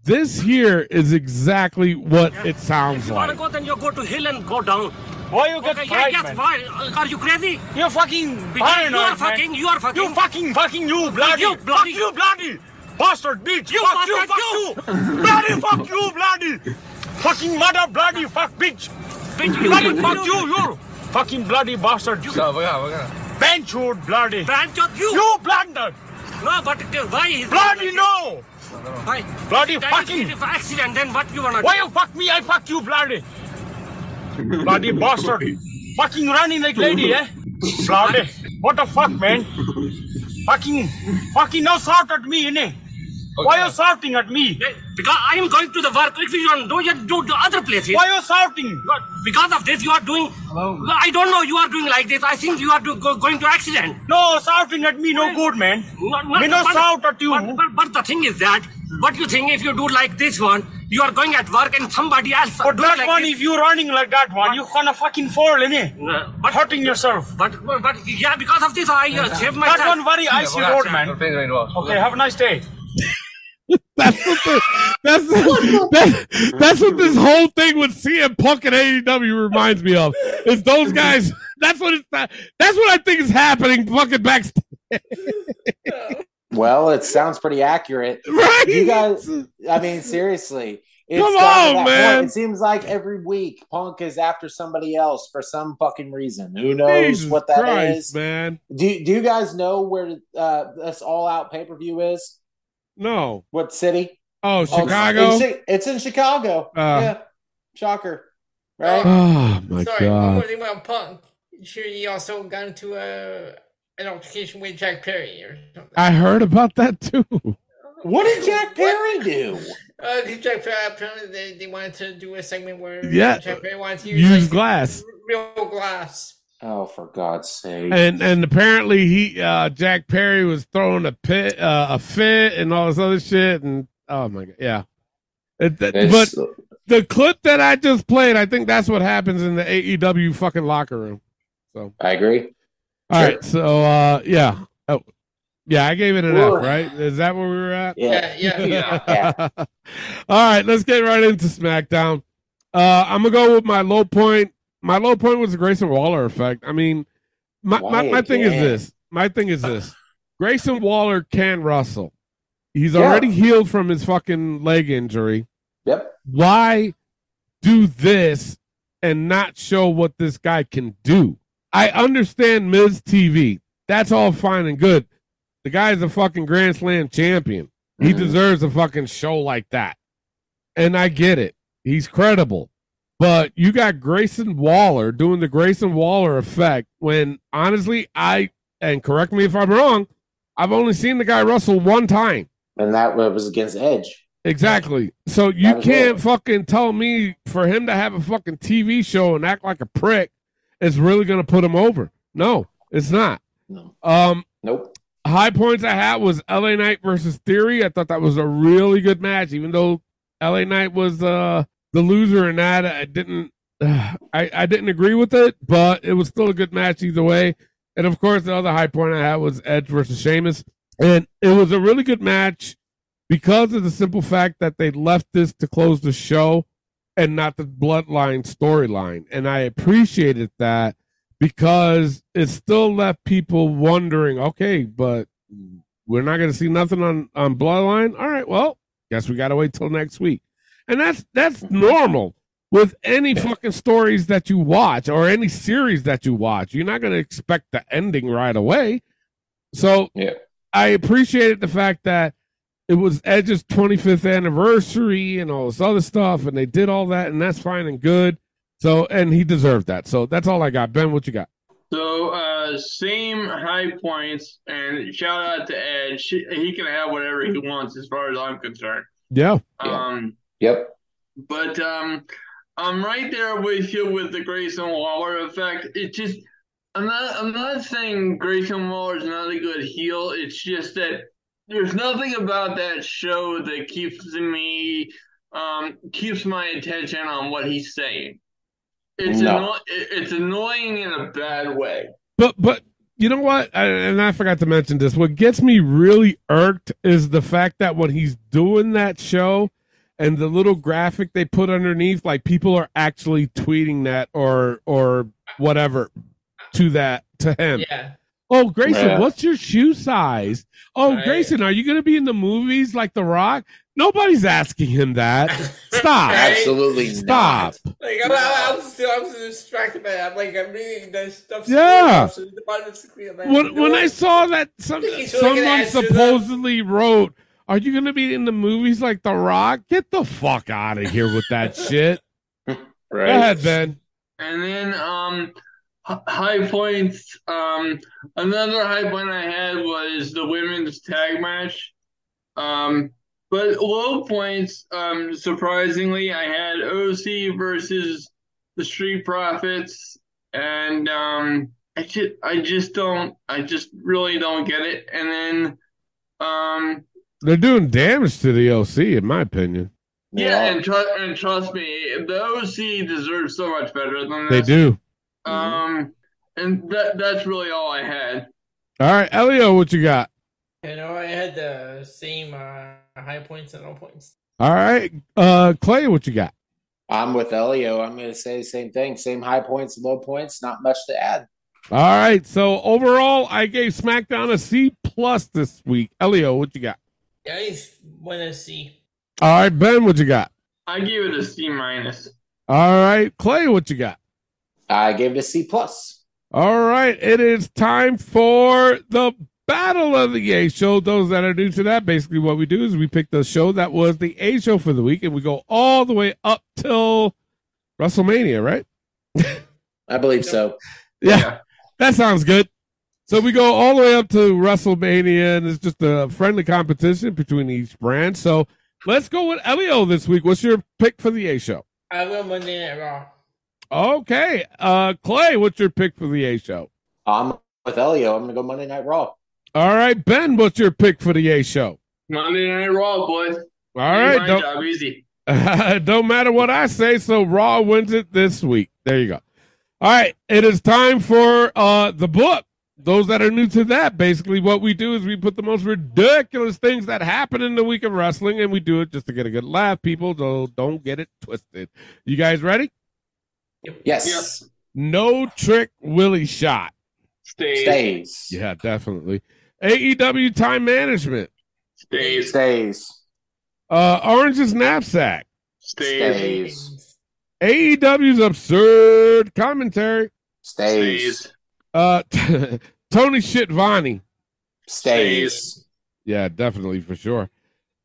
this here is exactly what it sounds like. You wanna like. go, then you go to hill and go down. Why you get okay, fired, yeah, man? yes, why? Uh, are you crazy? You're fucking Because paranoid, you are man. fucking, you are fucking. You fucking, fucking, you bloody. You bloody. Fuck you, bloody. Bastard, bitch. You fuck you, fuck you. you. bloody, fuck you, bloody. Fucking mother, bloody, fuck, bitch. Bitch, bloody, you- fuck you- you. Fucking bloody bastard. You. Benchwood, bloody. Benchwood, you. You blunder. No, but uh, why? Bloody no. Why? Bloody fucking. If accident, then what you wanna do? Why you fuck me? I fuck you, bloody. bloody bastard. Fucking running like lady, eh? Bloody. What the fuck, man? Fucking, fucking no shout at me, innit? Why are you shouting at me? Because I am going to the work. If you don't do, you do to other places. Why you shouting? But Because of this, you are doing. I don't know. You are doing like this. I think you are do, go, going to accident. No, shouting at me no good, man. Me no but- shout at you. But, but, but the thing is that, what you think if you do like this one, you are going at work and somebody else. But do that like one, this. if you're running like that one, you're gonna fucking fall, innit? But hurting yourself. But, but, but yeah, because of this, I uh, saved myself. That one very icy road, man. Okay, have a nice day. That's what the, that's that, that's what this whole thing with CM Punk and AEW reminds me of. Is those guys? That's what it's. That's what I think is happening. Fucking backstage. Well, it sounds pretty accurate. Right? You guys, I mean, seriously. It's Come on, that point. man. It seems like every week Punk is after somebody else for some fucking reason. Who knows Jesus what that is? Christ, man. Do, do you guys know where uh, this all out pay per view is? No. What city? Oh, Chicago? It's, in- it's in Chicago. Uh. yeah. Shocker. Right? Oh my Sorry, one more god. thing about Punk. Sure, he also got into a an altercation with Jack Perry or something. I heard about that too. What did Jack Perry do? Uh, 'cause Jack Perry apparently they, they wanted to do a segment where Yeah. Jack Perry wanted to use, Use like, glass. real glass. Oh, for God's sake. And and apparently he uh Jack Perry was throwing a pit uh, a fit and all this other shit and oh my god yeah. It, that- but the clip that I just played, I think that's what happens in the AEW fucking locker room. So I agree. all Sure. right, so uh yeah. Oh yeah, I gave it an Whoa. F, right? Is that where we were at? Yeah, yeah, yeah. All right, let's get right into SmackDown. Uh, I'm gonna go with my low point. My low point was the Grayson Waller effect. I mean, my my, my thing is this. My thing is this. Grayson Waller can wrestle. He's Yeah. already healed from his fucking leg injury. Yep. Why do this and not show what this guy can do? I understand Miz TV. That's all fine and good. The guy's a fucking Grand Slam champion. He Mhm. deserves a fucking show like that. And I get it. He's credible. But you got Grayson Waller doing the Grayson Waller effect when honestly, I, and correct me if I'm wrong, I've only seen the guy wrestle one time. And that was against Edge. Exactly. So you can't it. fucking tell me for him to have a fucking TV show and act like a prick is really going to put him over. No, it's not. No. Um, Nope. high points I had was LA Knight versus Theory. I thought that was a really good match, even though LA Knight was uh, the loser in that. I didn't, I, I didn't agree with it, but it was still a good match either way. And of course, the other high point I had was Edge versus Sheamus, and it was a really good match because of the simple fact that they left this to close the show and not the bloodline storyline. And I appreciated that because it still left people wondering, okay, but we're not going to see nothing on, on bloodline. All right, well, guess we got to wait till next week. And that's, that's normal with any fucking stories that you watch or any series that you watch. You're not going to expect the ending right away. So Yeah. I appreciated the fact that it was Edge's 25th anniversary and all this other stuff, and they did all that, and that's fine and good. So, and he deserved that. So that's all I got. Ben, what you got? So, uh, same high points, and shout out to Edge. He can have whatever he wants, as far as I'm concerned. Yeah. Um, Yep. but um, I'm right there with you with the Grayson Waller effect. It just, I'm not, I'm not saying Grayson Waller is not a good heel. It's just that there's nothing about that show that keeps me, um, keeps my attention on what he's saying. It's No. anno- it's annoying in a bad way. But but you know what? I, and I forgot to mention this. What gets me really irked is the fact that when he's doing that show and the little graphic they put underneath, like people are actually tweeting that or or whatever to that to him. Yeah. Oh, Grayson, Yeah. what's your shoe size? Oh, Right. Grayson, are you going to be in the movies like The Rock? Nobody's asking him that. Stop. Absolutely Stop. Like I, I, I was still, I was distracted by that. I'm like, I'm reading that stuff. Yeah. So the bottom of the screen, I'm like, when when? I saw that some, think he's really gonna someone supposedly wrote, "Are you going to be in the movies like The Rock?" Get the fuck out of here with that shit. Go ahead, Ben. And then um high points um another high point I had was the women's tag match. Um but low points um surprisingly I had OC versus the Street Profits and um I just I just don't I just really don't get it. And then um They're doing damage to the OC, in my opinion. yeah, and, tr- and trust me, the OC deserves so much better than They this. do. Um, and that that's really all I had. All right, Elio, what you got? You know, I had the same uh, high points and low points. All right, uh, Clay, what you got? I'm with Elio. I'm going to say the same thing. Same high points, low points. Not much to add. All right, so overall, I gave SmackDown a C plus this week. Elio, what you got? Yeah, I just want to see. All right, Ben, what you got? I give it a C minus. All right, Clay, what you got? I gave it a C plus. All right, it is time for the Battle of the A Show. Those that are new to that, basically what we do is we pick the show that was the A Show for the week, and we go all the way up till WrestleMania, right? I believe so. Yeah, that sounds good. So we go all the way up to WrestleMania, and it's just a friendly competition between each brand. So let's go with Elio this week. What's your pick for the A Show? I will Monday Night Raw. Okay, uh, Clay, what's your pick for the A Show? I'm with Elio. I'm going to go Monday Night Raw. All right, Ben, what's your pick for the A Show? Monday Night Raw, boys. All right, my don't, job easy. don't matter what I say. So Raw wins it this week. There you go. All right, it is time for uh the book. Those that are new to that, basically what we do is we put the most ridiculous things that happen in the week of wrestling, and we do it just to get a good laugh. People, so don't get it twisted. You guys ready? Yes. No trick Willie shot. Stays. Stays. Yeah, definitely. AEW time management. Stays. Stays. Uh Orange's knapsack. Stays. Stays. AEW's absurd commentary. Stays. Uh, Tony Shitvani. Stays. Yeah, definitely for sure.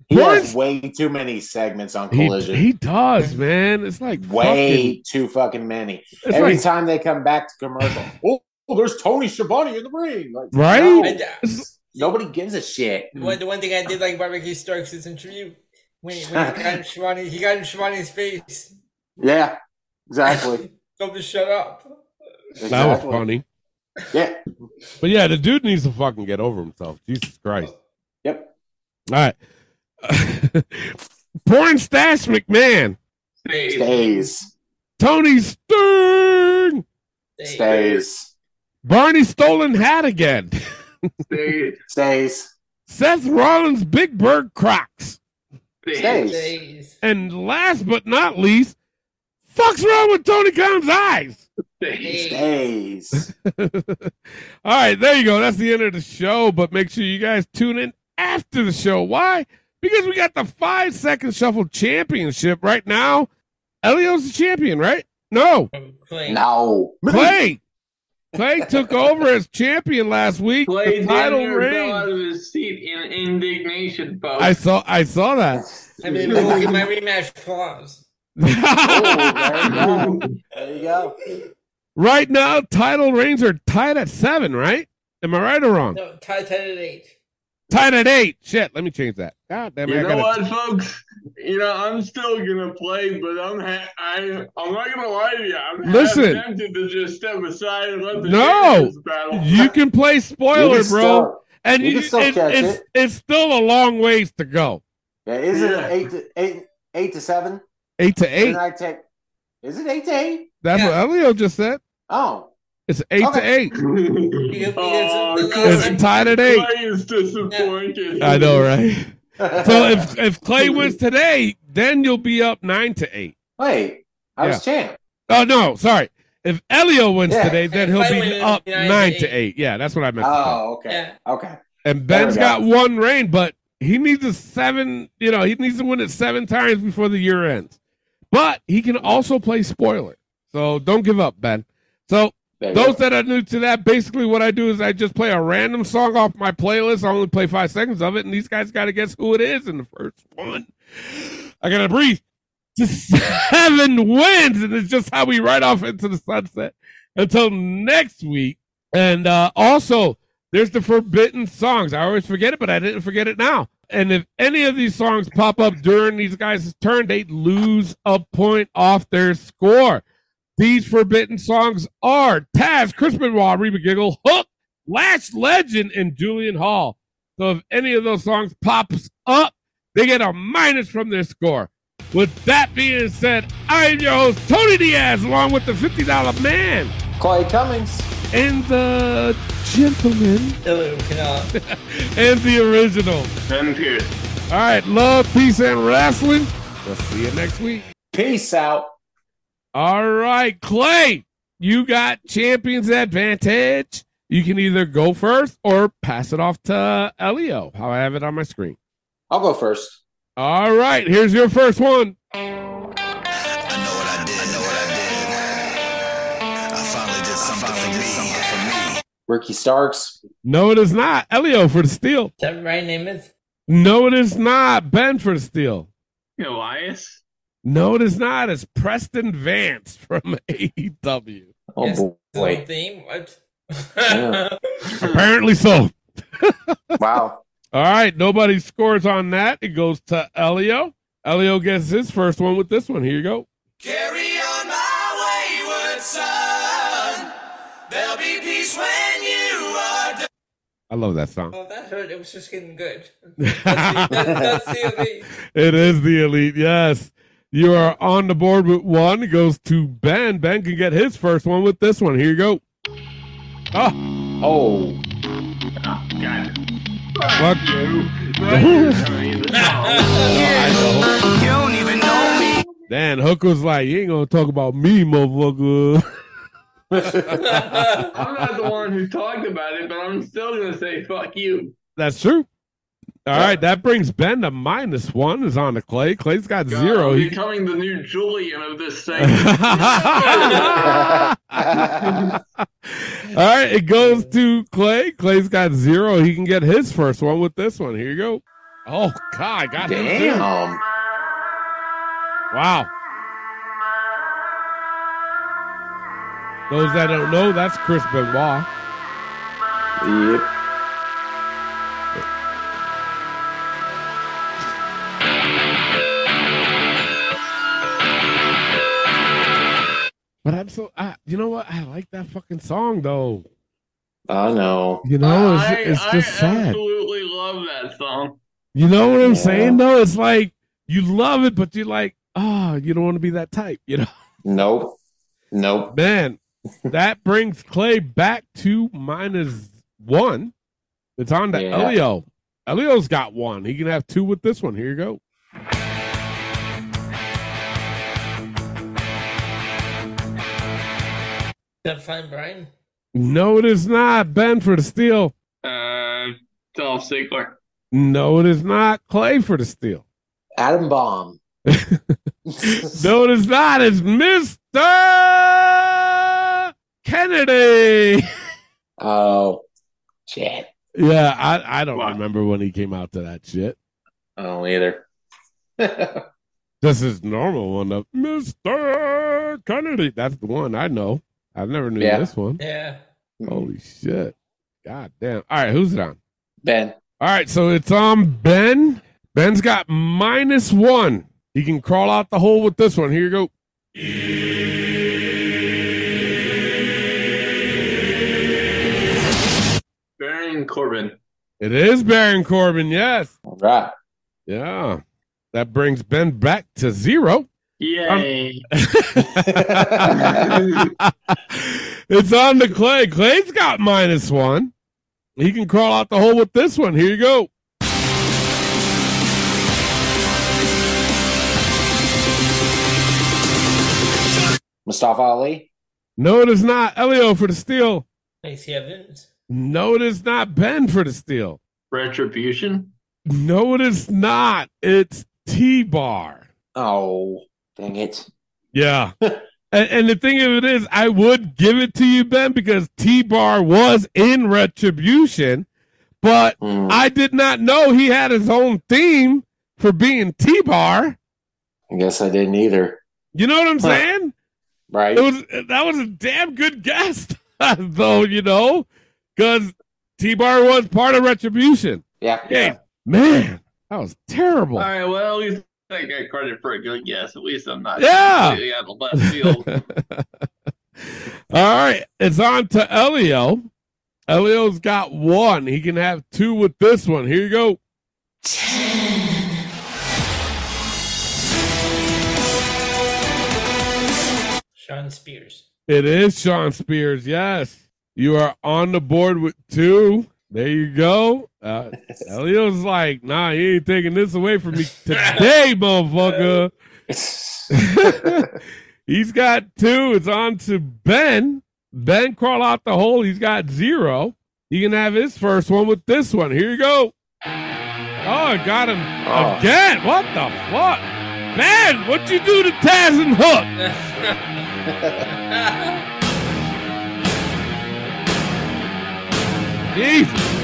He Porn- has way too many segments on Collision. he does, man. It's like way fucking, too fucking many. It's Every like- time they come back to commercial, oh, oh, there's Tony Schiavone in the ring. Like, right. no, It's- nobody gives a shit. One, the one thing I did like Barbecue Ricky Starks' interview when, when he got in Schiavone, he got in Schiavone's face. Yeah, exactly. Told him to shut up. That was funny. Yeah. But yeah, the dude needs to fucking get over himself. Jesus Christ. Yep. All right. Porn stash McMahon. Stays. Tony Stern. Stays. Barney Stolen Hat again. Stays. Stays. Seth Rollins Big Bird Crocs. Stays. Stays. And last but not least, fuck's wrong with Tony Khan's eyes? Stays. All right, there you go. That's the end of the show. But make sure you guys tune in after the show. Why? Because we got the five second shuffle championship right now. Elio's the champion, right? No, Clay. No. Clay. Clay took over as champion last week. Clay the title damn near fell reign. out of his seat in indignation, folks. I saw. I saw that. I mean, look at my rematch clause. Oh, there you go. Right now, title reigns are tied at seven. Right? Am I right or wrong? No, tied tied at eight. Tied at eight. Shit. Let me change that. God damn it! You I know gotta- what, folks? You know, I'm still gonna play, but I'm ha- I I'm not gonna lie to you. I'm Listen. tempted to just step aside and let the No, battle. you can play spoiler, can bro. still- and you you, still it- it's it. it's still a long ways to go. Yeah, is it Yeah. eight to eight eight to seven? Eight to eight. Didn't I take? Is it eight to eight? That's Yeah. what Elio just said. Oh, It's eight to eight. Oh, Clay- It's tied at eight. Clay is disappointed. I know, right? So if if Clay wins today, then you'll be up nine to eight. wait, I was champ. Oh no, sorry. If Elio wins Yeah. today, then he'll If be win, up nine to to eight. eight. Yeah, that's what I meant. to. Oh, okay, Yeah. okay. And There we Ben's go. got one reign, but he needs a seven. You know, he needs to win it seven times before the year ends. But he can also play spoiler, so don't give up, Ben. So those go. that are new to that, basically what I do is I just play a random song off my playlist. I only play five seconds of it, and these guys got to guess who it is in the first one. I gotta breathe. To seven wins, and it's just how we ride off into the sunset until next week. And uh, also, there's the forbidden songs. I always forget it, but I didn't forget it now. And if any of these songs pop up during these guys' turn, they lose a point off their score. These forbidden songs are Taz, Chris Benoit, Reba Giggle, Hook, Lash Legend, and Julian Hall. So if any of those songs pops up, they get a minus from their score. With that being said, I'm your host, Tony Diaz, along with the $50 man Clay Cummings. And the gentleman Hello, and the original. Ben Pierce. All right, love, peace, and wrestling. We'll see you next week. Peace out. All right, Clay, you got champions advantage. You can either go first or pass it off to Elio. How I have it on my screen. I'll go first. All right, here's your first one. Something for me. Ricky Starks. No, it is not. Elio for the steal. Is that right, Namath? No, it is not. Ben for the steal. Elias. No, it is not. It's Preston Vance from AEW. Oh Yes, boy. theme? What? Yeah. Apparently so. Wow. All right, nobody scores on that. It goes to Elio. Elio gets his first one with this one. Here you go. Carry I love that song. Oh, that hurt. It was just getting good. That's the, that, that's the elite. It is the elite. Yes. You are on the board with one. It goes to Ben. Ben can get his first one with this one. Here you go. Ah. Oh, Oh. God. fuck. You. Now you're telling me the song. I know. You don't even know me. Dan Hook was like, you ain't going to talk about me, motherfucker. I'm not the one who talked about it, but I'm still gonna say fuck you. That's true. All right, that brings Ben to minus one. Is on to Clay. Clay's got God, zero. I'm becoming the new Julian of this segment. All right, it goes to Clay. Clay's got zero. He can get his first one with this one. Here you go. Oh God, I got him. Damn. Wow. Those that don't know, that's Chris Benoit. Yep. But I'm so, I, you know what? I like that fucking song though. I know. You know, it's, I, it's I just sad. absolutely love that song. You know what I'm Yeah. saying though? It's like you love it, but you're like, oh, you don't want to be that type, you know? Nope. Nope. Man, that brings Clay back to minus one. It's on to Yeah. Elio. Elio's got one. He can have two with this one. Here you go. That fine, Brian. No, it is not. Ben for the steal. Uh, Dolph Ziggler. No, it is not. Clay for the steal. Adam Bomb. No, it is not. It's Mr. Kennedy. Oh, shit. Yeah, I, I don't remember when he came out to that shit. I don't either. This is normal one of Mr. Kennedy. That's the one I know. I never knew Yeah. this one. Yeah. Mm-hmm. Holy shit. God damn. All right, who's it on? Ben. All right, so it's on Ben. Ben's got minus one. He can crawl out the hole with this one. Here you go. Baron Corbin. It is Baron Corbin, yes. All right. Yeah. That brings Ben back to zero. Um, Yay. It's on to Clay. Clay's got minus one. He can crawl out the hole with this one. Here you go. Mustafa Ali. No, it is not Elio for the steal. Lacey Evans. No, it is not Ben for the steal. Retribution. No, it is not. It's T Bar. Oh, dang it. Yeah. and, and the thing of it is, I would give it to you, Ben, because T Bar was in Retribution, but hmm. I did not know he had his own theme for being T Bar. I guess I didn't either. You know what I'm saying? Right. It was that was a damn good guess, though. You know, because T Bar was part of Retribution. Yeah. Hey, man, that was terrible. All right, well, at least I get credit for a good guess. At least I'm not Yeah. completely out of left field. All right, it's on to Elio. Elio's got one. He can have two with this one. Here you go. Shawn Spears. It is Shawn Spears. Yes, you are on the board with two. There you go. Uh, Elio's like, nah, he ain't taking this away from me today, motherfucker. He's got two. It's on to Ben. Ben crawl out the hole. He's got zero. He can have his first one with this one. Here you go. Oh, I got him Oh. again. What the fuck? Ben, what you do to Taz and Hook? Jesus.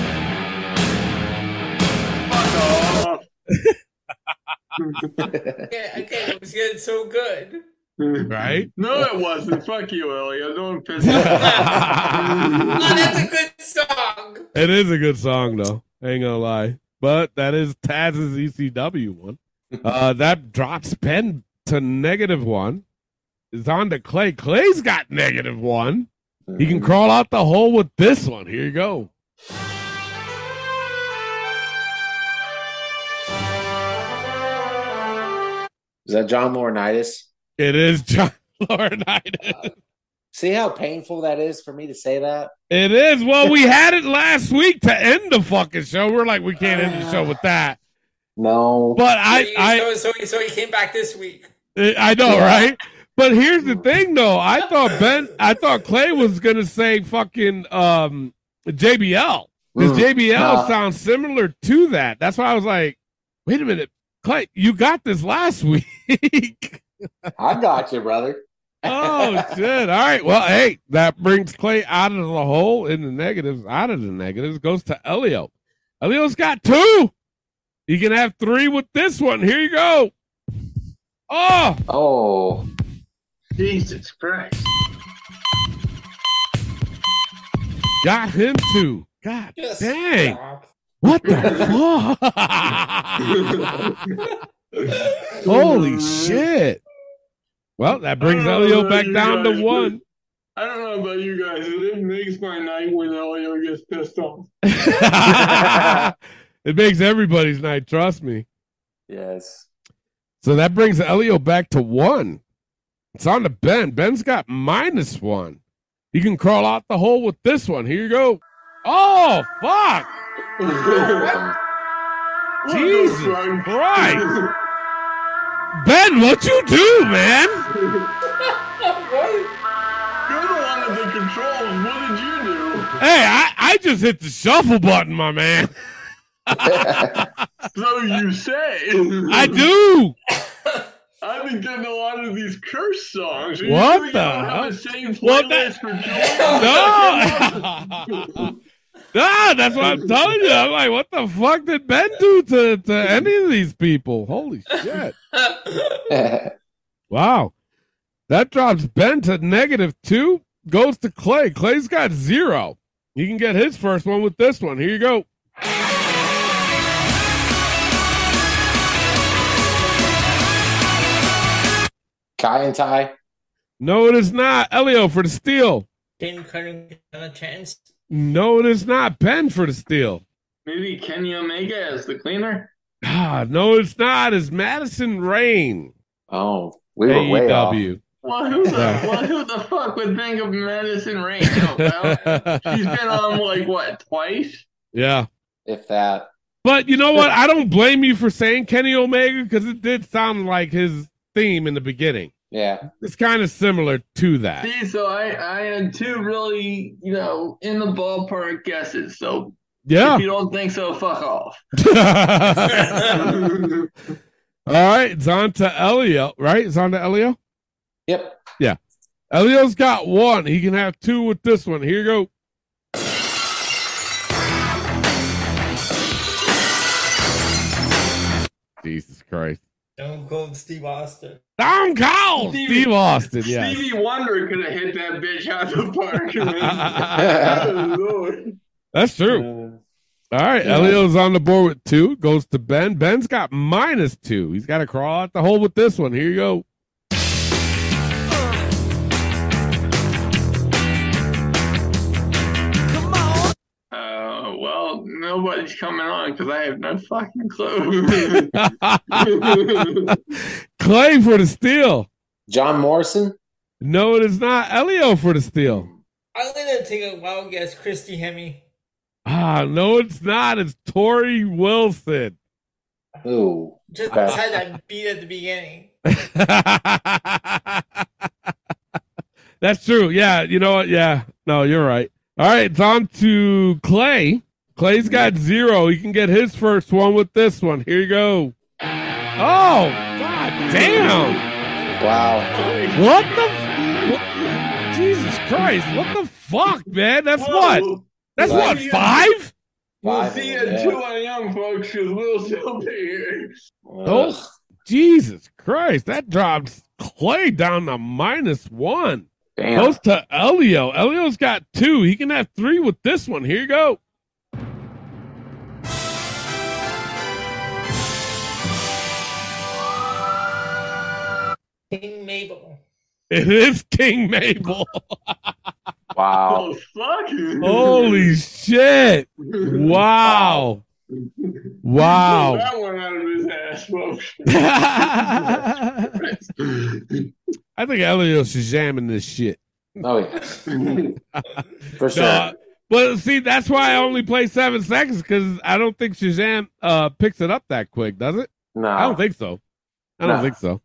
Yeah, okay, it was getting so good. Right? No, it wasn't. Fuck you, Elliot. Don't piss me off. Oh, that's a good song. It is a good song, though. Ain't gonna lie. But that is Taz's ECW one. Uh, that drops Ben to negative one. It's on to Clay. Clay's got negative one. He can crawl out the hole with this one. Here you go. Is that John Laurinaitis? It is John Laurinaitis. See how painful that is for me to say that? It is. Well, we had it last week to end the fucking show. We're like, we can't end the show with that. No. But I, so, I, so, so, he- so he came back this week. I know, right? But here's the thing, though. I thought Ben, I thought Clay was gonna say fucking um JBL because Mm, JBL nah. sounds similar to that. That's why I was like, wait a minute, Clay, you got this last week. I got you, brother. oh shit! All right, well, hey, that brings Clay out of the hole in the negatives. Out of the negatives goes to Elio. Elio's got two. You can have three with this one. Here you go. Oh, Oh. Jesus Christ. Got him two. God Just dang. stop. What the fuck? Holy shit. Well, that brings Elio back down to one. I don't know about you guys, but it makes my night when Elio gets pissed off. it makes everybody's night, trust me. Yes. So that brings Elio back to one. It's on to Ben. Ben's got minus one. He can crawl out the hole with this one. Here you go. Oh, fuck. Jesus Christ. Ben, what you do, man? You're the one the controls. What did you do? Hey, I, I just hit the shuffle button, my man. So you say. I do. I've been getting a lot of these curse songs. Are What you the don't have the same What playlist for No! Ah, that's what I'm telling you. I'm like, what the fuck did Ben do to, to any of these people? Holy shit. Wow. That drops Ben to negative two. Goes to Clay. Clay's got zero. He can get his first one with this one. Here you go. Kai and Ty. No, it is not. Elio for the steal. Didn't Cunningham have a chance? No, it is not. Ben for the steal. Maybe Kenny Omega as the cleaner? Ah, no, it's not. It's Madison Rayne. Oh, we were way off. AEW. Well, who the, well, who the fuck would think of Madison Rayne? Oh, well, she's been on like what twice? Yeah. If that. But you know what? I don't blame you for saying Kenny Omega because it did sound like his theme in the beginning. Yeah. It's kind of similar to that. See, so I I had two really you know in the ballpark guesses. So Yeah. if you don't think so, fuck off. All right, it's on to Elio, right? It's on to Elio? Yep. Yeah. Elio's got one. He can have two with this one. Here you go. Jesus Christ. Don't Cold Steve Austin. Stone Cold Steve Austin, yes. Stevie Wonder could have hit that bitch out the park. man. Oh, That's true. All right, Elio's on the board with two. Goes to Ben. Ben's got minus two. He's got to crawl out the hole with this one. Here you go. Well, nobody's coming on because I have no fucking clue. Clay for the steal. John Morrison? No, it is not. Elio for the steal. I'm gonna take a wild guess, Christy Hemme. Ah, no, it's not. It's Torrie Wilson. Ooh. Just had that beat at the beginning. That's true. Yeah, you know what? Yeah. No, you're right. All right, it's on to Clay. Clay's got zero. He can get his first one with this one. Here you go. Oh, god damn. Wow. What the f- what- Jesus Christ. What the fuck, man? That's what? That's what, five? We'll see you at two on young folks because we'll still be here. Uh, oh, Jesus Christ. That drops Clay down to minus one. Damn. Goes to Elio. Elio's got two. He can have three with this one. Here you go. King Mabel. It is King Mabel. Wow. Oh, fuck. Holy shit. Wow. Wow. That one out of his ass, folks. I think Elio's Shazamming this shit. Oh, yeah. For sure. No, but see, that's why I only play seven seconds because I don't think Shazam uh, picks it up that quick, does it? no. I don't think so. I don't No. think so.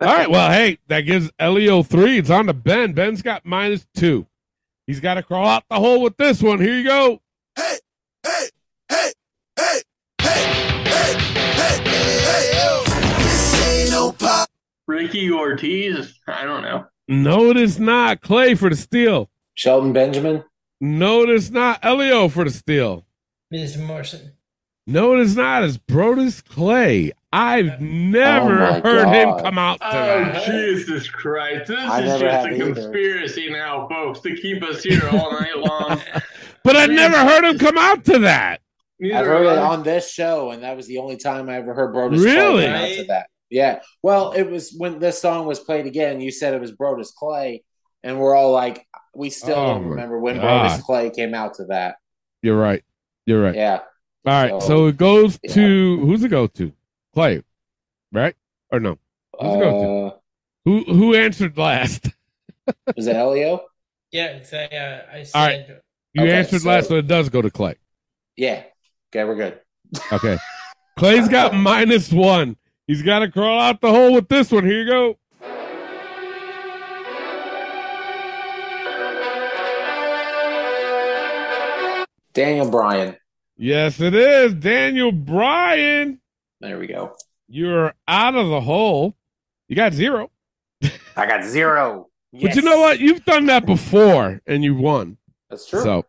All right. Well, hey, that gives Elio three. It's on to Ben. Ben's got minus two. He's got to crawl out the hole with this one. Here you go. Hey, hey, hey, hey, hey, hey, hey, hey, yo. This ain't no pop. Ricky Ortiz? I don't know. No, it is not. Clay for the steal. Shelton Benjamin? No, it is not. Elio for the steal. Ms. Morrison. No, it is not. It's Brodus Clay. I've oh never Oh my heard him come out to Oh, that. Jesus Christ. This I is just have a either. conspiracy now, folks, to keep us here all night long. But I never heard him come out to that. Neither I've heard it on this show, and that was the only time I ever heard Brodus Really? Clay come out to that. Yeah. Well, it was when this song was played again. You said it was Brodus Clay, and we're all like, we still Oh, don't remember when God. Brodus Clay came out to that. You're right. You're right. Yeah. All right. So, So it goes yeah. to who's it go to? Clay, right? Or no? Who's it go to? Uh, Who who answered last? was it Elio? Yeah, because I, uh, I said. All right. You Okay, answered so- last, so it does go to Clay. Yeah. Okay, we're good. Okay. Clay's got minus one. He's got to crawl out the hole with this one. Here you go. Daniel Bryan. Yes, it is Daniel Bryan. There we go. You're out of the hole. You got zero. I got zero. But you know what? You've done that before and you won. That's true. So,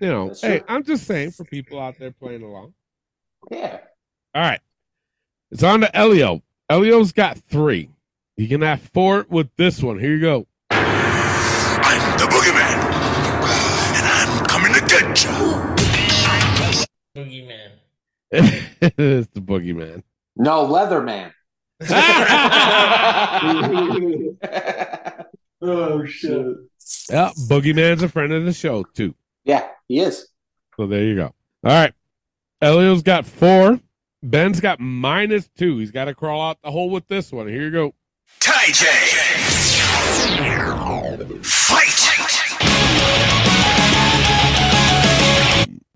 you know, That's hey, true. I'm just saying for people out there playing along. Yeah. All right. It's on to Elio. Elio's got three. You can have four with this one. Here you go. It's the boogeyman. No, Leatherman. oh shit. Yeah, Boogeyman's a friend of the show too. Yeah, he is. So there you go. All right. Elio's got four. Ben's got minus two. He's got to crawl out the hole with this one. Here you go. TayJay. Fight.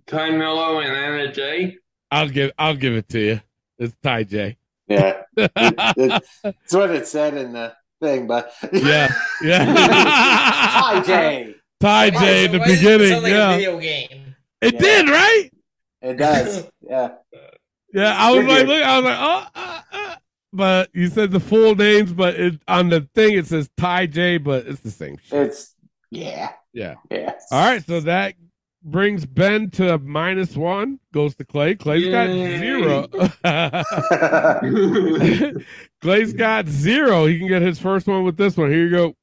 Tay Melo and Anna Jay. I'll give I'll give it to you. It's TayJay. Yeah. It- it- That's what it said in the thing, but Yeah. Yeah. TayJay. Ty J in the beginning. like a yeah. video game. It Yeah. did, right? It does. Yeah. Yeah. I was Did like, you? look, I was like, oh, uh, uh. but you said the full names, but it, on the thing it says TayJay, but it's the same shit. It's yeah. Yeah. Yeah. All right, so that brings Ben to a minus one. Goes to Clay. Clay's got zero. Clay's got zero. He can get his first one with this one. Here you go.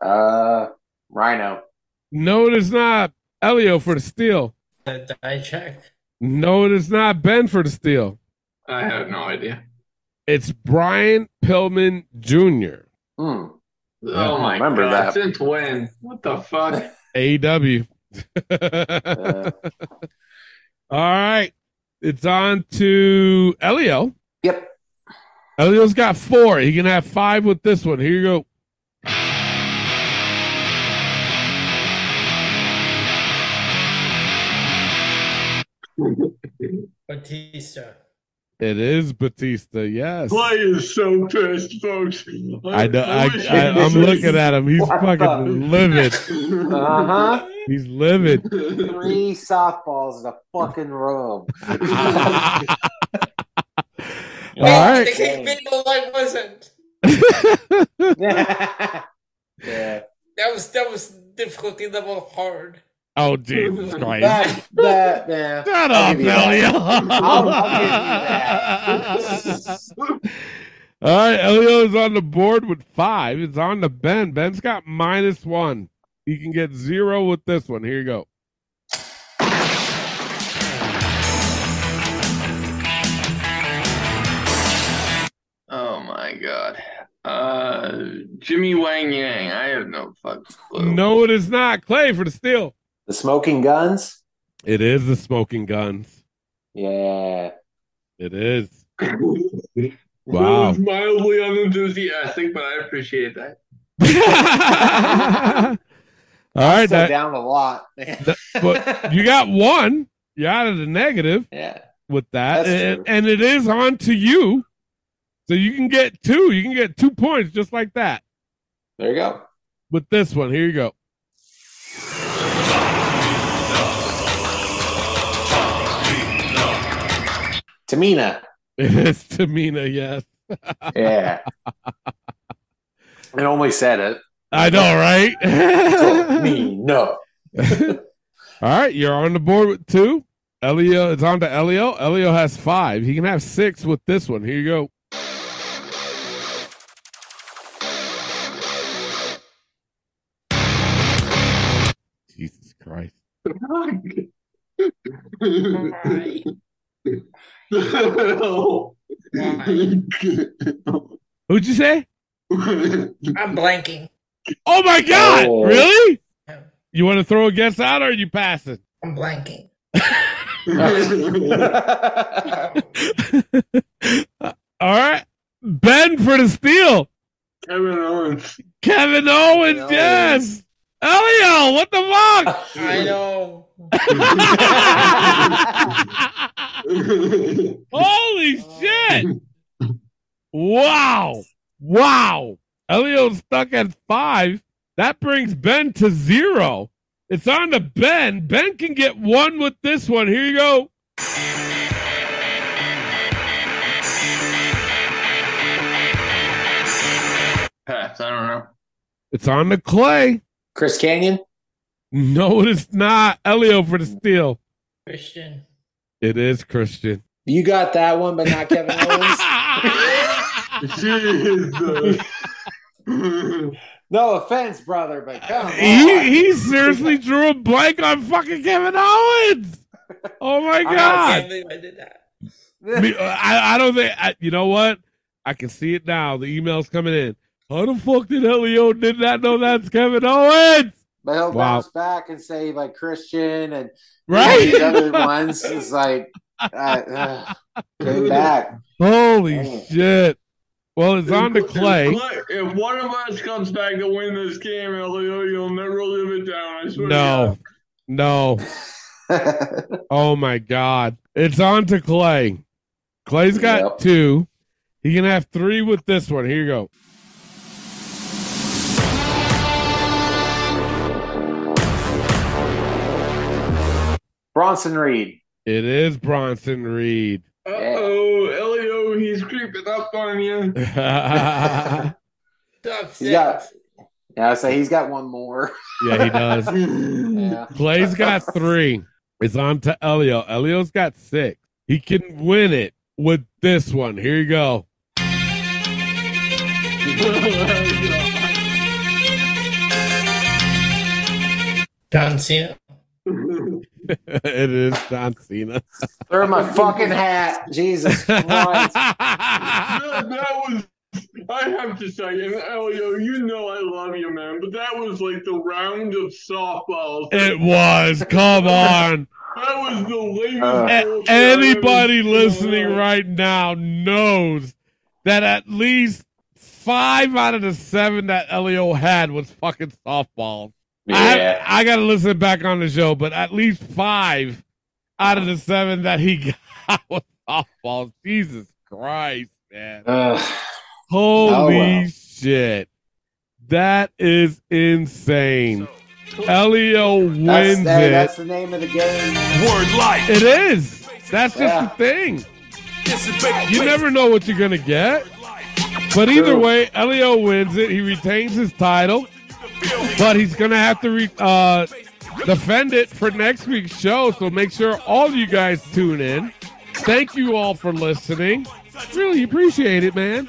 Uh Rhino. No, it is not Elio for the steal. The die check. No, it is not Ben for the steal. I have no idea. It's Brian Pillman Jr. Hmm. Oh my remember god! that. Since when? What the fuck? AW. Uh, All right. It's on to Elio. Yep. Elio's got four. He can have five with this one. Here you go. Batista. It is Batista. Yes. Clay is so pissed, folks. I know. I, wish I, he I'm looking at him. He's What fucking livid. Uh-huh. He's livid. Three softballs in a fucking row. All right. The kick video like wasn't. yeah. That was that was difficulty level hard. Oh Jesus Christ! That, that, yeah. Shut I'll up, give you that. Elio. I'll, I'll give you that. All right, Elio's on the board with five. It's on to Ben. Ben's got minus one. He can get zero with this one. Here you go. Oh my god. Uh, Jimmy Wang Yang. I have no fucking clue. No, it is not. Clay for the steal. The Smoking Gunns? It is the Smoking Gunns. Yeah. It is. Wow. was mildly unenthusiastic, but I appreciate that. All right, Still that, down a lot. that- but you got one. You're out of the negative yeah. with that, and, and it is on to you. So you can get two. You can get two points just like that There you go. with this one. Here you go. Tamina. It is Tamina. Yes, Yeah. it only said it. I know, right? Tamina. All right, you're on the board with two. Elio, it's on to Elio. Elio has five. He can have six with this one. Here you go. Jesus Christ. Who'd you say? I'm blanking. Oh my God! Oh. Really? You want to throw a guess out or are you passing? I'm blanking. All right. Ben for the steal. Kevin Owens. Kevin Owens, yes. Elio, what the fuck? I know. Holy shit! Wow. Wow. Elio's stuck at five. That brings Ben to zero. It's on to Ben. Ben can get one with this one. Here you go. Pass. I don't know. It's on to Clay. Chris Kanyon. No, it is not. Elio for the steal. Christian. It is Christian. You got that one, but not Kevin Owens. no offense, brother, but come on. He, he seriously drew a blank on fucking Kevin Owens. Oh my I can't god! believe I did that. I, I don't think. I, you know what? I can see it now. The email's coming in. How the fuck did Elio did not know that's Kevin Owens? But he'll Wow. bounce back and say like Christian and Right? the other ones. It's like uh, uh, back. Holy Damn. shit! Well, it's on to Clay. If, if one of us comes back to win this game, Elio, you'll never live it down. I swear. To you. No, no. Oh my god! It's on to Clay. Clay's got Yep. two. He can have three with this one. Here you go. Bronson Reed. It is Bronson Reed. Uh oh, Elio, he's creeping up on you. yeah, Top He's got, yeah, I say he's got one more. Yeah, he does. Yeah. Clay's got three. It's on to Elio. Elio's got six. He can win it with this one. Here you go. John Cena. it is John Cena. Throw my fucking hat. Jesus Christ. that, that was. I have to say, and Elio, you know I love you, man, but that was like the round of softballs. It was. Come on. That was the latest. Uh, A- anybody listening right now knows that at least five out of the seven that Elio had was fucking softballs. Yeah. I, I got to listen back on the show, but at least five out of the seven that he got was softballs. Jesus Christ, man. Ugh. Oh, Holy Oh, well. shit. That is insane. Elio That's, wins hey, it. that's the name of the game. Word life. It is. That's just Yeah. the thing. This is big. You never know what you're gonna get. But either True. way, Elio wins it. He retains his title, but he's gonna have to re- uh, defend it for next week's show. So make sure all you guys tune in. Thank you all for listening. Really appreciate it, man.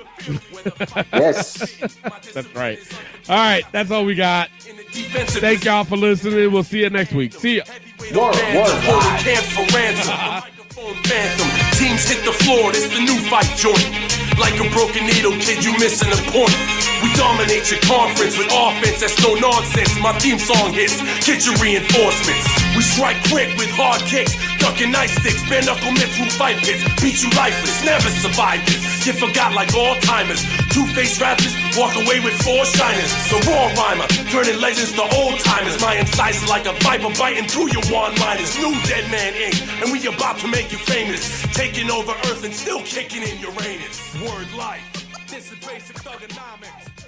Yes. That's right. All right, that's all we got. Thank y'all for listening. We'll see you next week. See ya. Word, word, Phantom. Teams hit the floor. This the new fight joint. Like a broken needle, kid, you missing a point. We dominate your conference with offense that's no nonsense. My theme song hits. Get your reinforcements. We strike quick with hard kicks, ducking ice sticks, bare knuckle mitts through fight pits. Beat you lifeless, never survive this. Get forgot like all timers. Two faced rappers walk away with four shiners. The raw rhymer, turning legends to old timers. My incisors like a viper biting through your one liners. New Dead Man Inc. And we about to make you famous. Taking over Earth and still kicking in Uranus. Word life. This is basic Thuganomics.